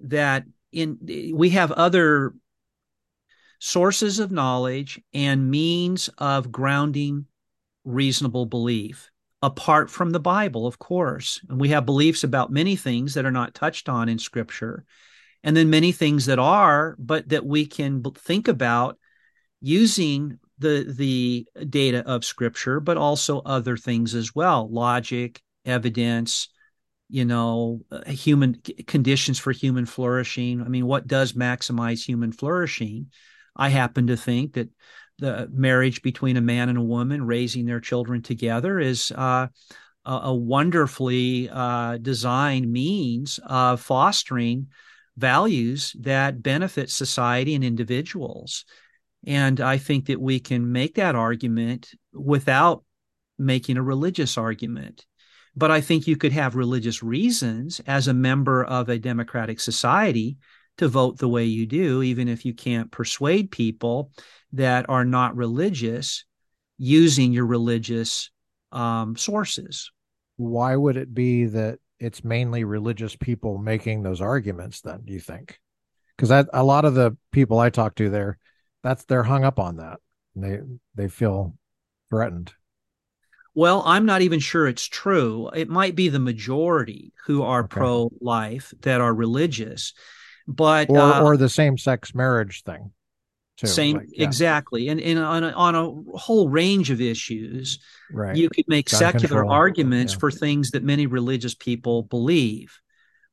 that in, we have other sources of knowledge and means of grounding reasonable belief apart from the Bible, of course. And we have beliefs about many things that are not touched on in Scripture, and then many things that are, but that we can think about using the the data of Scripture, but also other things as well, logic, evidence, you know, uh, human conditions for human flourishing. I mean, what does maximize human flourishing? I happen to think that the marriage between a man and a woman raising their children together is uh, a, wonderfully uh, designed means of fostering values that benefit society and individuals. And I think that we can make that argument without making a religious argument. But I think you could have religious reasons as a member of a democratic society to vote the way you do, even if you can't persuade people that are not religious using your religious um, sources. Why would it be that it's mainly religious people making those arguments then, do you think? Because a lot of the people I talk to there, that's they're hung up on that. They they feel threatened. Well, I'm not even sure it's true. It might be the majority who are okay. pro life that are religious, but or, uh, or the same sex marriage thing. Too. Same, like, yeah. exactly, and, and on a, on a whole range of issues, right. you could make Gun secular control. arguments yeah. for things that many religious people believe,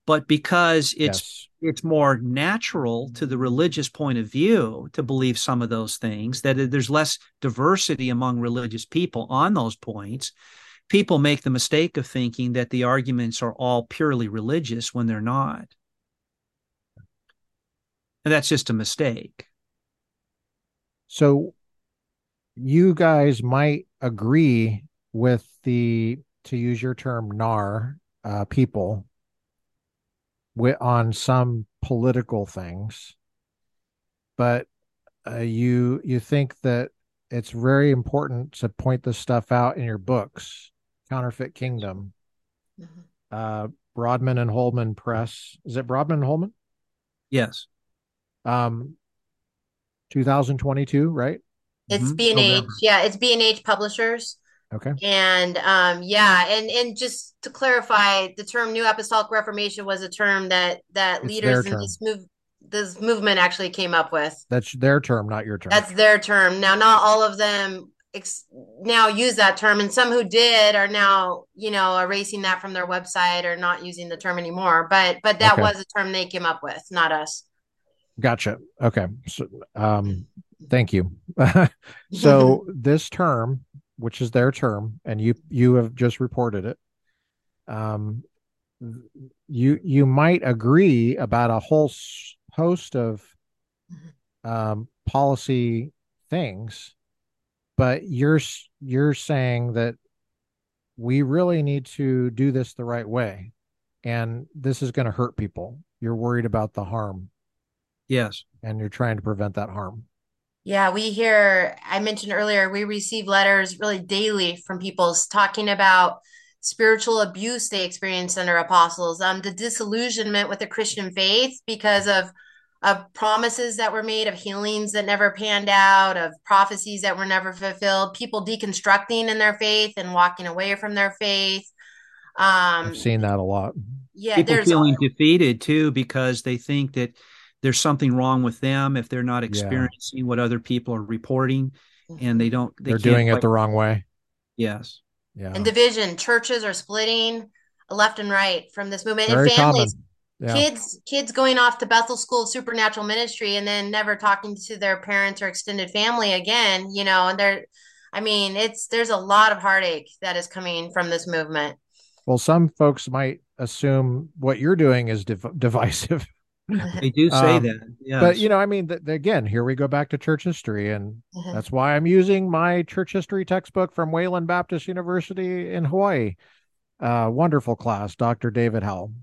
but because it's yes. it's more natural to the religious point of view to believe some of those things, that there's less diversity among religious people on those points. People make the mistake of thinking that the arguments are all purely religious when they're not. And that's just a mistake. So you guys might agree with the, to use your term, NAR uh, people with, on some political things, but uh, you you think that it's very important to point this stuff out in your books, Counterfeit Kingdom, mm-hmm. uh, Broadman and Holman Press. Is it Broadman and Holman? Yes. Um, 2022, right? It's mm-hmm. B and H. Yeah, it's B and H Publishers. Okay. And um, yeah, and and just to clarify, the term New Apostolic Reformation was a term that that it's leaders in this move this movement actually came up with. That's their term, not your term. That's their term. Now, not all of them ex- now use that term, and some who did are now, you know, erasing that from their website or not using the term anymore. But but that okay. was a term they came up with, not us. Gotcha. Okay. So, um, thank you. so this term, which is their term, and you you have just reported it. Um, you you might agree about a whole host of um, policy things, but you're you're saying that we really need to do this the right way, and this is going to hurt people. You're worried about the harm Yes. And you're trying to prevent that harm. Yeah, we hear, I mentioned earlier, we receive letters really daily from people talking about spiritual abuse they experienced under apostles, um, the disillusionment with the Christian faith because of of promises that were made, of healings that never panned out, of prophecies that were never fulfilled, people deconstructing in their faith and walking away from their faith. Um, I've seen that a lot. Yeah, people feeling defeated too because they think that there's something wrong with them if they're not experiencing yeah. what other people are reporting and they mm-hmm. don't they are doing it the wrong way yes yeah and division churches are splitting left and right from this movement Very and families common. yeah. kids kids going off to Bethel School of Supernatural Ministry and then never talking to their parents or extended family again, you know, and they're I mean, it's there's a lot of heartache that is coming from this movement. Well, some folks might assume what you're doing is div- divisive. They do say um, that. Yes. But, you know, I mean, th- again, here we go back to church history. And mm-hmm. that's why I'm using my church history textbook from Wayland Baptist University in Hawaii. Uh, wonderful class, Dr. David Howell.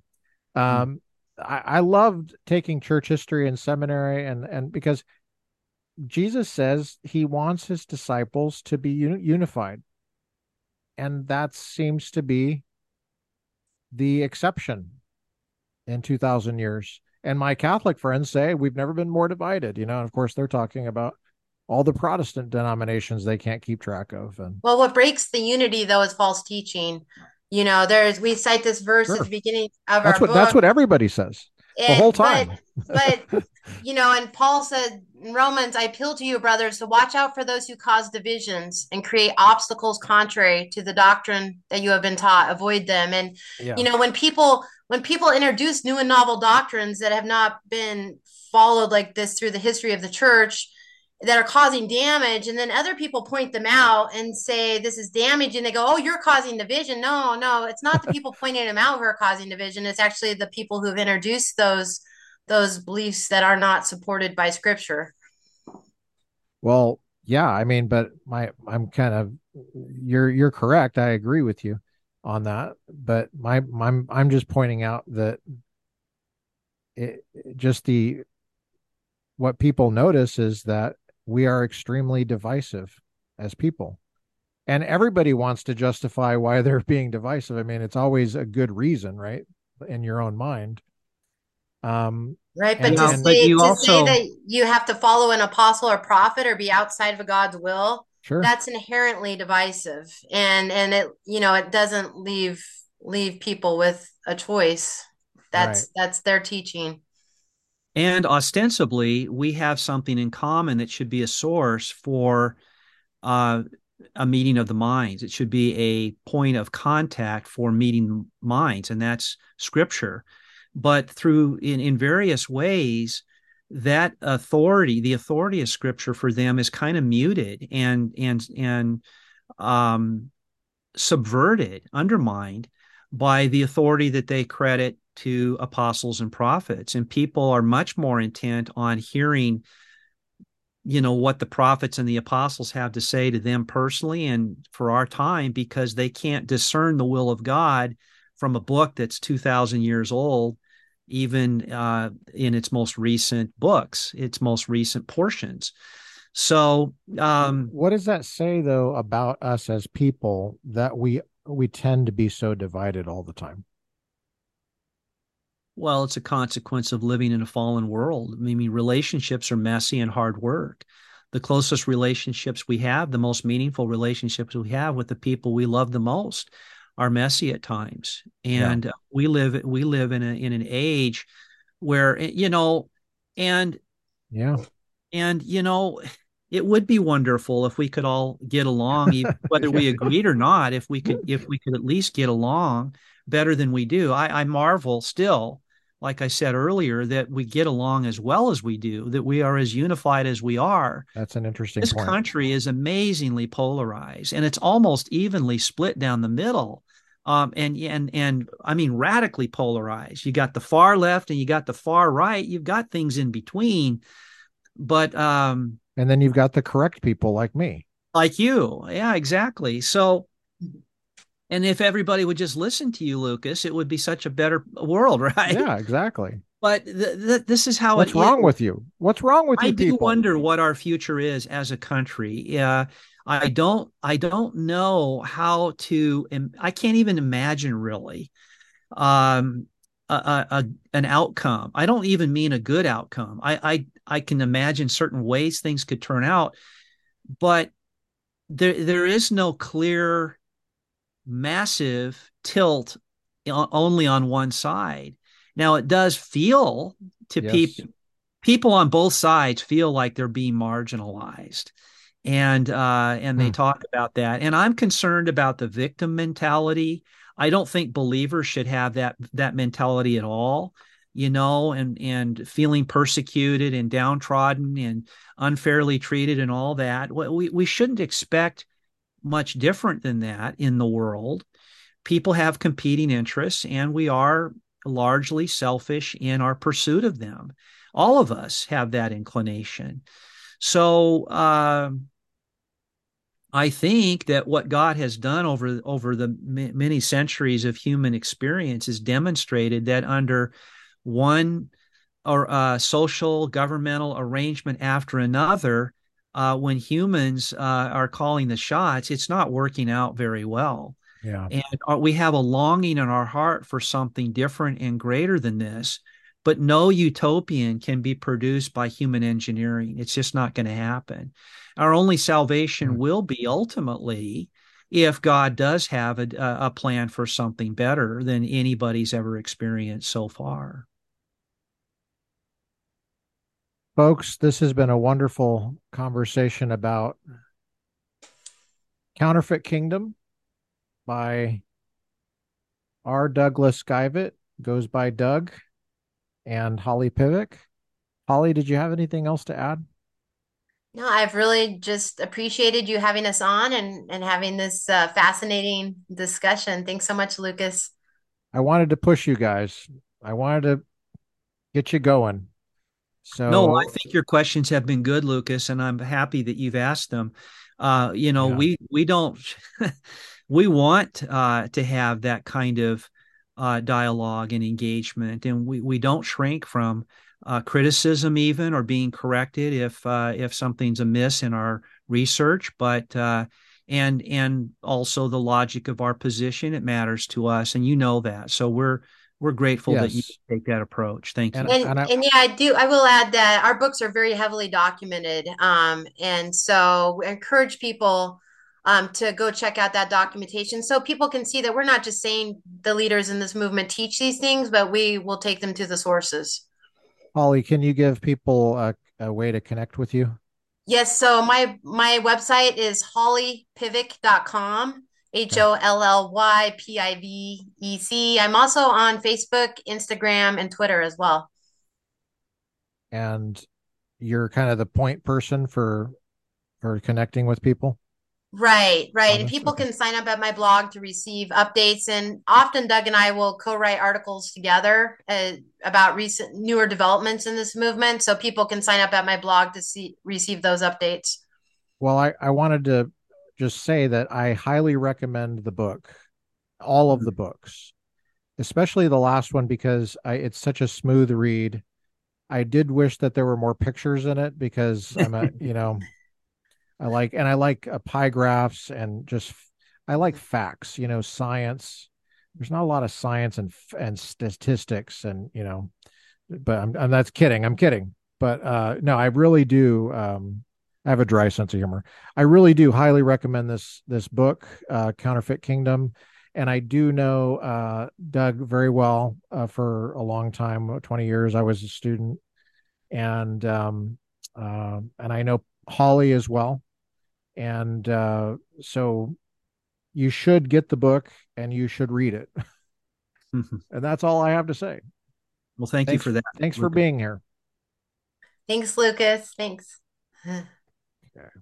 Mm-hmm. Um, mm-hmm. I-, I loved taking church history in seminary and, and because Jesus says he wants his disciples to be unified. And that seems to be the exception in 2000 years. And my Catholic friends say we've never been more divided, you know, and of course they're talking about all the Protestant denominations they can't keep track of. And well, what breaks the unity though is false teaching. You know, there's we cite this verse sure. at the beginning of that's our what book. that's what everybody says and, the whole time. But, but you know, and Paul said in Romans, I appeal to you, brothers, to watch out for those who cause divisions and create obstacles contrary to the doctrine that you have been taught. Avoid them. And yeah. you know, when people when people introduce new and novel doctrines that have not been followed like this through the history of the church that are causing damage and then other people point them out and say this is damage and they go oh you're causing division. No no it's not the people pointing them out who are causing division it's actually the people who have introduced those those beliefs that are not supported by scripture. Well yeah i mean but my i'm kind of you're you're correct i agree with you on that but my i'm i'm just pointing out that it just the what people notice is that we are extremely divisive as people. And everybody wants to justify why they're being divisive. I mean it's always a good reason right? In your own mind. Um right but, to, say, to also... say that you have to follow an apostle or prophet or be outside of god's will sure that's inherently divisive and and it you know it doesn't leave leave people with a choice that's right. that's their teaching and ostensibly, we have something in common that should be a source for uh, a meeting of the minds. It should be a point of contact for meeting minds, and that's scripture. But through in, in various ways, that authority, the authority of scripture for them is kind of muted and and and um, subverted, undermined by the authority that they credit to apostles and prophets. And people are much more intent on hearing you know what the prophets and the apostles have to say to them personally and for our time because they can't discern the will of god from a book that's 2000 years old even uh, in its most recent books its most recent portions so um, what does that say though about us as people that we we tend to be so divided all the time well, it's a consequence of living in a fallen world. I mean, relationships are messy and hard work. The closest relationships we have, the most meaningful relationships we have with the people we love the most, are messy at times. And yeah. we live we live in a in an age where eh, you know, and yeah, and you know, it would be wonderful if we could all get along, whether we agreed or not. If we could, if we could at least get along better than we do. I, I marvel still like I said earlier, that we get along as well as we do, that we are as unified as we are. That's an interesting this point. country is amazingly polarized and it's almost evenly split down the middle. Um, and and and I mean radically polarized. You got the far left and you got the far right. You've got things in between, but um, and then you've got the correct people like me, like you. Yeah, exactly. So and if everybody would just listen to you, Lucas, it would be such a better world, right? Yeah, exactly. But th- th- this is how What's wrong is. with you? What's wrong with I you? I do wonder what our future is as a country. Yeah, I don't. I don't know how to. I can't even imagine really um, a, a, an outcome. I don't even mean a good outcome. I, I I can imagine certain ways things could turn out, but there there is no clear massive tilt only on one side. Now it does feel to yes. people people on both sides feel like they're being marginalized. And uh and they hmm. talk about that. And I'm concerned about the victim mentality. I don't think believers should have that that mentality at all. you know, and and feeling persecuted and downtrodden and unfairly treated and all that. We we shouldn't expect much different than that in the world. People have competing interests, and we are largely selfish in our pursuit of them. All of us have that inclination. So uh, I think that what God has done over over the m- many centuries of human experience is demonstrated that under one or uh, social governmental arrangement after another, uh, when humans uh, are calling the shots, it's not working out very well. Yeah. And we have a longing in our heart for something different and greater than this. But no utopian can be produced by human engineering. It's just not going to happen. Our only salvation mm-hmm. will be ultimately if God does have a, a plan for something better than anybody's ever experienced so far. Folks, this has been a wonderful conversation about Counterfeit Kingdom by R. Douglas Geivett, goes by Doug, and Holly Pivec. Holly, did you have anything else to add? No, I've really just appreciated you having us on and, and having this uh, fascinating discussion. Thanks so much, Lucas. I wanted to push you guys. I wanted to get you going. So No, I think your questions have been good, Lucas, and I'm happy that you've asked them. Uh, you know, yeah. we we don't we want uh, to have that kind of uh, dialogue and engagement, and we we don't shrink from uh, criticism even or being corrected if uh, if something's amiss in our research, but uh, and and also the logic of our position it matters to us, and you know that, so we're we're grateful yes. that you take that approach. Thank you. And, and, I, and, yeah, I do. I will add that our books are very heavily documented, um, and so we encourage people um, to go check out that documentation so people can see that we're not just saying the leaders in this movement teach these things, but we will take them to the sources. Holly, can you give people a, a way to connect with you? Yes. So my my website is hollypivec.com. H O L L Y P I V E C. I'm also on Facebook, Instagram, and Twitter as well. And you're kind of the point person for for connecting with people. Right, right. And people can sign up at my blog to receive updates. And often Doug and I will co-write articles together uh, about recent newer developments in this movement. So people can sign up at my blog to see receive those updates. Well, I, I wanted to just say that I highly recommend the book, all of the books, especially the last one because I, it's such a smooth read. I did wish that there were more pictures in it because I'm a, you know, I like and I like uh, pie graphs and just I like facts, you know, science. There's not a lot of science and and statistics and you know, but I'm, I'm that's kidding. I'm kidding. But uh no, I really do um I have a dry sense of humor. I really do highly recommend this this book, uh Counterfeit Kingdom. And I do know uh Doug very well uh, for a long time, 20 years. I was a student and um uh, and I know Holly as well and uh, so you should get the book and you should read it. and that's all I have to say. Well, thank thanks, you for that. Thanks Lucas. for being here. Thanks, Lucas. Thanks. okay.